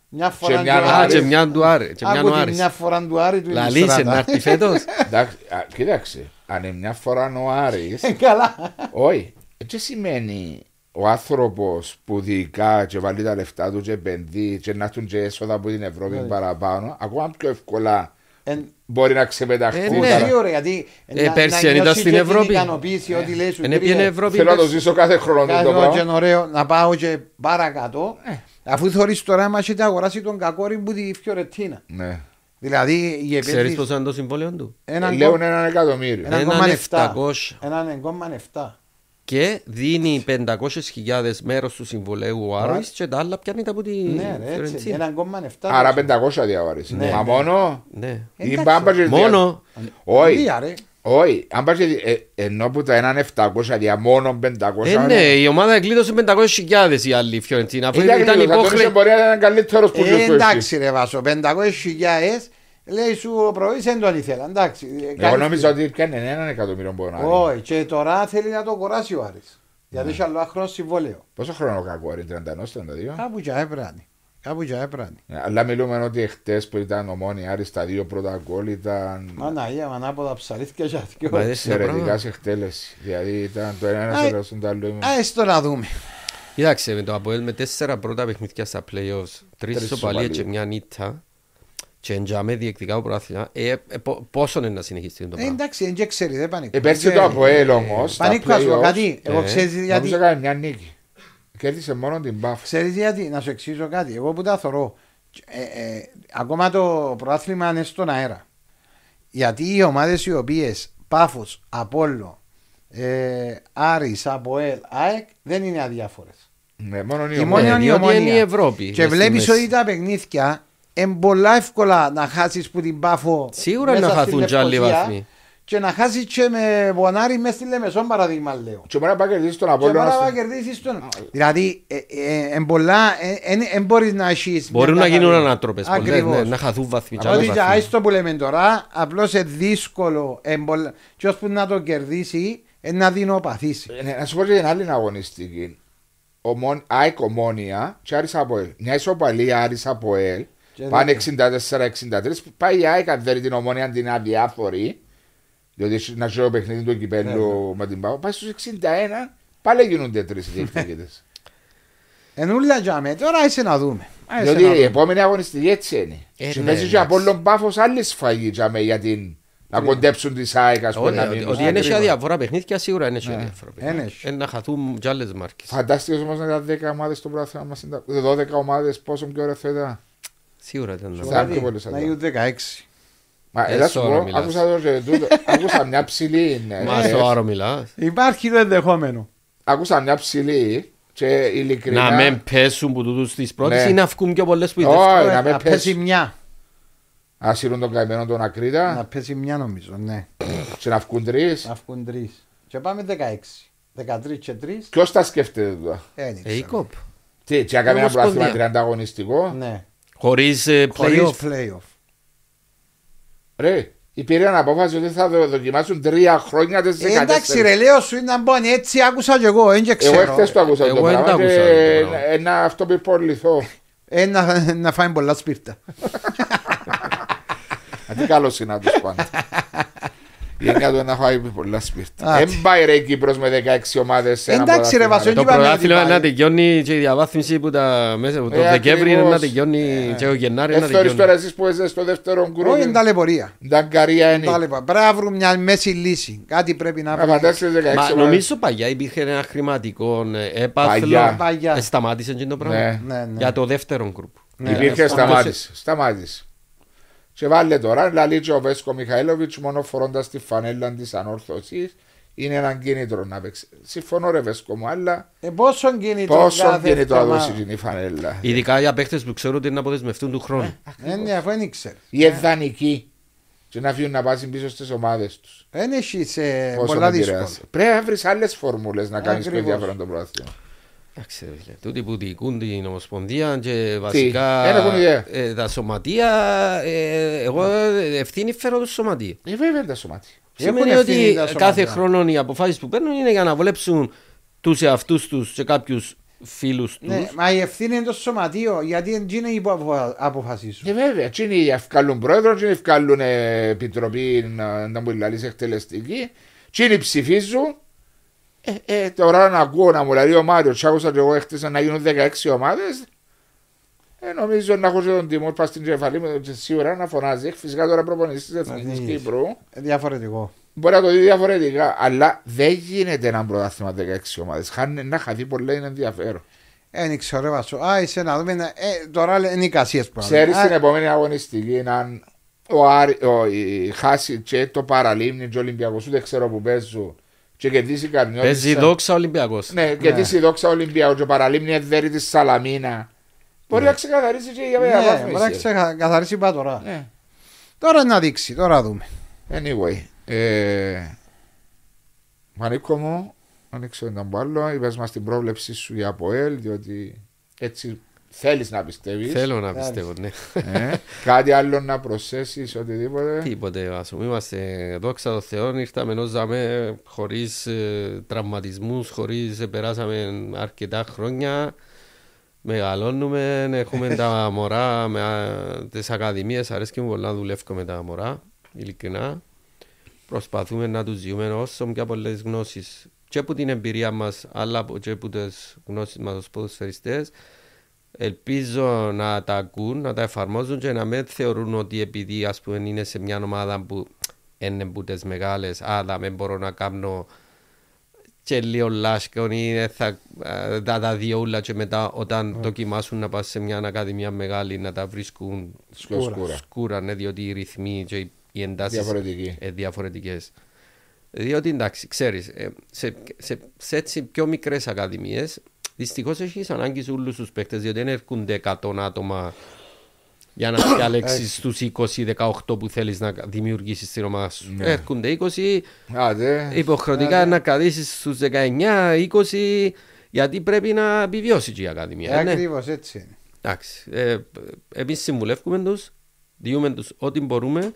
Μια φορά μια του Άρη. Α, Άρη. και μια του Άρη. Και μια Άκου του τη Άρης. μια φορά του Άρη του Λαλίσε Ηλιστράτα. να έρθει φέτος. *laughs* Εντάξει, α, κοίταξε, αν είναι μια φορά ο Άρης, Ε, Καλά. όχι, τι σημαίνει ο άνθρωπος που διοικά και βάλει τα λεφτά του και επενδύει και να έρθουν και έσοδα από την Ευρώπη παραπάνω, ακόμα πιο εύκολα Ε, μπορεί να ξεπεράσει. Ε, ναι. Ωραία, γιατί ε, πέρσι στην Ευρώπη. Ικανοποίηση, ε, ό,τι Ευρώπη, θέλω να το ζήσω κάθε χρόνο. Κάθε χρόνο και ωραίο, ε. Αφού αγοράσει τον κακόρι που τη ναι. Δηλαδή η επένδυση... Είναι το συμβόλαιο. Ε, έναν έναν εκατομμύριο. Και δίνει 500.000 μέρος του συμβολέου ο Άρης και τα άλλα πιάνει τα από τη Ναι ρε έτσι, Φιωρεντίνα. έναν κόμμα 7. Άρα 500 διαβάρεις. Ναι, Μα ναι. μόνο; Ναι. Ή Εντάξει. μπάμπα και δια- Μόνο. Όχι, Λία, ρε. όχι. Αν πας και δι- ε, ενώ που τα έναν 700 δια μόνο 500. Ε, ναι, η ομάδα εκλείδωσε 500.000 η άλλη η Φιωρεντίνα. Αφού Ήταν ήταν υποχρεωτικό. υποχρεωτικό. Μπορεί να ήταν καλύτερος που Ε, ζεις που εσύ. εντάξει ρε Βάσο, 500.000 λέει σου ο πρωί δεν τον ήθελα. Εντάξει. ε, Εγώ καλή νόμιζα φίλη. ότι πιάνε έναν εκατομμύριο μπορεί να είναι. Όχι, και τώρα θέλει να το κοράσει ο Άρης. Γιατί έχει άλλο χρόνο συμβόλαιο. Πόσο χρόνο κακό είναι, 31-32. Κάπου και έπρεπε. Κάπου και έπρεπε. Ε, Αλλά μιλούμε ότι εχθές που ήταν ομόνοι Άρης τα δύο πρώτα γκολ ήταν Μαναία, μανάποδα ψαρίθηκε και αυτοί. Μα αρέσει το εξαιρετικά πράγμα. σε εκτέλεση. Δηλαδή ήταν το ένα Άι. ένας το άλλο. Α, έστω να δούμε. Κοίταξε με το Αποέλ με τέσσερα πρώτα παιχνίδια στα play-offs, τρεις Τρεις ισοπαλίες και ισοπαλίες. μια νύχτα και εντιαμέ διεκδικά το πρωτάθλημα, ε, ε, πο- πόσο είναι να συνεχίσει το Ε, πράγμα; εντάξει, δεν ξέρει, δεν πανικό. Ε, πέρσι το Αποέλ όμως, στα Πανικό, ας πω play-offs, κάτι. Εγώ ε, ξέρεις γιατί. νόμιζα έκανε μια νίκη. Κέρδισε μόνο την Μπαφ. Ξέρεις γιατί, να σου εξηγήσω κάτι. Εγώ που τα θωρώ, ε, ε, ακόμα το πρωτάθλημα είναι στον αέρα. Γιατί οι ομάδες οι οποίες Πάφος, Απόλλω, ε, Άρης, Αποέλ, ΑΕΚ δεν είναι αδιάφορες. Ναι, μόνο η Η ομόνια. μόνη είναι η διότι είναι ομόνια. η Ευρώπη, Και μες στη βλέπεις μέση. ότι τα παιχνίδια είναι πολλά εύκολα να χάσεις που την Πάφο Σίγουρα μέσα να στη χαθούν κι άλλοι Λευκοσία βαθμοί. Και να χάσεις και με Βονάρη μέσα στη Λεμεσόν παραδείγμα λέω. Και μπορεί να πάει κερδίσει τον Και Απόλλωνα. bara να στο- κερδίσεις τον. Δηλαδή, ε, ε, εν πολλά, δεν μπορείς να έχεις... Μπορούν μια να γίνουν καθαρή- ανατροπές πολλές, Ακριβώς. ναι, να χαθούν βαθμοί. κι Ότι άλλοι για βαθμοί. άιστο που λέμε τώρα, απλώς είναι δύσκολο. εν πολλά- Και ώσπου να το κερδίσει, είναι να δεινοπαθήσει. Ε, ναι, Να σου πω και την άλλη αγωνιστική. Ομόν- ΑΕΚ Ομόνια και Άρης Αποέλ. Μια ισοπαλία Άρης Αποέλ. Και Πάνε δεν- 64-63. Πάει η ΑΕΚ αν δεν την Ομόνια αν την αδιάφορη. Διότι έχει να ξέρω παιχνίδι του Ναι, κυπέλου με την Πάο. Πάει στους 61. Πάλι γίνονται τρεις διεκδικητές. *laughs* Ενούλα για με, τώρα είσαι να δούμε. Άσε Διότι να η δούμε. επόμενη αγωνιστική έτσι είναι. Ε, Και ναι, παίζει και εντάξει. από όλον πάφος άλλη σφαγή για με- για την... Να κοντέψουν τις ΑΕΚ ας πούμε Όχι, να ότι- μείνουν. Ότι είναι Ακριβώς. σε αδιαφορά παιχνίδια, σίγουρα είναι σε Ναι. αδιαφορά Εν παιχνίδια. έχει. Ε, Να χαθούν κι άλλες μάρκες. Φαντάστηκες όμως να ήταν 10 ομάδες στο πράγμα μας. είναι τα- 12 ομάδες πόσο πιο ωραίο θα ήταν. Σίγουρα ήταν να Θα Δηλαδή, είναι πιο πολύ σαν Να το. γίνουν 16. Μα Ε, έλα σου σώρο πω, μιλάς. άκουσα το και τούτο, άκουσα μια ψηλή. ναι, Μα ναι. στο άρο μιλάς. Υπάρχει το ενδεχόμενο. Άκουσα μια ψηλή και ειλικρινά. Να μην πέσουν που τούτους τις πρώτες Ναι. ή να βγουν πιο πολλές που οι Όχι. δεύτερες. να να, με πέσει πέσει. μια. Ασύρουν τον καημένο τον Να Ακρίτα πέσει μια νομίζω, ναι. και να βγουν τρεις. Να βγουν τρεις. Και πάμε 16. 13 και 3. Ποιος τα σκέφτεται τούτα. Δεν Ε, η ξέρω. κόπ. Τι, και έκαμε ένα Ομοσπονδία. πράθυμα 30 αγωνιστικό. Ναι. Χωρίς ε, Χωρίς play-off. play-off. Ρε, υπήρχε απόφαση ότι θα δο- δοκιμάσουν τρία χρόνια τις Ε, εντάξει ρε, λέω σου είναι να μπω έτσι, άκουσα και εγώ, δεν και Εγώ ξέρω. εχθές το άκουσα Εγώ το δεν πράγμα το και άκουσα το πράγμα. ένα αυτό πυρπολιθώ. Ε, να, να φάει πολλά σπίρτα. Αντί καλός είναι να τους πάνε. *laughs* Η έννοια του να φάει πολλά σπίρτα. Α, Δεν πάει ρε η Κύπρος με 16 ομάδες σε ένα Εντάξει, ρε, πρωτάθλημα, Βασίλη, Το είπαμε ότι πρωτάθλημα πάει. να τελειώνει και η διαβάθμιση που τα μέσα από το Ε, Δεκέμβρη ακριβώς. να τελειώνει και ο Γενάρη να Ε, θεωρείς τώρα τελειώνει. εσείς που είσαι στο δεύτερο Όχι, είναι γκρουπ. ταλαιπωρία. Νταγκαρία είναι. Ταλαιπωρία. Πρέπει να βρουν μια μέση λύση. Κάτι πρέπει να Να βρουν. φαντάσεις 16 Μα ομάδες. νομίζω παλιά υπήρχε ένα χρηματικό ε, έπαθλο. Παλιά. Παλιά. Ε, Σταμάτησε και το πράγμα. Ναι. Ναι, ναι. Για το δεύτερο γκρουπ. Ναι, Υπήρχε ναι, σταμάτησε. Σταμάτησε. Και βάλε τώρα, λαλεί και ο Βέσκο Μιχαήλοβιτς μόνο φορώντας τη φανέλα της ανόρθωσης είναι ένα κίνητρο να παίξει. Συμφωνώ ρε Βέσκο μου, αλλά Ε, πόσο κινητό πόσο κάθε κίνητρο εβδομάδα; δώσει την η φανέλα. Ειδικά για παίχτες που ξέρουν ότι είναι να αποδεσμευτούν του χρόνου. Ε, ναι, αφού δεν ήξερε. Οι εδανικοί και να φύγουν να πάσουν πίσω στις ομάδες τους. Δεν έχει σε Πόσο πολλά με δύσκολα. επηρεάσει. Πρέπει να βρεις άλλες φορμούλες να κάνεις πιο Ακριβώς. ενδιαφέρον το πρωτάθλημα. Εντάξει, ρε φίλε. Τούτοι που διοικούν την Ομοσπονδία και βασικά δεν έχουν ιδέα. ε, τα σωματεία, ε, εγώ ε, ευθύνη φέρω το σωματείο. Ε, βέβαια είναι τα σωμάτια. Έχουν Σημαίνει ευθύνη ότι τα κάθε σωματεία. χρόνο οι αποφάσεις που παίρνουν είναι για να βολέψουν τους εαυτούς τους και κάποιους φίλους τους. Ναι, μα η ευθύνη είναι το σωματείο, γιατί εκείνοι που αποφα- αποφασίζουν. Ε, βέβαια, τι είναι ευκαλούν πρόεδρο, τι είναι ευκαλούν ε, επιτροπή να, να μου λαλείς εκτελεστική, τι είναι ψηφίζουν. Ε, ε, τώρα να ακούω να μου λέει ο Μάριος, τι άκουσα και εγώ έχτισα να γίνουν 16 ομάδες. Ε, νομίζω να έχω και τον Τιμόρ πας στην κεφαλή μου και σίγουρα να φωνάζει. Φυσικά τώρα προπονητής της Εθνικής δεις. Κύπρου. Ε, Διαφορετικό. Μπορεί να το δει διαφορετικά, αλλά δεν γίνεται ένα πρωτάθλημα 16 ομάδες. Να χαθεί πολλά είναι ενδιαφέρον. Ε, δεν ξέρω, βάσο. Α, είσαι να δούμε. Ε, τώρα είναι εικασίε που Ξέρεις την επόμενη αγωνιστική αν ο, Άρη, ο, η, χάσει και το παραλίμνη και ο Ολυμπιακός, ούτε ξέρω που παίζουν. Και κερδίσει κανένα. Παίζει δόξα Ολυμπιακός. Ναι, κερδίσει η δόξα Ολυμπιακός και ο παραλίμνη εδέρει της Σαλαμίνα. Μπορεί να ξεκαθαρίσει και για Ναι, μεταβάθμιση. μπορεί να ξεκαθαρίσει πά τώρα. Ναι. Τώρα να δείξει, τώρα δούμε. Anyway. Ε, Μανίκο μου, ανοίξω έναν που άλλο. Είπες μας την πρόβλεψη σου για ΑΠΟΕΛ, διότι έτσι θέλεις να πιστεύεις; Θέλω να πιστεύω, ναι. Ε, *laughs* κάτι άλλο να προσθέσεις, οτιδήποτε; Τίποτε, ας πούμε, είμαστε δόξα τω Θεώ, ήρθαμε ενώ ζαμε χωρίς ε, τραυματισμούς, χωρίς, ε, περάσαμε αρκετά χρόνια, μεγαλώνουμε, έχουμε τα *laughs* μωρά με α, τις ακαδημίες, αρέσκει μου πολύ να δουλεύω με τα μωρά, ειλικρινά. Προσπαθούμε να τους ζούμε όσο πιο πολλές γνώσεις και από την εμπειρία μας, αλλά από- και από τις γνώσεις μας ως ποδοσφαιριστές. Ελπίζω να τα ακούν, να τα εφαρμόζουν και να μην θεωρούν ότι επειδή ας πούμε είναι σε μια ομάδα που είναι που τις μεγάλες, αλλά δεν μπορώ να κάνω και λίγο λάσκον ή δεν θα ε, θα τα δει όλα και μετά όταν δοκιμάσουν να πας σε μια ακαδημία μεγάλη να τα βρίσκουν Σκούρα. σκούρα. σκούρα, ναι, διότι οι ρυθμοί και οι- οι εντάσεις Διαφορετική. ε, διαφορετικές. Διότι εντάξει, ξέρεις, ε, σε, σε, σε έτσι πιο μικρές ακαδημίες δυστυχώς έχεις ανάγκη σε όλους τους παίκτες διότι δεν έρχονται 100 άτομα για να διαλέξεις τους 20-18 που θέλεις να δημιουργήσεις την ομάδα σου. Ναι. Έρχονται 20, Άντε. υποχρεωτικά να κρατήσεις στους 19-20 γιατί πρέπει να επιβιώσει και η Ακαδημία. Ε, ναι. Ακριβώς έτσι είναι. Εντάξει. Ε, Εμείς συμβουλεύουμε τους, διούμε τους ό,τι μπορούμε.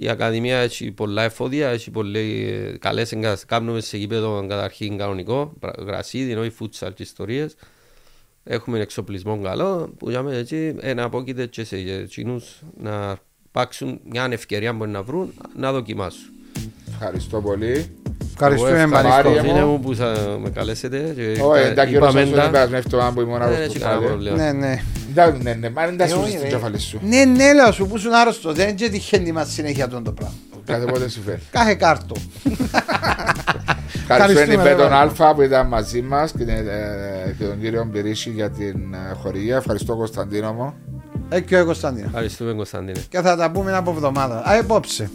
Η Ακαδημία έχει πολλά εφόδια, έχει πολλές καλές εγκαταστάσεις. Κάνουμε σε γήπεδο καταρχήν κανονικό, πρα- γρασίδι, όχι φούτσαλ και ιστορίες. Έχουμε εξοπλισμό καλό που για μένα έτσι ένα απόκειται και σε εκείνους να πάξουν μια ευκαιρία που μπορεί να βρουν να δοκιμάσουν. Ευχαριστώ πολύ. Ευχαριστούμε Εγώ Μαρία ευχαριστώ Μαρίσκο. μου. φίλε μου που θα με καλέσετε. και Όχι, εντάξει, ο είπαμε Ρωσός τα. δεν πέρασε με εβδομάδα που ήμουν Δεν άρρωστος έχει κανένα πάλι. πρόβλημα. Ναι, ναι. Εντάξει, ναι, ναι, μα δεν τα Ε, σου όχι, στην ρε. κεφαλή σου. Ναι, ναι, λέω σου που ήσουν άρρωστο. Δεν και τυχαίνει μα συνέχεια τον το πράγμα. Κάθε πότε συμφέρει. Κάθε κάρτο. Ευχαριστούμε την ρε, Πέτον Μαρίσκο. Αλφα που ήταν μαζί μας και, την- ε, και τον κύριο Μπυρίση για την ε, χορηγία. Ευχαριστώ Κωνσταντίνο μου. Ε, και ο Κωνσταντίνο. Ευχαριστούμε Κωνσταντίνε. Και θα τα πούμε από εβδομάδα. Α, υπόψε.